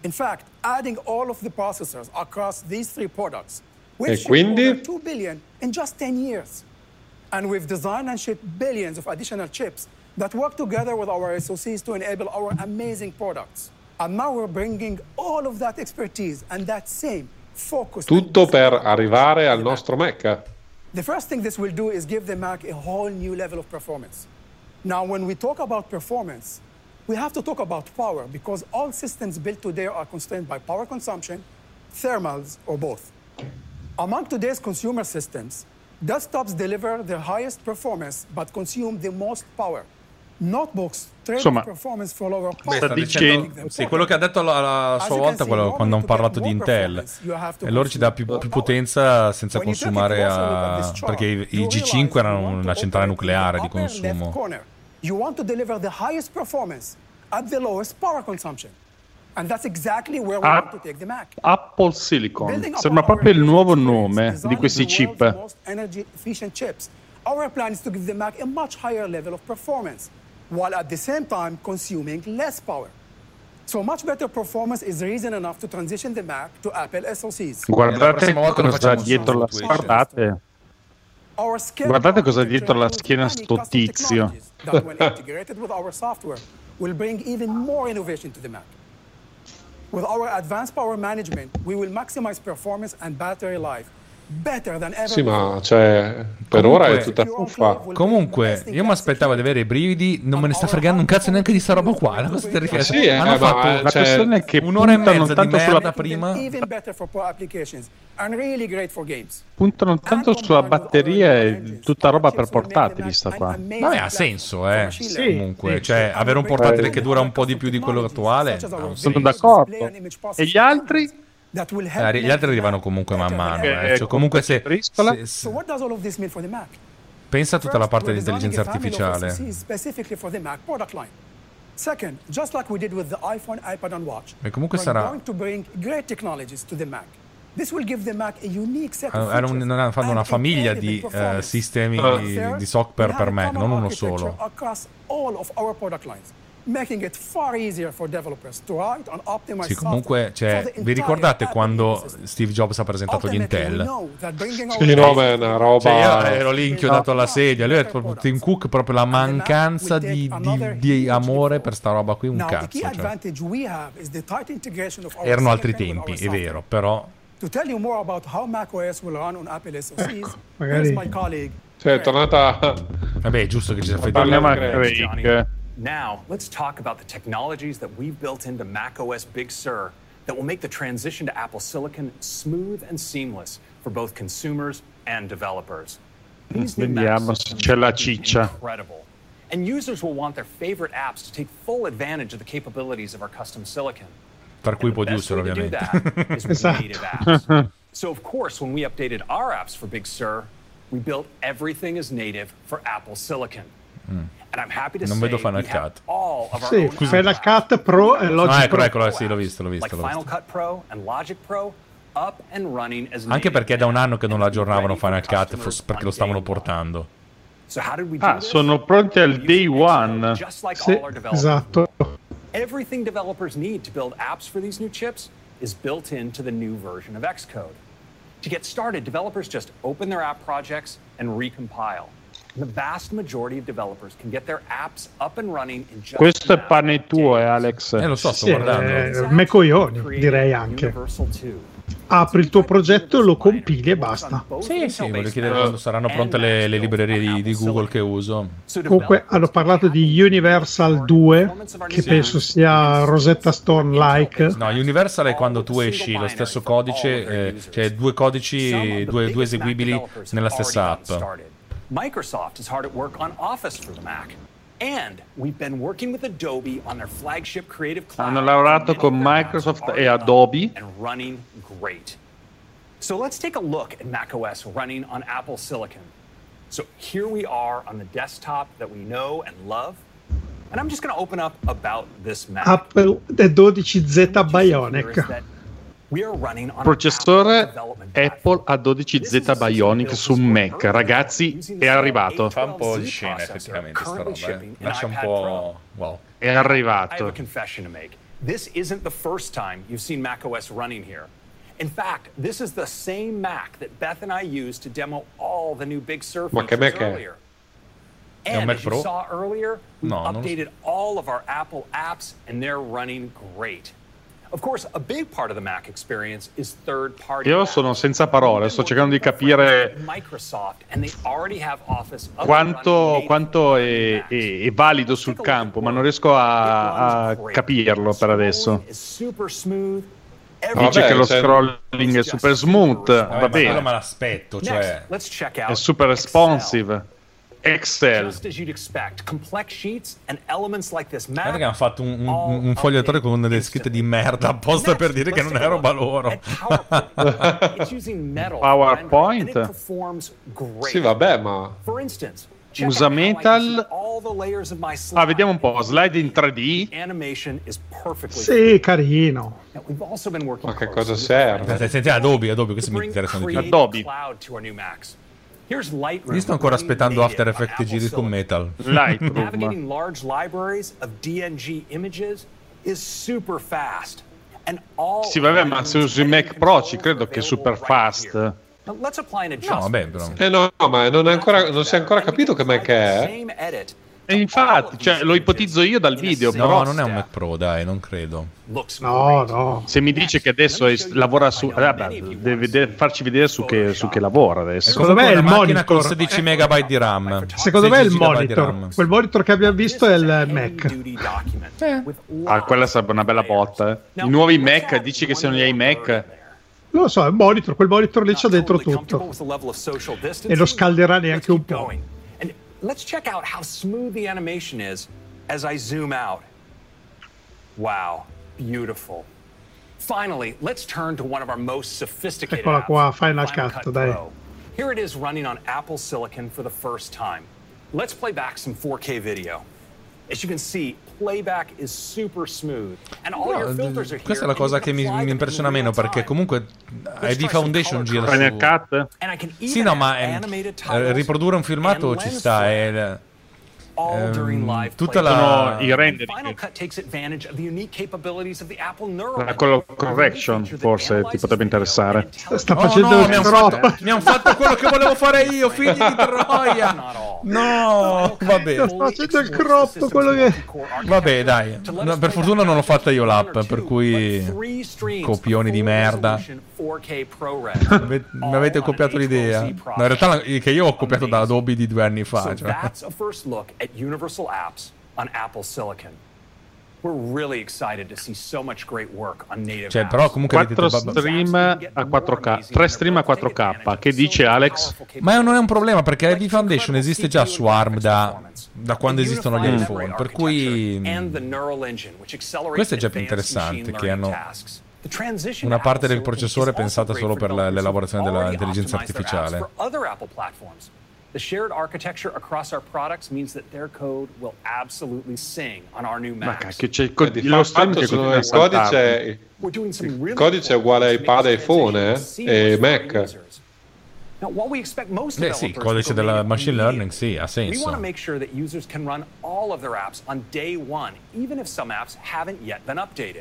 In fact, adding all of the processors across these three products, E we've shipped quindi? over 2 billion in just 10 years. And we've designed and shipped billions of additional chips that work together with our SoCs to enable our amazing products. And now we're bringing all of that expertise and that same focus Tutto per arrivare al nostro Mac. the first thing this will do is give the Mac a whole new level of performance. Now, when we talk about performance, we have to talk about power because all systems built today are constrained by power consumption, thermals, or both. Among today's consumer systems, desktops deliver the highest performance but consume the most power. Notebooks trade Insomma, performance for lower Beh, power. sta dicendo, sì, quello che ha detto alla, alla sua volta quello- quando hanno parlato di Intel. E loro ci dà più, più potenza senza consumare a... perché i, i G5 erano una centrale nucleare di consumo. You want to deliver the highest performance at the lowest power consumption. Apple Silicon. Sembra proprio il nuovo nome di questi chip. Most energy efficient chips. Our plan is to give the Mac a much higher level of performance, while at the same time consuming less power. So much better performance is reason enough to transition the Mac to Apple SoCs. Guardate cosa ha dietro la guardate. Guardate cosa ha dietro la schiena sto tizio. that when integrated with our software will bring even more innovation to the Mac. With our advanced power management, we will maximize performance and battery life Sì, ma cioè, per ora è tutta fuffa. Comunque, io mi aspettavo di avere i brividi, non me ne sta fregando un cazzo neanche di sta roba qua. Una cosa terrificante. Sì, eh, Hanno ma, fatto eh, La cioè- questione è che un'ora e puntano mezza di tanto sulla merda prima. Even better for pro applications and really great for games. puntano tanto sulla batteria e tutta roba per portatili sta qua. Vabbè, ha senso, eh. Comunque, cioè, avere un portatile che dura un po' di più di quello attuale. Sono d'accordo. E gli altri? Eh, gli altri arrivano comunque man mano. eh. Eh, Cioè, comunque, se, se- So what does all of this mean for the Mac? pensa a tutta la parte di intelligenza artificiale. SoCs specifically for the Mac product line. Second, just like we did with the iPhone, iPad, and Watch, E comunque we're sarà- going to bring great technologies to the Mac. This will give the Mac a unique set of Hanno un- una and famiglia di eh, performance. sistemi di, Third, di software per Mac, non uno solo. Across all of our product lines, making it far easier for developers to write and optimize Sì, comunque, cioè, vi ricordate quando. Steve Jobs ha presentato gli Intel? Sì, our no, è una roba... Cioè, io ero lì inchiodato alla sedia. Lui ha detto Tim Cook proprio la mancanza di, di- di amore per sta roba qui, un cazzo. cioè. Erano altri tempi, è vero, però SoCs, magari-. Cioè, è tornata... Vabbè, è giusto che ci sia Parliamo a. Craig. Now, let's talk about the technologies that we've built into macOS Big Sur that will make the transition to Apple Silicon smooth and seamless for both consumers and developers. These new Vediamo Macs se c'è la ciccia. incredible. And users will want their favorite apps to take full advantage of the capabilities of our custom silicon. Per cui The best producer, way to do ovviamente. that is with Esatto. native apps. So, of course, when we updated our apps for Big Sur, we built everything as native for Apple Silicon. And I'm happy to Non vedo Final Cut. all of our Sì, own Final Cut Pro e Logic Ah, ecco, Pro. eccolo, sì, l'ho visto, l'ho visto. like l'ho Final visto. Cut Pro and Logic Pro up and running as Anche perché è da un anno che non aggiornavano Ready for Final Cut, perché lo stavano portando. Ah, sono pronti al day one. Just like Sì, all our developers. esatto. Everything developers need to build apps for these new chips is built into the new version of Xcode. To get started, developers just open their app projects and recompile. And the vast majority of developers can get their apps up and running in just Questo è pane tuo, eh, Alex. Eh, lo so, sto Sì, guardando. eh, me coglioni, direi anche. Universal 2, apri il tuo progetto, lo compili e basta. Sì, sì, voglio chiedere quando saranno pronte le, le librerie di, di Google che uso. Comunque hanno parlato di Universal 2, che penso sia Rosetta Stone-like. No, Universal è quando tu esci lo stesso codice, eh, cioè due codici, due, due eseguibili nella stessa app. Microsoft is hard at work on Office for the Mac. And we've been working with Adobe on their flagship Creative Cloud. Hanno lavorato con Microsoft e Adobe. And running great. So let's take a look at macOS running on Apple Silicon. So here we are on the desktop that we know and love. And I'm just going to open up about this Mac. Apple 12Z Bionic. Processore Apple A12Z Bionic su Mac. Ragazzi, è arrivato. Fa un po' di scena effettivamente sta roba. Eh. Lascia un po'... Wow. È a arrivato. This isn't the first time you've seen macOS running here. In fact, this is the same Mac that Beth and I used to demo all the new Big Sur Ma che features earlier. And Mac as you Pro? saw earlier, we No, updated all of our Apple apps and they're running great. Io sono senza parole, sto cercando di capire quanto, quanto è, è- è valido sul campo, ma non riesco a, a capirlo per adesso. Dice che lo cioè- scrolling è super smooth, Vabbè, va ma bene, l'aspetto, Next, cioè... let's check out è super responsive. Excel. Just as you'd expect, complex sheets and elements like this Guarda Mac che hanno fatto un, un, un fogliatore con delle scritte di merda apposta per dire che non è roba loro. It's using metal PowerPoint? Sì, vabbè, ma... Usa Metal. Ah, vediamo un po', slide in 3D. Animation is perfectly Sì, carino. Ma che cosa serve? Senti, Adobe, Adobe, questi to mi bring interessano di più. Adobe. Io sto ancora aspettando After Effects giri con. Metal. Lightroom. Navigating large libraries of DNG images is super fast. And all Sì, vabbè, ma se usi Mac Pro ci credo che è super fast. No, vabbè, però... Eh no, ma non, è ancora, non si è ancora capito che Mac è. E infatti, cioè, lo ipotizzo io dal video, No, però non è un Mac Pro, dai, non credo. No, no. se mi dice che adesso è- lavora su... eh, vabbè, deve vede- farci vedere su che, su che lavora adesso. Secondo me è il macchina con monitor. 16 megabyte di RAM. Secondo me è il 16 gigabyte di monitor. Quel monitor che abbiamo visto è il Mac. with Ah, quella sarebbe una bella botta. eh. I nuovi Mac, dici che sono gli iMac. Non lo so, è un monitor, quel monitor lì c'ha dentro tutto. E lo scalderà neanche un po'. Let's check out how smooth the animation is as I zoom out. Wow, beautiful. Finally, let's turn to one of our most sophisticated apps, Final Final Cut, dai. Pro. Here it is running on Apple Silicon for the first time. Let's play back some 4K video. As you can see, playback is super smooth, and all your No, filters are here. questa è la cosa can che mi, mi impressiona meno perché comunque ID Foundation gira Final su... Cut? And I can Sì, even no, ma eh, titles riprodurre un filmato and ci sta. È, ehm, live tutta la... I rendering. Final Cut takes advantage of the unique capabilities of the Apple Neural La color correction forse ti potrebbe interessare. Sta Oh, facendo no, il mi hanno fatto, mi han fatto quello che volevo fare io, figli di troia. No, vabbè. Sta facendo il crop, quello che... Vabbè, dai. No, per fortuna non l'ho fatta io l'app, per cui copioni di merda. 4K ProRes. Ave- Mi avete copiato l'idea? No, in realtà che io ho copiato da Adobe di due anni fa. Cioè. At Universal Apps on Apple Silicon. We're really excited to see so much great work on native Cioè, però comunque vedete... 4 vabbè. stream a 4K, 3 stream a 4K. Che dice Alex? Ma non è un problema perché ID Foundation esiste già su ARM da, da quando esistono gli iPhone. Per cui questo è già più interessante che hanno una parte del processore pensata solo per l'elaborazione dell'intelligenza artificiale. For other Apple platforms. The shared architecture across our products means that their code will absolutely sing on our new Ma Macs. cacchio, c'è il co- Di lo stream fatto che sono continua a il saltarmi. codice, We're doing some il really codice è cool uguale a things to make iPad e this iPhone transition eh? e seamless for our Mac. users. Now, while we expect most Beh sì, il developers codice to go della native machine learning immediately, sì, ha We want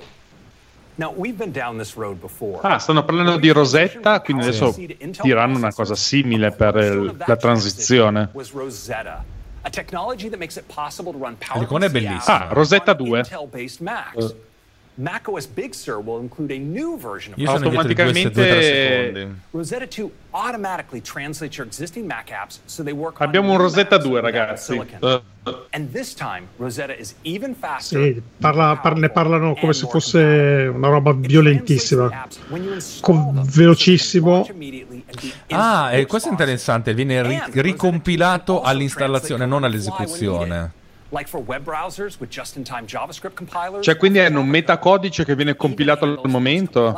senso. Ah, stanno parlando di Rosetta, quindi adesso diranno una cosa simile per il- la transizione. L'icona è PowerPC bellissima. Ah, Rosetta 2. Intel-based Macs. macOS Big Sur will include a new version of Io di due. Rosetta 2 automatically translates your existing Mac apps so they work on Abbiamo un Rosetta Macs 2, without ragazzi. silicon. And this time, Rosetta is even faster. Sì, parla- par- ne parlano come se fosse una roba violentissima, con velocissimo. Ah, e questo è interessante, viene ri- ricompilato all'installazione, non all'esecuzione. Like for web browsers with just-in-time JavaScript compilers. Cioè, quindi hanno un metacodice che viene compilato al momento.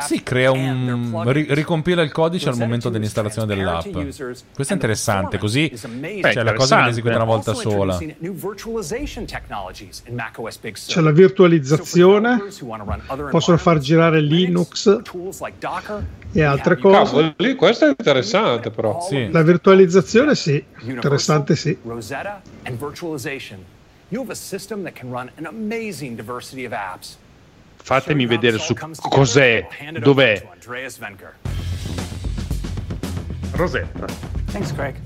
Sì, crea un. ri- ricompila il codice al momento dell'installazione dell'app. Questo è interessante, così cioè, la cosa viene eseguita una volta sola. C'è la virtualizzazione, possono far girare Linux e altre cose. Cavolo, lì, questo è interessante però. La virtualizzazione sì, interessante sì. Rosetta, and virtualization. You have a system that can run an amazing diversity of apps. Fatemi vedere su cos'è, dov'è. Andreas Venker. Rosetta. Thanks, Greg.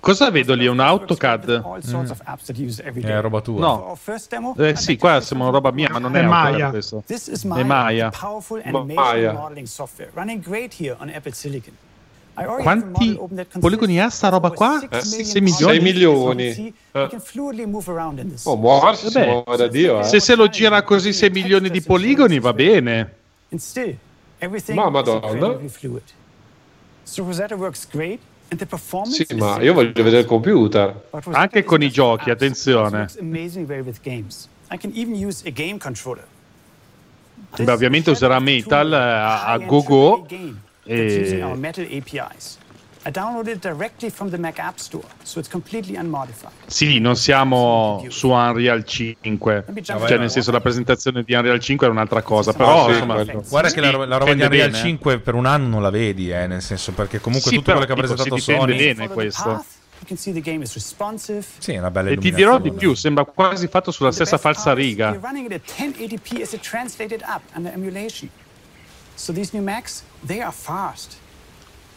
Cosa vedo lì? Un AutoCAD? Day. È roba tua. Demo, Eh sì, qua siamo roba mia, ma non è, È AutoCAD Maya. questo. È Maya, Maya. Quanti poligoni ha sta roba qua? over 6 6 million milioni? 6 milioni. This. Oh, muoversi da Dio. Eh. Se se lo gira così 6 milioni di poligoni va bene. Ma madonna. Sì, ma io voglio vedere il computer. Anche is con i giochi, attenzione. works amazingly well with games. I can even use a game controller. Beh, ovviamente userà Metal eh, a, a go-go. That's using our E... I downloaded it directly from the Mac App Store, so it's completely unmodified. Sì, non siamo su Unreal 5. Cioè, nel senso, la presentazione di Unreal 5 era un'altra cosa. Però, sì, insomma. Guarda che la, ro- la roba di Unreal bene. 5 per un anno non la vedi, eh, nel senso perché comunque Sì, tutto quello che ha presentato si Sony bene questo. Sì, è una bella E ti dirò di più, sembra quasi fatto sulla stessa falsa riga. You're running it at 1080p as a translated app under emulation. So these new Macs, they are fast.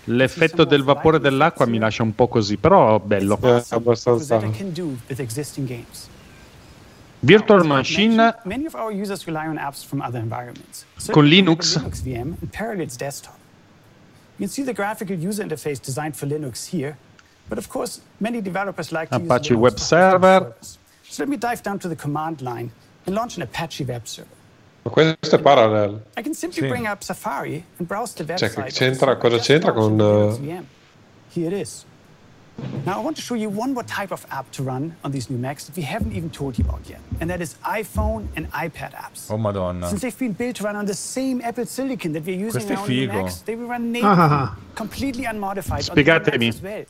L'effetto del vapore dell'acqua mi lascia un po' così, però bello. Existing games. Virtual Machine Many of our users rely on apps from other environments. Con Linux? the Linux VM and Parallels desktop. You can see the graphical user interface designed for Linux here, but of course, many developers like to Apache use Linux Web Server. So let me dive down to the command line and launch an Apache web server. Ma questo è Parallel. I can simply Sì. bring up Safari and browse the Cioè, c'entra, cosa c'entra con... is. Now, I want to show you one more type of app to run on these new Macs that we haven't even told you about yet, and that is iPhone and iPad apps. Oh madonna. Since they've been built to run on the same Apple Silicon that we're using Questo è now on the. Macs, they will run natively, Ah. completely unmodified Spiegatemi. on the Macs as well.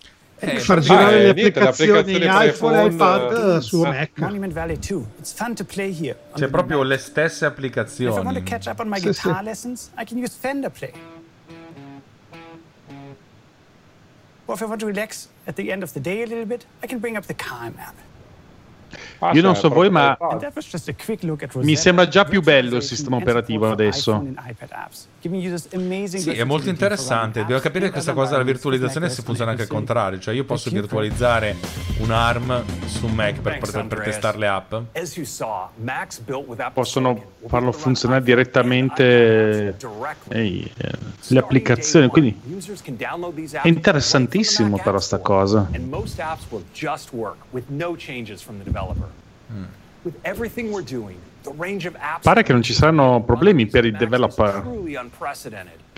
Eh, far girare le applicazioni iPhone e iPad su Mac. Monument Valley 2. It's fun to play here. C'è proprio le stesse If I want to applicazioni. catch up on my Sì, guitar sì. lessons, I can use Fender Play. Or if I want to relax at the end of the day a little bit, I can bring up the Calm app. Io non so voi, ma mi sembra già più bello il sistema operativo adesso. Sì, è molto interessante. Devo capire questa cosa della virtualizzazione se funziona anche al contrario. Cioè, io posso virtualizzare un ARM su Mac per, per- per testare le app. Possono farlo funzionare direttamente ehi, eh, le applicazioni. Quindi è interessantissimo, però, sta cosa. and Pare che non ci saranno problemi per i developer.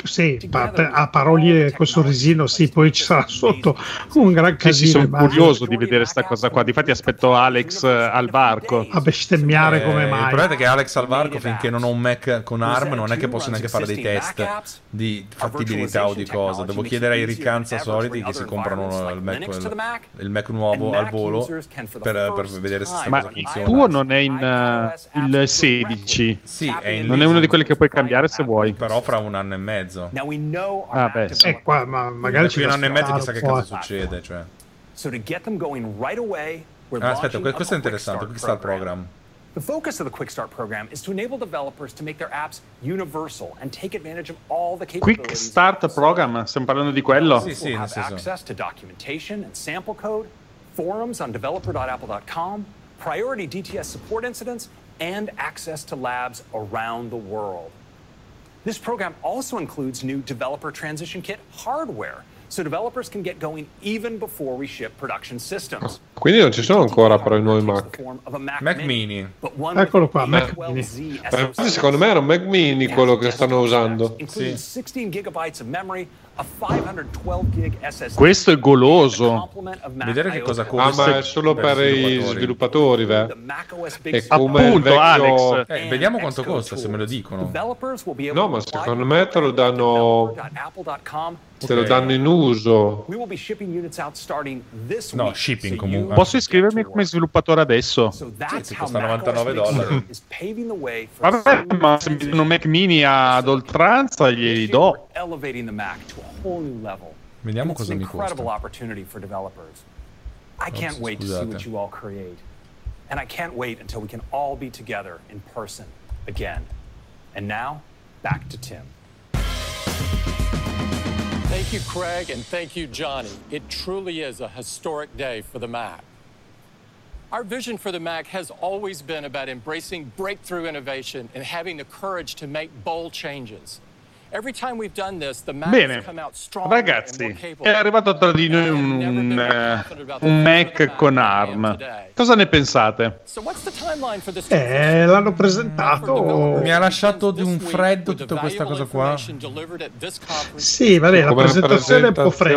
Sì, pa- a parole col sorrisino, sì, poi ci sarà sotto un gran Sì, sì, casino. sono immagino. curioso di vedere sta cosa qua. Difatti aspetto Alex al varco. A bestemmiare come Eh, Il mai. problema è che Alex Alvarco, finché non ho un Mac con ARM, non è che posso neanche fare dei test di fattibilità o di cosa. Devo chiedere ai ricanza soliti che si comprano il Mac, il Mac nuovo al volo per, per vedere se sta Ma cosa il funziona. tuo non è in eh, il 16. Sì, è in non è uno di quelli che puoi cambiare se vuoi. Però fra un anno e mezzo. Now we know our Ah, app beh, sì. Eh, qua, ma magari ci Qui un da anno e mezzo chissà che un cosa eh. succede. Cioè. So to get them going right away, we're Ah, aspetta, launching que- questo è Quick interessante. Start Quick Start program. Program. The focus of the Quick Start program is to enable developers to make their apps universal and take advantage of all the capabilities. Quick capabilities Start Program, stiamo parlando di quello? Developers will have access to documentation and sample code, forums on developer.apple.com, priority DTS support incidents, and access to labs around the world. This program also includes new developer transition kit hardware, so developers can get going even before we ship production systems. Quindi non ci sono ancora però i nuovi Mac. Mac Mini. Eccolo qua, Mac Mini. Eh, infatti secondo me era un Mac Mini quello che stanno usando. including 16 gigabytes of memory, a 512 gig SSD. Questo è goloso. Vedere che cosa Ah, costa. ma è solo per i sviluppatori, beh. È come Appunto, vecchio... Alex. Eh, vediamo quanto costa, se me lo dicono. No, ma secondo me te lo danno... Te lo danno in uso. No, shipping comunque. Posso iscrivermi come sviluppatore adesso? Sì, costa macOS 99 Big Sur dollari. Vabbè, ma se mi danno un Mac mini ad oltranza glieli do. Vediamo cosa mi costa. I can't wait to see scusate. what you all create. And I can't wait until we can all be together in person again. And now, back to Tim. Thank you, Craig, and thank you, Johnny. It truly is a historic day for the Mac. Our vision for the Mac has always been about embracing breakthrough innovation and having the courage to make bold changes. Bene, ragazzi, è arrivato tra di noi un, un, eh, un Mac con ARM. Cosa ne pensate? Eh, l'hanno presentato. Mi ha lasciato di un freddo tutta questa cosa qua. Sì, vabbè, la Come presentazione è un po' fredda.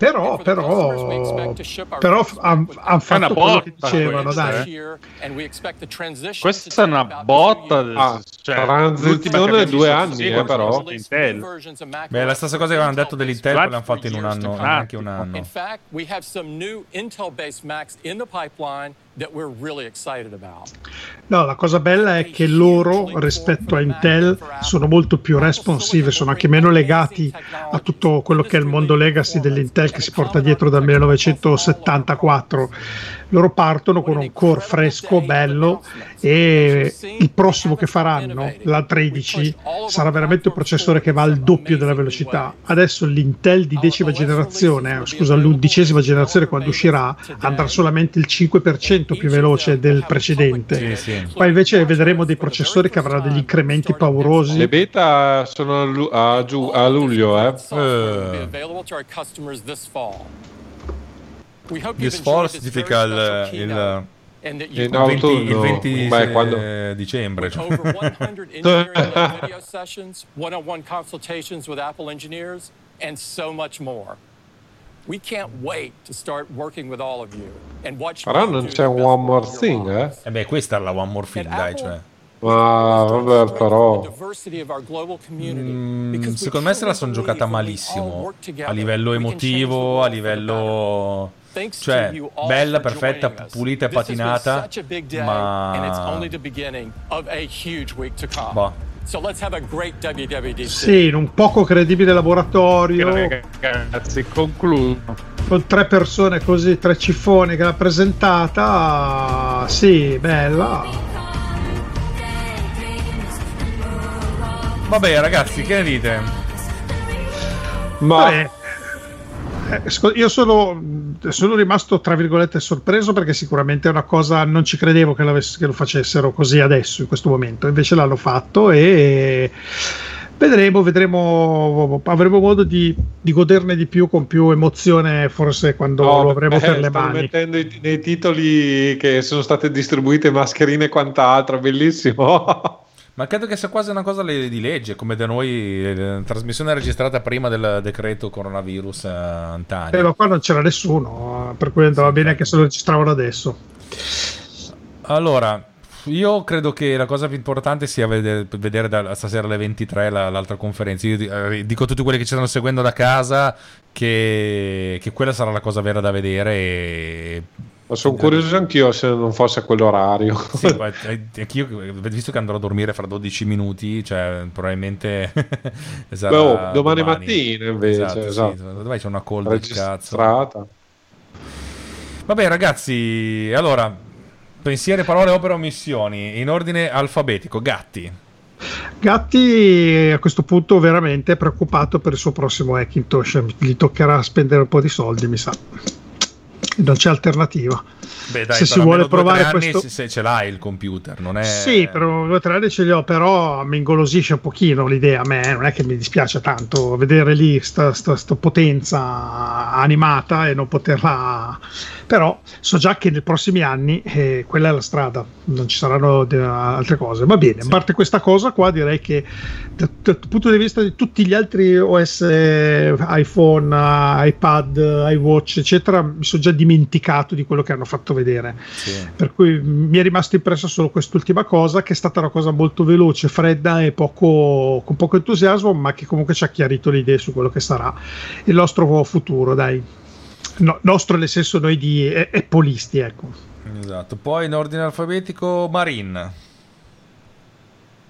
Però, però, però hanno fatto quello botta che dicevano, questa, dai. eh. Questa è una botta. Ah, cioè, transizione due anni, eh, però. Intel. Beh, la stessa cosa che avevano detto dell'Intel, poi l'hanno fatto in un anno, neanche un anno. In fact, we have some new Intel-based Macs in the pipeline that we're really excited about. No, la cosa bella è che loro rispetto a Intel sono molto più responsive, sono anche meno legati a tutto quello che è il mondo legacy dell'Intel che si porta dietro dal 1974. Loro partono con un core fresco, bello e il prossimo che faranno, la 13, sarà veramente un processore che va al doppio della velocità. Adesso l'Intel di decima generazione, eh, scusa, l'undicesima generazione quando uscirà, andrà solamente il 5% più veloce del precedente. Poi invece vedremo dei processori che avranno degli incrementi paurosi. Le beta sono a, lu- a giu- a luglio, eh. This fall enjoyed this significa il, il, il you've 20, il autunno. 20 Beh, quando- eh, dicembre. cioè. We can't wait to start working with all of you and watch Però non c'è un one more thing, eh. E beh, questa è la One More Thing, dai, cioè. Ma vabbè, però. Mm, secondo me se la sono giocata malissimo a livello emotivo, a livello cioè bella, perfetta, pulita e patinata, ma. Boh. So let's have a great WWDC. Sì, in un poco credibile laboratorio, Ragazzi, concludo. con tre persone così, tre ciffoni che l'ha presentata. Sì, bella. Vabbè, ragazzi, che ne dite? Ma Vabbè. Eh, Io sono, sono rimasto tra virgolette sorpreso perché sicuramente è una cosa, non ci credevo che, che lo facessero così adesso, in questo momento, invece l'hanno fatto e vedremo, vedremo avremo modo di, di goderne di più con più emozione forse quando No, lo avremo eh, per le mani. mettendo i- nei titoli che sono state distribuite mascherine e quant'altro, bellissimo. Ma credo che sia quasi una cosa di legge, come da noi, eh, la trasmissione registrata prima del decreto coronavirus eh, antani. Eh, ma qua non c'era nessuno, per cui andava bene anche se lo registravano adesso. Allora, io credo che la cosa più importante sia vedere, vedere da, stasera alle 23 la- l'altra conferenza. Io di- eh, dico a tutti quelli che ci stanno seguendo da casa che, che quella sarà la cosa vera da vedere. E... Ma sono curioso anch'io se non fosse quell'orario. Sì, eh, anch'io, visto che andrò a dormire fra 12 minuti, cioè probabilmente sarà Beh, oh, domani mattina, invece, Esatto, sì, esatto. dov'è c'è una call del cazzo. Registrata. Vabbè, ragazzi, allora, pensieri, parole, opere, omissioni, in ordine alfabetico. Gatti. Gatti a questo punto veramente è preoccupato per il suo prossimo Hackintosh, gli toccherà spendere un po' di soldi, mi sa. Non c'è alternativa. Beh, dai, se si vuole provare questo... se ce l'hai il computer, non è... Sì, però due o tre anni ce li ho, però mi ingolosisce un pochino l'idea a me, non è che mi dispiace tanto vedere lì sta, sta, sta potenza animata e non poterla... Però so già che nei prossimi anni eh, quella è la strada, non ci saranno de- altre cose. Va bene, a parte questa cosa qua direi che dal, dal punto di vista di tutti gli altri OS, eh, iPhone, eh, iPad, iWatch, eccetera, mi sono già dimenticato di quello che hanno fatto vedere. Per cui mi è rimasto impresso solo quest'ultima cosa, che è stata una cosa molto veloce, fredda e poco, con poco entusiasmo, ma che comunque ci ha chiarito le idee su quello che sarà il nostro futuro, dai. No, nostro nel senso noi di eh, appolisti, ecco. Esatto. Poi in ordine alfabetico Marin.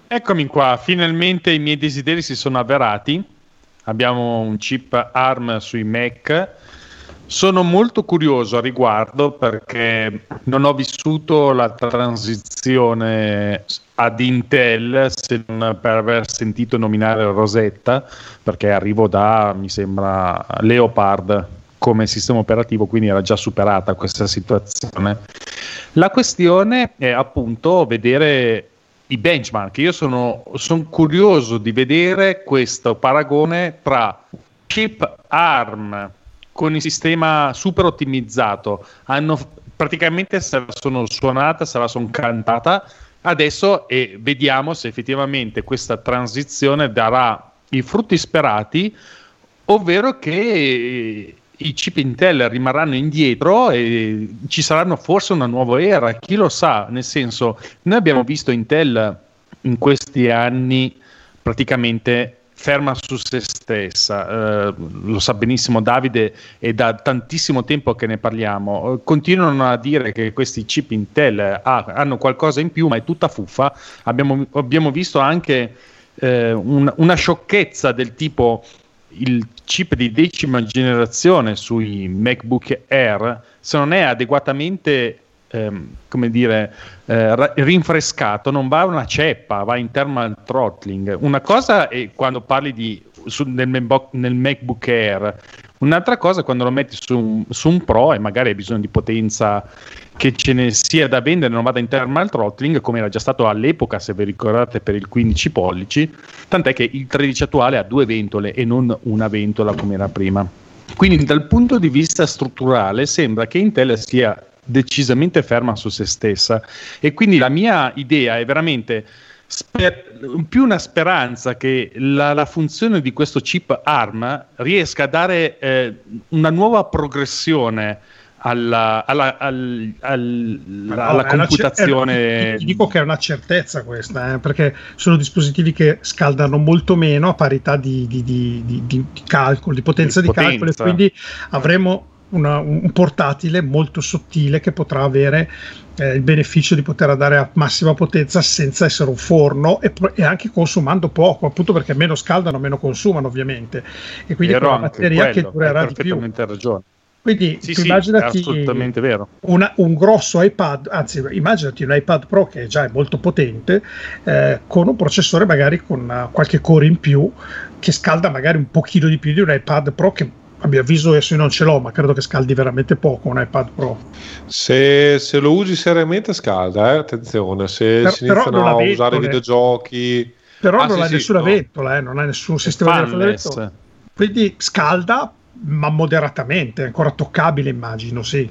Eccomi qua, finalmente i miei desideri si sono avverati. Abbiamo un chip ARM sui Mac. Sono molto curioso a riguardo perché non ho vissuto la transizione ad Intel se non per aver sentito nominare Rosetta, perché arrivo da, mi sembra, Leopard come sistema operativo, quindi era già superata questa situazione. La questione è appunto vedere i benchmark. Io sono, sono curioso di vedere questo paragone tra chip ARM con il sistema super ottimizzato. Hanno praticamente se la sono suonata, se la sono cantata. Adesso e vediamo se effettivamente questa transizione darà i frutti sperati, ovvero che i chip Intel rimarranno indietro e ci saranno forse una nuova era, chi lo sa, nel senso, noi abbiamo visto Intel in questi anni praticamente ferma su se stessa, eh, lo sa benissimo Davide è da tantissimo tempo che ne parliamo, Eh, continuano a dire che questi chip Intel ah, hanno qualcosa in più ma è tutta fuffa, abbiamo, abbiamo visto anche eh, un- una sciocchezza del tipo il chip di decima generazione sui MacBook Air, se non è adeguatamente ehm, come dire, eh, rinfrescato, non va una ceppa, va in thermal throttling. Una cosa è quando parli di, su- nel, nel MacBook Air, un'altra cosa è quando lo metti su su un Pro e magari hai bisogno di potenza che ce ne sia da vendere, non vada in thermal throttling, come era già stato all'epoca, se vi ricordate, per il 15 pollici, tant'è che il 13 attuale ha due ventole e non una ventola come era prima. Quindi dal punto di vista strutturale sembra che Intel sia decisamente ferma su se stessa e quindi la mia idea è veramente sper- più una speranza che la, la funzione di questo chip ARM riesca a dare eh, una nuova progressione alla, alla- al- alla cer- computazione è- ti dico che è una certezza questa, eh, perché sono dispositivi che scaldano molto meno a parità di, di- di- di- calcolo, di potenza Di di calcolo, e potenza. quindi avremo una- un portatile molto sottile che potrà avere eh, il beneficio di poter andare a massima potenza senza essere un forno e, e anche consumando poco, appunto perché meno scaldano, meno consumano ovviamente, e quindi con una batteria che quello, durerà hai di più. ragione. Quindi Sì, tu sì, immaginati è assolutamente vero. una- un grosso iPad, anzi immaginati un iPad Pro che già è molto potente, eh, con un processore magari con eh, qualche core in più, che scalda magari un pochino di più di un iPad Pro che a mio avviso adesso io non ce l'ho, ma credo che scaldi veramente poco un iPad Pro. Se, se lo usi seriamente scalda, eh, attenzione, se Per- si però iniziano non a usare videogiochi... Però Ah, non sì, ha sì, nessuna no. ventola, eh, non ha nessun sistema di raffreddamento. Quindi scalda, ma moderatamente, è ancora toccabile immagino, sì.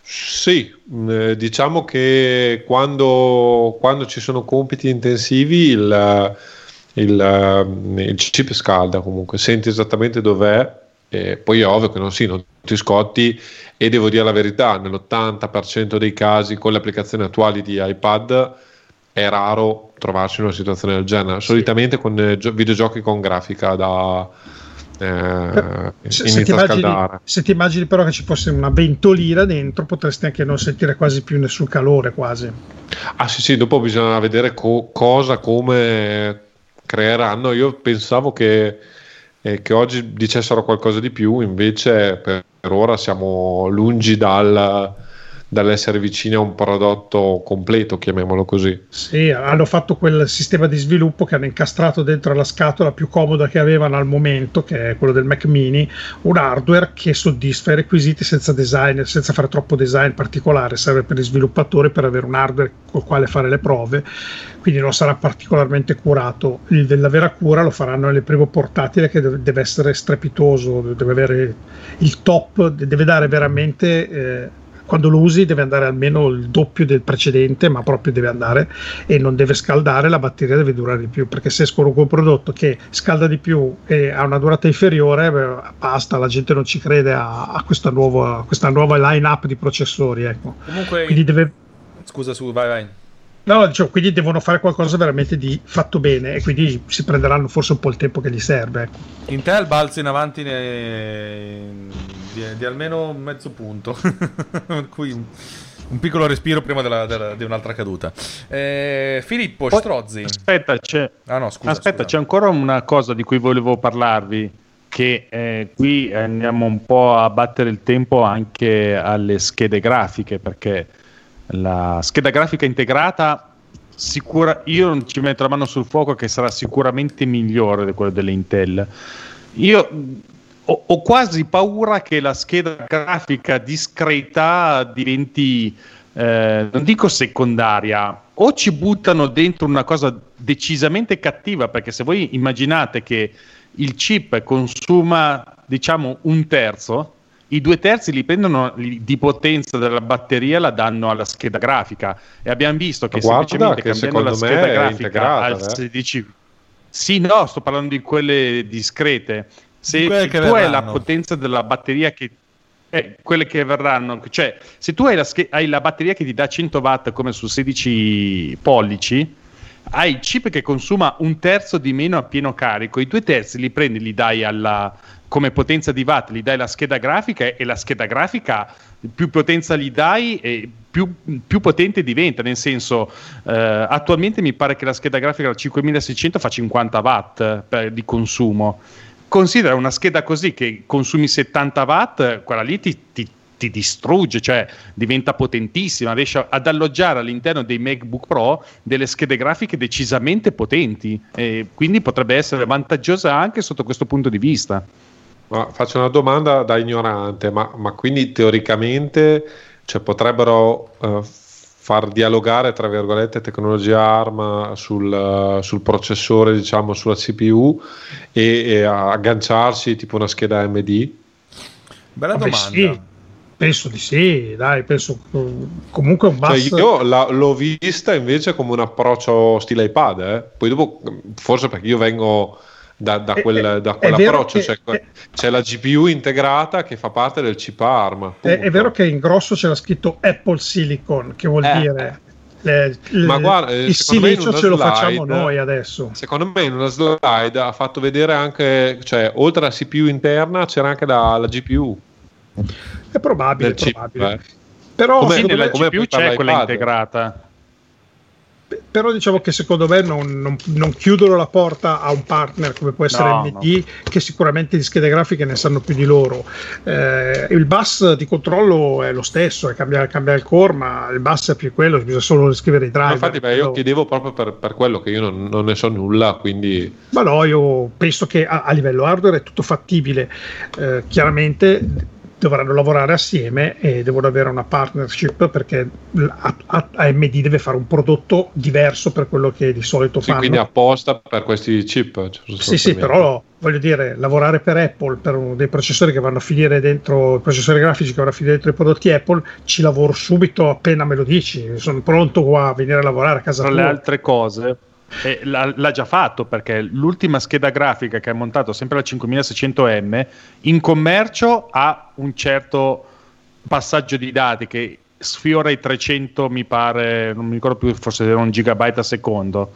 Sì, eh, diciamo che quando, quando ci sono compiti intensivi il, il, eh, il chip scalda comunque, senti esattamente dov'è, e poi è ovvio che non, sì, non ti scotti e devo dire la verità, nell'80% dei casi con le applicazioni attuali di iPad è raro trovarsi in una situazione del genere, solitamente con eh, gio- videogiochi con grafica da... eh, Se, se ti immagini, se ti immagini però che ci fosse una ventolina dentro, potresti anche non sentire quasi più nessun calore, quasi. Ah sì sì, dopo bisogna vedere co- cosa, come creeranno. Io pensavo che, eh, che oggi dicessero qualcosa di più, invece per ora siamo lungi dal, dall'essere vicini a un prodotto completo, chiamiamolo così. Sì, hanno fatto quel sistema di sviluppo che hanno incastrato dentro la scatola più comoda che avevano al momento, che è quello del Mac mini, un hardware che soddisfa i requisiti senza design, senza fare troppo design particolare, serve per gli sviluppatori per avere un hardware col quale fare le prove, quindi non sarà particolarmente curato. Il della vera cura lo faranno nel primo portatile che deve essere strepitoso, deve avere il top, deve dare veramente... Eh, quando lo usi deve andare almeno il doppio del precedente, ma proprio deve andare e non deve scaldare, la batteria deve durare di più, perché se con un prodotto che scalda di più e ha una durata inferiore, beh, basta, la gente non ci crede a, a, questa, nuova, a questa nuova line-up di processori. Ecco. Comunque, Quindi deve... Scusa, su, vai, vai. No, dicevo, quindi devono fare qualcosa veramente di fatto bene e quindi si prenderanno forse un po' il tempo che gli serve. Ecco. Intel balza in avanti ne... di, di, almeno mezzo punto. Qui un, un, piccolo respiro prima della, della, di un'altra caduta. Eh, Filippo Poi, Strozzi. Aspetta, c'è... Ah, no, scusa, aspetta scusa. c'è ancora una cosa di cui volevo parlarvi. Che eh, qui andiamo un po' a battere il tempo anche alle schede grafiche perché la scheda grafica integrata sicura, io ci metto la mano sul fuoco che sarà sicuramente migliore di quella delle Intel. Io ho, ho, quasi paura che la scheda grafica discreta diventi, eh, non dico secondaria, o ci buttano dentro una cosa decisamente cattiva, perché se voi immaginate che il chip consuma diciamo un terzo, i due terzi li prendono di potenza della batteria la danno alla scheda grafica e abbiamo visto che Guarda semplicemente che cambiando la scheda grafica al eh? 16 sì no sto parlando di quelle discrete se tu verranno. hai la potenza della batteria che eh, quelle che verranno cioè se tu hai la, sch- hai la batteria che ti dà 100 watt come su 16 pollici hai il chip che consuma un terzo di meno a pieno carico, i due terzi li prendi, li dai alla, come potenza di watt, gli dai la scheda grafica e la scheda grafica più potenza gli dai più, più potente diventa, nel senso eh, attualmente mi pare che la scheda grafica da 5600 fa 50 watt per, di consumo. Considera una scheda così che consumi 70 watt, quella lì ti, ti ti distrugge, cioè diventa potentissima, riesce ad alloggiare all'interno dei MacBook Pro delle schede grafiche decisamente potenti e quindi potrebbe essere vantaggiosa anche sotto questo punto di vista. Ma faccio una domanda da ignorante, ma, ma quindi teoricamente cioè, potrebbero uh, far dialogare tra virgolette tecnologia ARM sul, uh, sul processore, diciamo sulla CPU e, e agganciarsi tipo una scheda AMD? Bella Vabbè, domanda. sì. Penso di sì, dai, penso comunque un bus. Cioè io la, l'ho vista invece come un approccio stile iPad, eh? poi dopo forse perché io vengo da, da, quel, da quell'approccio, che, cioè, è, c'è la GPU integrata che fa parte del chip ARM. È, è, vero che in grosso c'era scritto Apple Silicon, che vuol eh, dire... Le, le, ma guarda, il silicio ce slide, lo facciamo noi adesso. Secondo me in una slide ha fatto vedere anche, cioè oltre alla CPU interna c'era anche la, la GPU. È probabile, è chip, probabile. eh. Però Come nella me, GPU c'è quella iPad. integrata. Però diciamo che secondo me non, non, non, chiudono la porta a un partner come può essere No, AMD, no. che sicuramente di schede grafiche ne sanno più di loro. Eh, il bus di controllo è lo stesso, è cambiare, cambiare il core, ma il bus è più quello, bisogna solo scrivere i driver. Ma infatti, beh, io chiedevo proprio per, per quello che io non, non, ne so nulla, quindi... Ma no, io penso che a, a livello hardware è tutto fattibile. Eh, chiaramente dovranno lavorare assieme e devono avere una partnership perché AMD deve fare un prodotto diverso per quello che di solito sì, fanno. Quindi apposta per questi chip. Cioè, sì, sì, però voglio dire, lavorare per Apple, per dei processori che vanno a finire dentro, processori grafici che vanno a finire dentro i prodotti Apple, ci lavoro subito appena me lo dici, sono pronto qua a venire a lavorare a casa Tra le altre cose, e l'ha, l'ha, già fatto perché l'ultima scheda grafica che ha montato sempre la 5600M in commercio ha un certo passaggio di dati che sfiora i 300 mi pare non mi ricordo più forse era un gigabyte a secondo.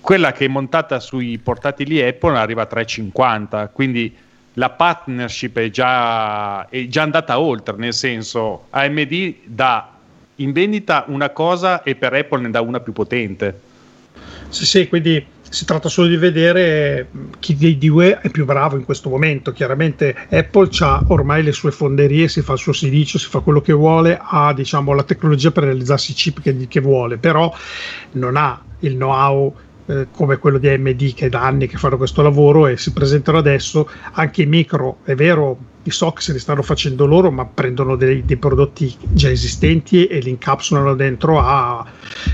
Quella che è montata sui portatili Apple arriva a 350 quindi la partnership è già, è già andata oltre nel senso AMD dà in vendita una cosa e per Apple ne dà una più potente sì, sì, quindi si tratta solo di vedere chi dei due è più bravo in questo momento. Chiaramente Apple ha ormai le sue fonderie, si fa il suo silicio, si fa quello che vuole, ha diciamo, la tecnologia per realizzarsi i chip che, che vuole, però non ha il know-how eh, come quello di AMD che da anni che fanno questo lavoro e si presentano adesso anche i micro, è vero i SOC se li stanno facendo loro, ma prendono dei, dei, prodotti già esistenti e li incapsulano dentro a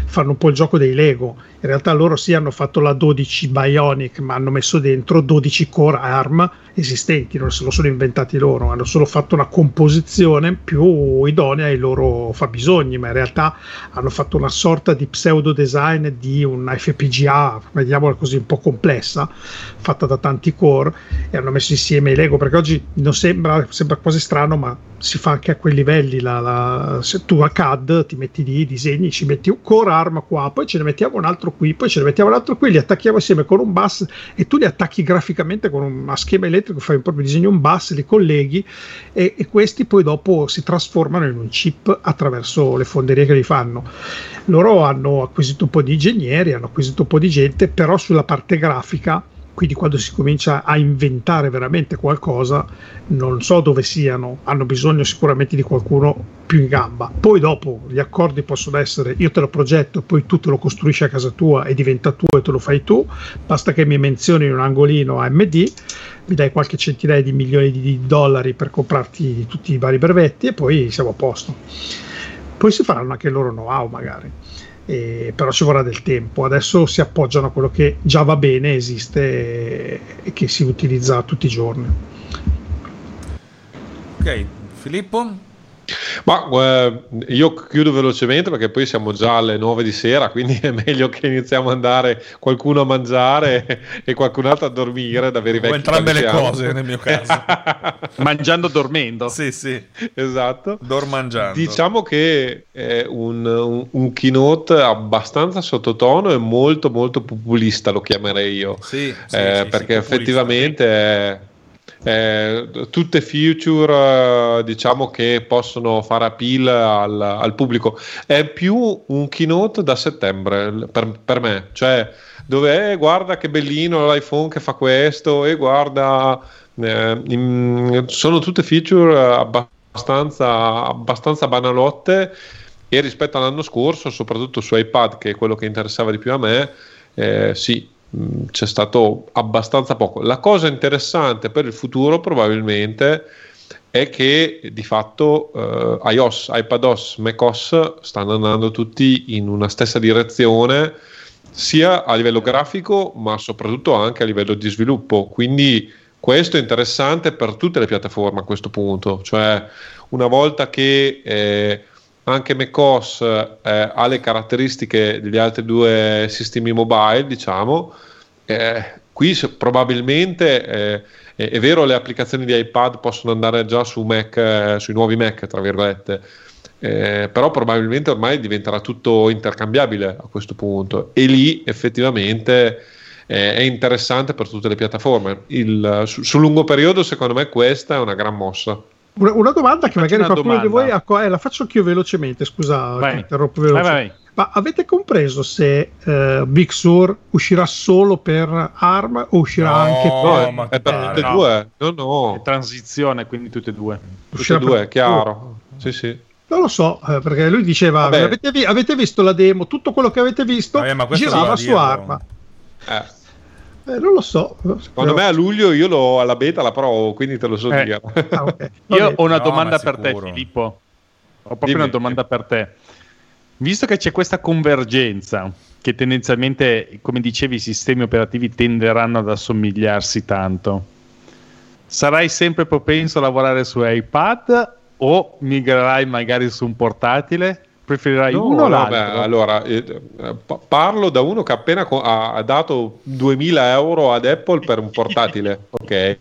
fanno un po' il gioco dei Lego. In realtà loro sì hanno fatto la 12 Bionic, ma hanno messo dentro 12 core ARM esistenti, non se lo sono inventati loro, hanno solo fatto una composizione più idonea ai loro fabbisogni, ma in realtà hanno fatto una sorta di pseudo design di un FPGA, vediamola così, un po' complessa, fatta da tanti core e hanno messo insieme i Lego, perché oggi non sembra, sembra quasi strano, ma si fa anche a quei livelli, la, la, se tu a CAD ti metti lì, disegni, ci metti un core ARM qua, poi ce ne mettiamo un altro qui, poi ce ne mettiamo un altro qui, li attacchiamo insieme con un bus e tu li attacchi graficamente con una schema elettrico, fai proprio disegno un bus, li colleghi e, e, questi poi dopo si trasformano in un chip attraverso le fonderie che li fanno. Loro hanno acquisito un po' di ingegneri, hanno acquisito un po' di gente, però sulla parte grafica quindi quando si comincia a inventare veramente qualcosa non so dove siano, hanno bisogno sicuramente di qualcuno più in gamba. Poi dopo gli accordi possono essere io te lo progetto, poi tu te lo costruisci a casa tua e diventa tuo e te lo fai tu, basta che mi menzioni un angolino AMD, mi dai qualche centinaia di milioni di dollari per comprarti tutti i vari brevetti e poi siamo a posto. Poi si faranno anche il loro know-how magari eh, però ci vorrà del tempo. Adesso si appoggiano a quello che già va bene, esiste e che si utilizza tutti i giorni. Ok, Filippo? Ma eh, io chiudo velocemente perché poi siamo già alle 9 di sera, quindi è meglio che iniziamo ad andare qualcuno a mangiare e qualcun altro a dormire. Da veri vecchi o entrambe le cose nel mio caso. Mangiando dormendo. Sì, sì. Esatto. Dormangiando. Diciamo che è un, un, un, keynote abbastanza sottotono e molto molto populista lo chiamerei io. Sì, sì, eh, sì perché effettivamente... È, eh, tutte feature eh, diciamo che possono fare appeal al, al, pubblico. È più un keynote da settembre per, per me. Cioè dove eh, guarda che bellino l'iPhone che fa questo e guarda eh, in, sono tutte feature abbastanza, abbastanza banalotte e rispetto all'anno scorso soprattutto su iPad che è quello che interessava di più a me eh, sì Mm, c'è stato abbastanza poco. La cosa interessante per il futuro probabilmente è che di fatto eh, iOS, iPadOS, macOS stanno andando tutti in una stessa direzione sia a livello grafico ma soprattutto anche a livello di sviluppo. Quindi questo è interessante per tutte le piattaforme a questo punto, cioè una volta che eh, anche macOS eh, ha le caratteristiche degli altri due sistemi mobile, diciamo. Eh, qui probabilmente eh, è vero le applicazioni di iPad possono andare già su Mac, eh, sui nuovi Mac, tra virgolette, eh, però probabilmente ormai diventerà tutto intercambiabile a questo punto e lì effettivamente eh, è interessante per tutte le piattaforme. Il, su, sul lungo periodo secondo me questa è una gran mossa. Una, una domanda che magari qualcuno di voi ha, eh, la faccio anch'io velocemente, scusa, interrompo velocemente. Vai, vai. Ma avete compreso se uh, Big Sur uscirà solo per ARM o uscirà no, anche per... No, è per eh, tutte e no. due. No, no. È transizione, quindi tutte e due. Tutte e due, chiaro. Sì, sì. Non lo so, eh, perché lui diceva, avete, vi- avete, visto la demo, tutto quello che avete visto Vabbè, girava su ARM. Eh. Eh, non lo so. Secondo me a luglio io l'ho alla beta la provo, quindi te lo so eh. dire. Ah, okay. io ho una no, domanda per te, Filippo. Ho proprio Dimmi. una domanda per te. Visto che c'è questa convergenza, che tendenzialmente, come dicevi, i sistemi operativi tenderanno ad assomigliarsi tanto, sarai sempre propenso a lavorare su iPad o migrerai magari su un portatile? Preferirai no, uno o l'altro? Allora, eh, parlo da uno che appena co- ha, dato 2000 euro ad Apple per un portatile, ok?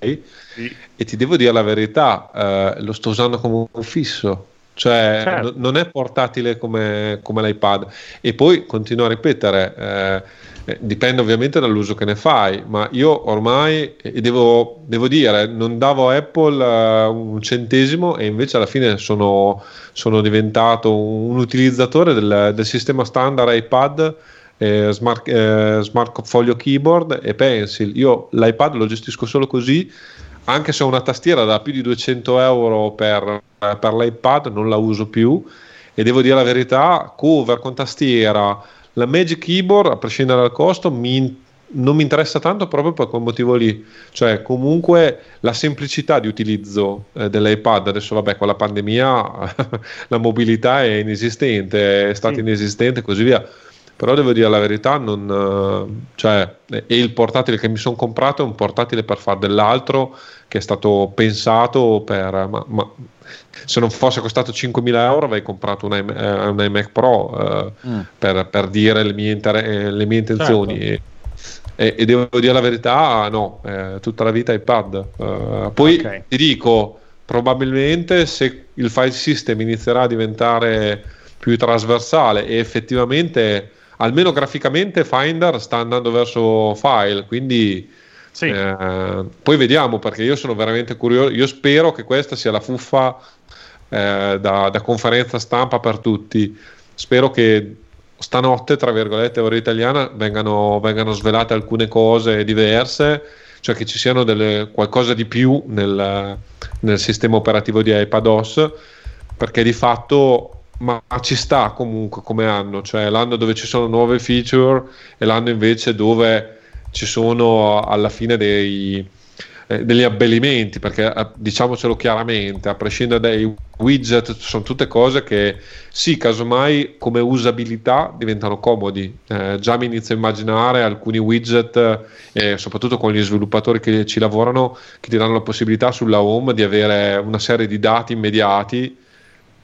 Sì. E ti devo dire la verità, eh, lo sto usando come un fisso. Cioè, certo. n- non è portatile come, come, l'iPad. E poi continuo a ripetere, eh, eh, dipende ovviamente dall'uso che ne fai, ma io ormai, e devo, devo dire, non davo a Apple uh, un centesimo e invece alla fine sono, sono diventato un, utilizzatore del, del, sistema standard iPad eh, smart, eh, smart Folio Keyboard e Pencil. Io l'iPad lo gestisco solo così, anche se ho una tastiera da più di 200 euro per, per l'iPad, non la uso più e devo dire la verità, cover con tastiera, la Magic Keyboard, a prescindere dal costo, mi non mi interessa tanto proprio per quel motivo lì, cioè comunque la semplicità di utilizzo eh, dell'iPad, adesso vabbè con la pandemia la mobilità è inesistente, è stata sì. inesistente e così via, però devo dire la verità, non, eh, cioè, e il portatile che mi sono comprato è un portatile per fare dell'altro che è stato pensato per... Ma, ma se non fosse costato 5.000 euro avrei comprato un, eh, un iMac Pro eh, mm. per, per, dire le mie, inter- le mie intenzioni. Certo. E, e, devo dire la verità, no, eh, tutta la vita iPad. Uh, poi okay. ti dico, probabilmente se il file system inizierà a diventare più trasversale e effettivamente, almeno graficamente, Finder sta andando verso file, quindi... Sì. Eh, poi vediamo perché io sono veramente curioso. Io spero che questa sia la fuffa eh, da, da, conferenza stampa per tutti. Spero che stanotte, tra virgolette, ora italiana, vengano, vengano svelate alcune cose diverse, cioè che ci siano delle, qualcosa di più nel, nel sistema operativo di iPadOS, perché di fatto ma ci sta comunque come anno, cioè l'anno dove ci sono nuove feature e l'anno invece dove ci sono alla fine dei, eh, degli abbellimenti, perché eh, diciamocelo chiaramente, a prescindere dai widget, sono tutte cose che sì, casomai come usabilità diventano comodi. Eh, già mi inizio a immaginare alcuni widget, eh, soprattutto con gli sviluppatori che ci lavorano, che ti danno la possibilità sulla home di avere una serie di dati immediati.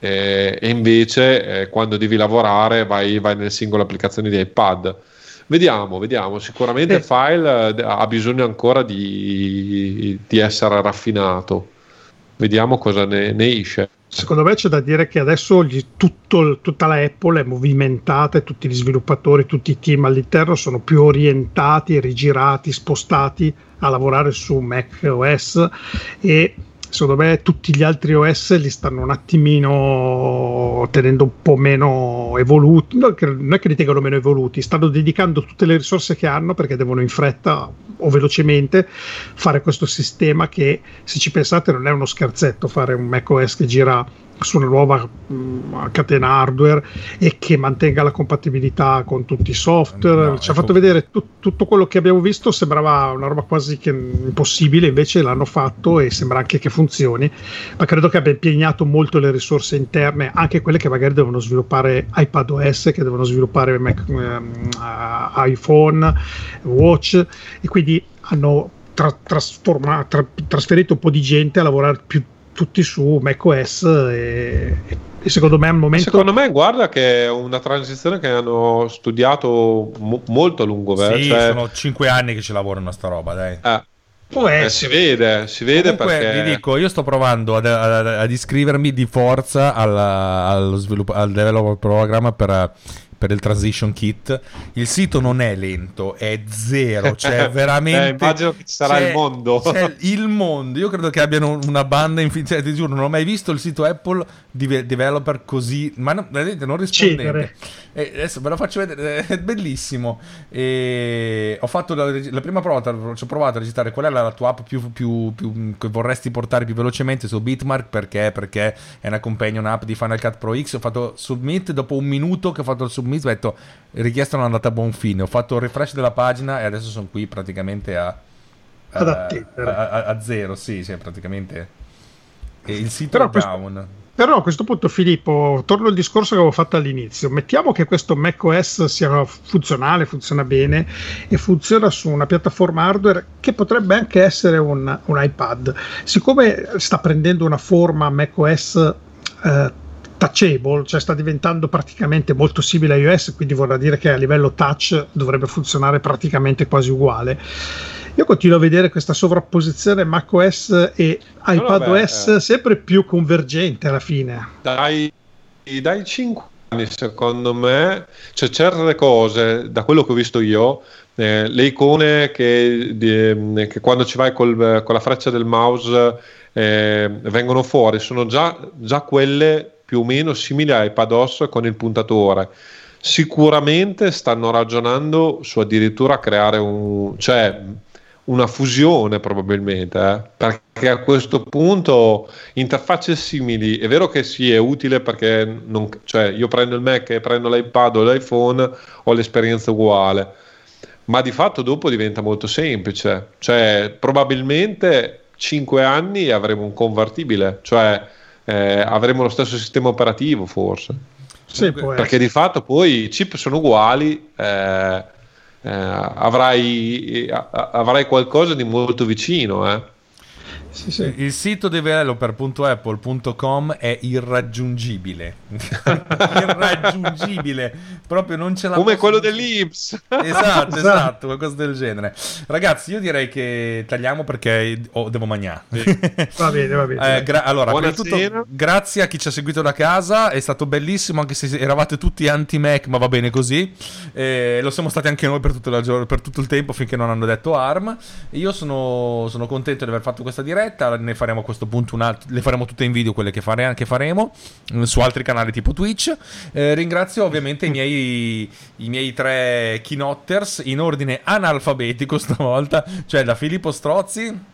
Eh, e invece eh, quando devi lavorare vai, vai nelle singole applicazioni di iPad Vediamo, vediamo. Sicuramente il file eh, ha bisogno ancora di, di essere raffinato. Vediamo cosa ne, ne, esce. Secondo me c'è da dire che adesso gli, tutto, tutta la Apple è movimentata e tutti gli sviluppatori, tutti i team all'interno sono più orientati, rigirati, spostati a lavorare su Mac OS e secondo me tutti gli altri OS li stanno un attimino tenendo un po' meno evoluti, non è che li tengano meno evoluti, stanno dedicando tutte le risorse che hanno perché devono in fretta o velocemente fare questo sistema che se ci pensate non è uno scherzetto fare un macOS che gira su una nuova mh, mm, catena hardware e che mantenga la compatibilità con tutti i software. No, Ci ha fatto vedere tu, tutto quello che abbiamo visto, sembrava una roba quasi impossibile, invece l'hanno fatto e sembra anche che funzioni, ma credo che abbia impegnato molto le risorse interne, anche quelle che magari devono sviluppare iPadOS, che devono sviluppare Mac, uh, iPhone, Watch e quindi hanno tra, trasferito un po' di gente a lavorare più tutti su macOS e, e secondo me al momento secondo me guarda che è una transizione che hanno studiato mo- molto a lungo sì, cioè... sono 5 anni che ci lavorano a sta roba dai. Eh. Eh, si vede, si vede Comunque, perché... vi dico, io sto provando ad, ad, ad iscrivermi di forza alla, allo sviluppo, al developer program per per il transition kit. Il sito non è lento, è zero, cioè veramente... eh, immagino che ci sarà il mondo. C'è il mondo, io credo che abbiano una banda infinita, cioè, ti giuro, non ho mai visto il sito Apple di developer così, ma no, vedete, non rispondente. E adesso ve lo faccio vedere, è bellissimo. E ho fatto la, la prima prova, ci ho provato a registrare qual è la, la tua app più, più, più, che vorresti portare più velocemente su Bitmark, perché? Perché è una companion app di Final Cut Pro X, ho fatto submit, dopo un minuto che ho fatto il submit mi ho detto richiesta non è andata a buon fine. Ho fatto il refresh della pagina e adesso sono qui praticamente a, a, a, a zero. Sì, sì, praticamente. E il sito Però è questo... down. Però a questo punto, Filippo, torno al discorso che avevo fatto all'inizio. Mettiamo che questo macOS sia funzionale, funziona bene e funziona su una piattaforma hardware che potrebbe anche essere un, un iPad. Siccome sta prendendo una forma macOS eh, touchable, cioè sta diventando praticamente molto simile a iOS, quindi vorrà dire che a livello touch dovrebbe funzionare praticamente quasi uguale. Io continuo a vedere questa sovrapposizione macOS e iPadOS no, sempre più convergente alla fine. Dai, dai 5 anni, secondo me, cioè certe cose, da quello che ho visto io, eh, le icone che, di, che, quando ci vai col, con la freccia del mouse eh, vengono fuori sono già, già quelle più o meno simili a iPadOS con il puntatore. sicuramente stanno ragionando su addirittura creare un, cioè, una fusione probabilmente, eh? perché a questo punto interfacce simili, è vero che sì, è utile perché non, cioè, io prendo il Mac e prendo l'iPad o l'iPhone, ho l'esperienza uguale, ma di fatto dopo diventa molto semplice, cioè probabilmente 5 anni avremo un convertibile, cioè eh, avremo lo stesso sistema operativo forse. Sì, perché di fatto poi i chip sono uguali, eh, eh, avrai, eh, avrai qualcosa di molto vicino. Sì, sì. Il sito developer.apple.com è irraggiungibile. irraggiungibile. Proprio non ce la Come posso- quello dell'Ips. Esatto, esatto, qualcosa del genere. Ragazzi, io direi che tagliamo perché oh, devo mangiare. Va bene, va bene. Eh, gra- allora, tutto, grazie a chi ci ha seguito da casa, è stato bellissimo anche se eravate tutti anti-Mac, ma va bene così. Eh, lo siamo stati anche noi per tutto, la gior- per tutto il tempo finché non hanno detto ARM. Io sono, sono contento di aver fatto questa diretta, ne faremo a questo punto un altro, le faremo tutte in video quelle che, fare- che faremo eh, su altri canali tipo Twitch. Eh, ringrazio ovviamente i miei, i miei tre keynotters in ordine analfabetico stavolta, cioè da Filippo Strozzi.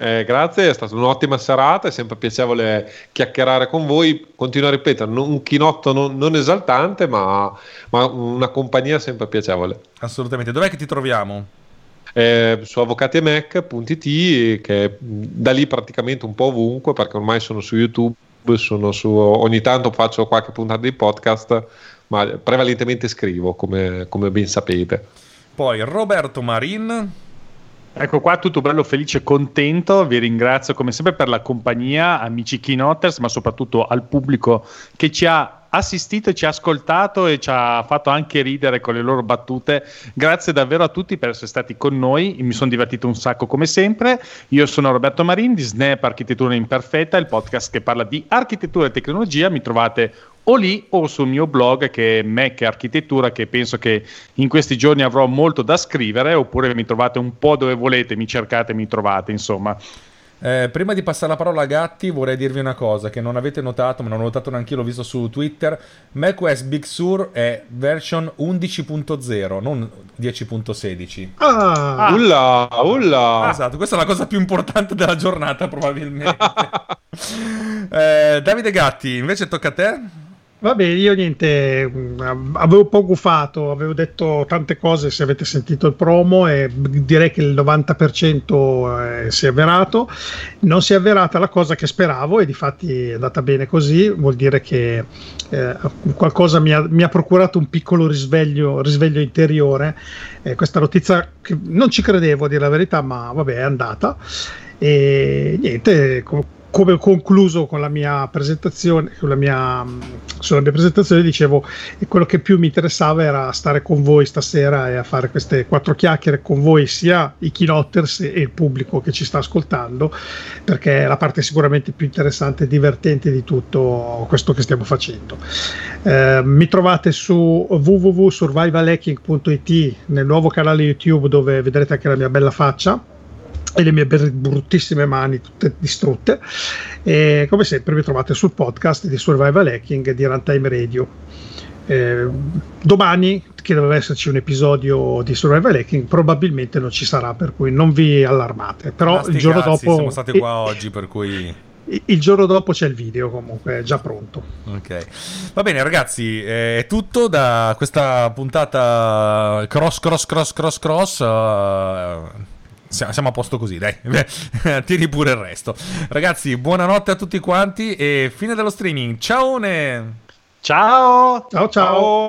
Eh, grazie, è stata un'ottima serata, è sempre piacevole chiacchierare con voi. Continuo a ripetere, un chinotto non, non esaltante, ma, ma una compagnia sempre piacevole. Assolutamente. Dov'è che ti troviamo? Eh, su avvocatiemac.it, che da lì praticamente un po' ovunque, perché ormai sono su YouTube, sono su, ogni tanto faccio qualche puntata di podcast, ma prevalentemente scrivo, come, come ben sapete. Poi Roberto Marin. Ecco qua, tutto bello, felice, contento. Vi ringrazio come sempre per la compagnia, amici Keynotters, ma soprattutto al pubblico che ci ha assistito, ci ha ascoltato e ci ha fatto anche ridere con le loro battute. Grazie davvero a tutti per essere stati con noi. Mi sono divertito un sacco come sempre. Io sono Roberto Marin di Snap Architettura Imperfetta, il podcast che parla di architettura e tecnologia. Mi trovate o lì o sul mio blog che è Mac Architettura che penso che in questi giorni avrò molto da scrivere oppure mi trovate un po' dove volete, mi cercate, mi trovate insomma. Eh, prima di passare la parola a Gatti, vorrei dirvi una cosa che non avete notato, ma non ho notato neanche io, l'ho visto su Twitter. macOS Big Sur è version 11.0, non 10.16. Ah, Ulla, ulla. Esatto, questa è la cosa più importante della giornata, probabilmente. Eh, Davide Gatti, invece tocca a te. Vabbè, io niente, avevo un po' gufato, avevo detto tante cose se avete sentito il promo e direi che il 90% eh, si è avverato. Non si è avverata la cosa che speravo e di fatti è andata bene così, vuol dire che eh, qualcosa mi ha, mi ha procurato un piccolo risveglio, risveglio interiore. Eh, questa notizia che non ci credevo a dire la verità, ma vabbè è andata. E niente, com- come ho concluso con la mia presentazione, con la mia, sulla mia presentazione, dicevo che quello che più mi interessava era stare con voi stasera e a fare queste quattro chiacchiere con voi, sia i keynotters e il pubblico che ci sta ascoltando, perché è la parte sicuramente più interessante e divertente di tutto questo che stiamo facendo. Eh, mi trovate su www.survivalhacking.it nel nuovo canale YouTube dove vedrete anche la mia bella faccia e le mie bruttissime mani tutte distrutte. E come sempre mi trovate sul podcast di Survival Hacking di Runtime Radio. Eh, domani che doveva esserci un episodio di Survival Hacking probabilmente non ci sarà per cui non vi allarmate. Però il giorno cazzi, dopo Siamo stati qua oggi, per cui... il giorno dopo c'è il video comunque è già pronto. Ok, va bene ragazzi, è tutto da questa puntata cross, cross, cross, cross, cross. eh, siamo a posto così, dai, tieni pure il resto. Ragazzi, buonanotte a tutti quanti e fine dello streaming. Ciao! Ciao! ciao ciao